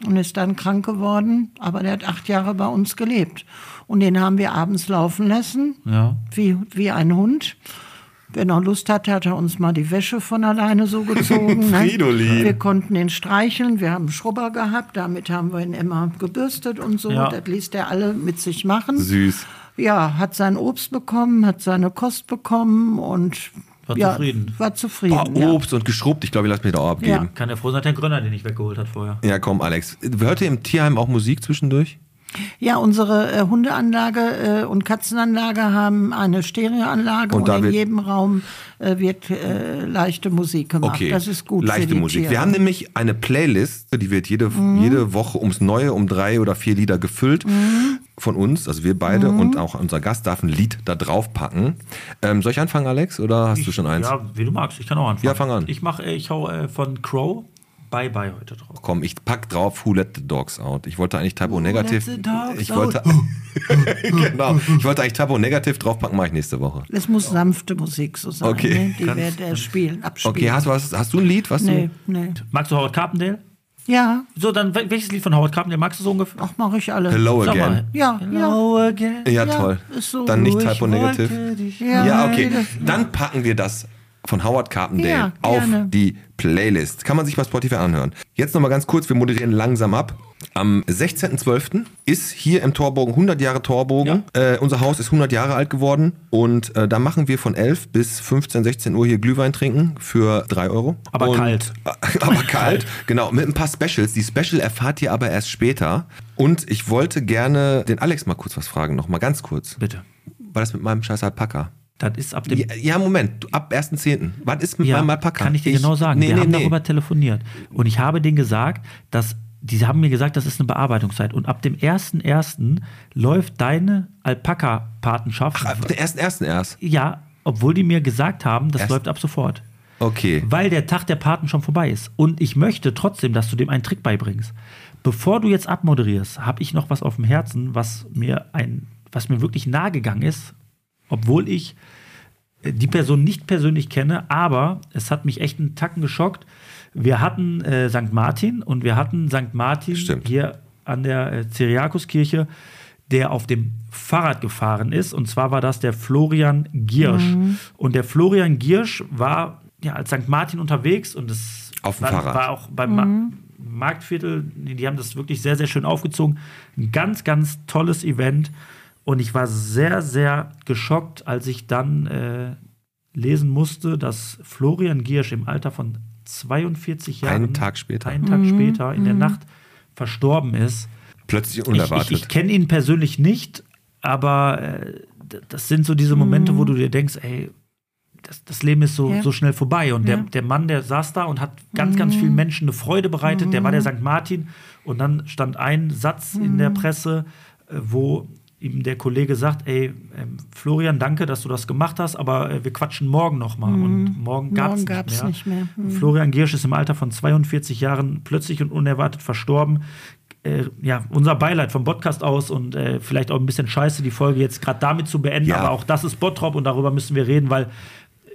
und ist dann krank geworden. Aber der hat acht Jahre bei uns gelebt. Und den haben wir abends laufen lassen, Ja. wie, wie ein Hund. Wenn er Lust hatte, hat er uns mal die Wäsche von alleine so gezogen. [LAUGHS] ne? Fridolin. Wir konnten ihn streicheln. Wir haben einen Schrubber gehabt. Damit haben wir ihn immer gebürstet und so. Ja. Das ließ der alle mit sich machen. Süß. Ja, hat sein Obst bekommen, hat seine Kost bekommen und War ja, zufrieden. War zufrieden. Boah, ja. Obst und geschrubbt. Ich glaube, ich lasse mich da auch abgeben. Kann der froh sein, dass der Grönner den nicht weggeholt hat vorher. Ja. komm, Alex. Hört ihr im Tierheim auch Musik zwischendurch? Ja, unsere äh, Hundeanlage äh, und Katzenanlage haben eine Stereoanlage Und und, in jedem Raum äh, wird äh, leichte Musik gemacht. Okay. Das ist gut Leichte für die Musik. Tiere. Wir haben nämlich eine Playlist, die wird jede, Mhm. jede Woche ums Neue, um drei oder vier Lieder gefüllt. Mhm. Von uns, also wir beide und auch unser Gast darf ein Lied da drauf packen. Ähm, soll ich anfangen, Alex, oder hast du schon eins? Ja, wie du magst. Ich kann auch anfangen. Ja, fang an. Ich mache, ich hau äh, von Crow Bye Bye heute drauf. Komm, ich pack drauf Who Let the Dogs Out. Ich wollte eigentlich Typo the dogs Ich wollte, [LAUGHS] genau, ich wollte eigentlich Typo Negative draufpacken, mache ich nächste Woche. Es muss sanfte Musik so sein. Okay. Ne? Die wird er spielen, abspielen. Okay, hast, du was, hast du ein Lied, was Nee, nee. Magst du Howard Carpendale? Ja, So, dann wel- welches Lied von Howard Carpendale magst du so ungefähr? ach, mache ich alle. du? Hello Sag Again. mal. Ja, ja. Hello again. Ja, Ja, toll. ist so. Dann nicht Ich Typo Negative. Ja, Ja, okay. Dann packen wir das von Howard Carpendale Ja, auf gerne. die Playlist. Kann man sich bei Spotify anhören. Jetzt nochmal ganz kurz, wir moderieren langsam ab. Am 16.12. ist hier im Torbogen 100 Jahre Torbogen. Äh, unser Haus ist 100 Jahre alt geworden und äh, da machen wir von 11 bis 15, 16 Uhr hier Glühwein trinken für 3 Euro. Aber und, kalt. [LAUGHS] aber kalt, genau, mit ein paar Specials. Die Special erfahrt ihr aber erst später. Und ich wollte gerne den Alex mal kurz was fragen, noch mal ganz kurz. Bitte. War das mit meinem scheiß Alpaka? Das ist ab dem. Ja, ja, Moment, ab 1.10. Was ist mit Ja, meinem Alpaka? kann ich dir genau sagen. Nee, Wir nee, haben nee. darüber telefoniert. Und ich habe denen gesagt, dass. Die haben mir gesagt, das ist eine Bearbeitungszeit. Und ab dem 1.1. läuft deine Alpaka-Patenschaft. Ab dem 1.1. erst. Ja, obwohl die mir gesagt haben, das Erst- läuft ab sofort. Okay. Weil der Tag der Paten schon vorbei ist. Und ich möchte trotzdem, dass du dem einen Trick beibringst. Bevor du jetzt abmoderierst, habe ich noch was auf dem Herzen, was mir ein, was mir wirklich nahe gegangen ist, obwohl ich die Person nicht persönlich kenne, aber es hat mich echt einen Tacken geschockt. Wir hatten äh, St. Martin und wir hatten St. Martin Stimmt. hier an der äh, Cyriakuskirche, der auf dem Fahrrad gefahren ist. Und zwar war das der Florian Giersch. Und der Florian Giersch war ja als St. Martin unterwegs und dem war, war auch beim Ma Marktviertel, die die haben das wirklich sehr, sehr schön aufgezogen. Ein ganz, ganz tolles Event. Und ich war sehr, sehr geschockt, als ich dann äh, lesen musste, dass Florian Giersch im Alter von 42 Jahren, Einen Tag später. einen Tag später in der Nacht verstorben ist. Plötzlich Ich, unerwartet. ich, ich kenne ihn persönlich nicht, aber äh, das sind so diese Momente, wo du dir denkst, ey, das, das Leben ist so, Ja. so schnell vorbei. Und der, der Mann, der saß da und hat ganz, ganz vielen Menschen eine Freude bereitet. Der war der St. Martin. Und dann stand ein Satz in der Presse, äh, wo ihm der Kollege sagt, ey, ähm, Florian, danke, dass du das gemacht hast, aber äh, wir quatschen morgen noch mal. Und morgen gab es Morgen gab's nicht mehr. nicht mehr. Mhm. Florian Giersch ist im Alter von 42 Jahren plötzlich und unerwartet verstorben. äh, ja, unser Beileid vom Podcast aus und äh, vielleicht auch ein bisschen scheiße, die Folge jetzt gerade damit zu beenden. Ja. Aber auch das ist Bottrop und darüber müssen wir reden, weil,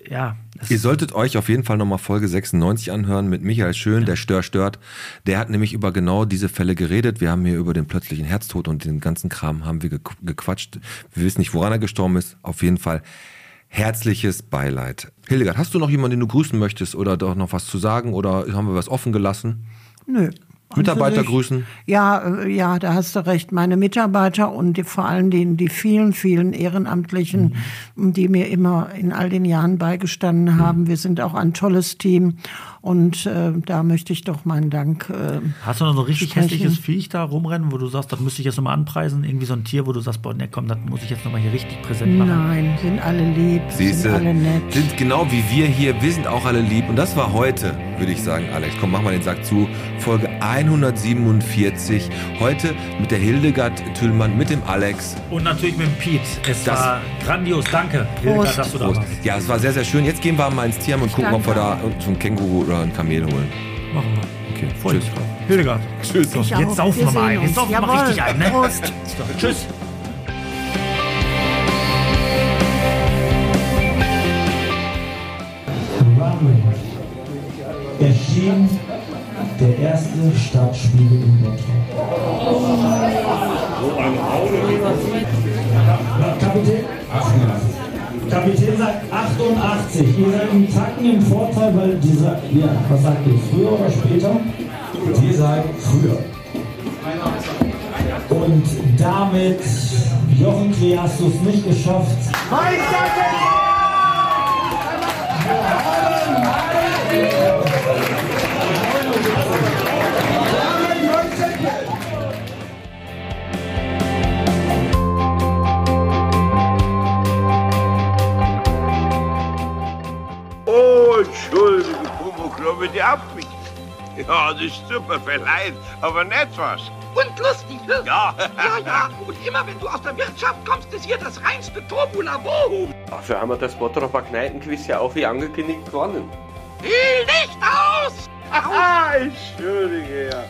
ja, Ihr solltet euch auf jeden Fall nochmal Folge 96 anhören mit Michael Schön, der Stör stört. Der hat nämlich über genau diese Fälle geredet. Wir haben hier über den plötzlichen Herztod und den ganzen Kram haben wir gequ- gequatscht. Wir wissen nicht, woran er gestorben ist. Auf jeden Fall herzliches Beileid. Hildegard, hast du noch jemanden, den du grüßen möchtest oder doch noch was zu sagen oder haben wir was offen gelassen? Nö. Mitarbeiter grüßen? Ja, äh, ja, da hast du recht. Meine Mitarbeiter und die, vor allen Dingen die vielen, vielen Ehrenamtlichen, die mir immer in all den Jahren beigestanden haben. Wir sind auch ein tolles Team und äh, da möchte ich doch meinen Dank. Äh, Hast du noch so ein richtig sprechen. hässliches Viech da rumrennen, wo du sagst, das müsste ich jetzt nochmal anpreisen? Irgendwie so ein Tier, wo du sagst, boah, ne, komm, das muss ich jetzt nochmal hier richtig präsent machen. Nein, sind alle lieb, Siehste, sind alle nett. sind genau wie wir hier. Wir sind auch alle lieb. Und das war heute, würde ich sagen, Alex. Komm, mach mal den Sack zu. Folge 147. Heute mit der Hildegard Tüllmann, mit dem Alex. Und natürlich mit dem Pete. Es Das- war grandios, danke, Hildegard, Prost. dass du da warst. Ja, es war sehr, sehr schön. Jetzt gehen wir mal ins Tierheim und gucken, ob wir da so ein Känguru oder ein Kamel holen. Machen wir. Okay, Freue tschüss. mich drauf. Hildegard. Tschüss. So, Ich jetzt auch. saufen Wir mal ein. Jetzt saufen wir mal richtig ein, ne? Prost. Tschüss. Erschien der erste Stadtspiegel in Bottrop. Kapitän? 88. Kapitän sagt 88. Ihr seid einen Tacken im Vorteil, weil dieser, ja, was sagt ihr, früher oder später? Ihr seid früher. Und damit, Jochen Klee, hast du es nicht geschafft. Oh, Pumuckl, bitte ab mich. Ja, das tut mir verleid, aber nicht was. Und lustig, ne? Ja. Ja, ja. Und immer wenn du aus der Wirtschaft kommst, ist hier das reinste Turbulabo. Dafür haben wir das Bottroper Kneipenquiz ja auch wie angekündigt gewonnen. Licht aus! Ah, Entschuldige, ja.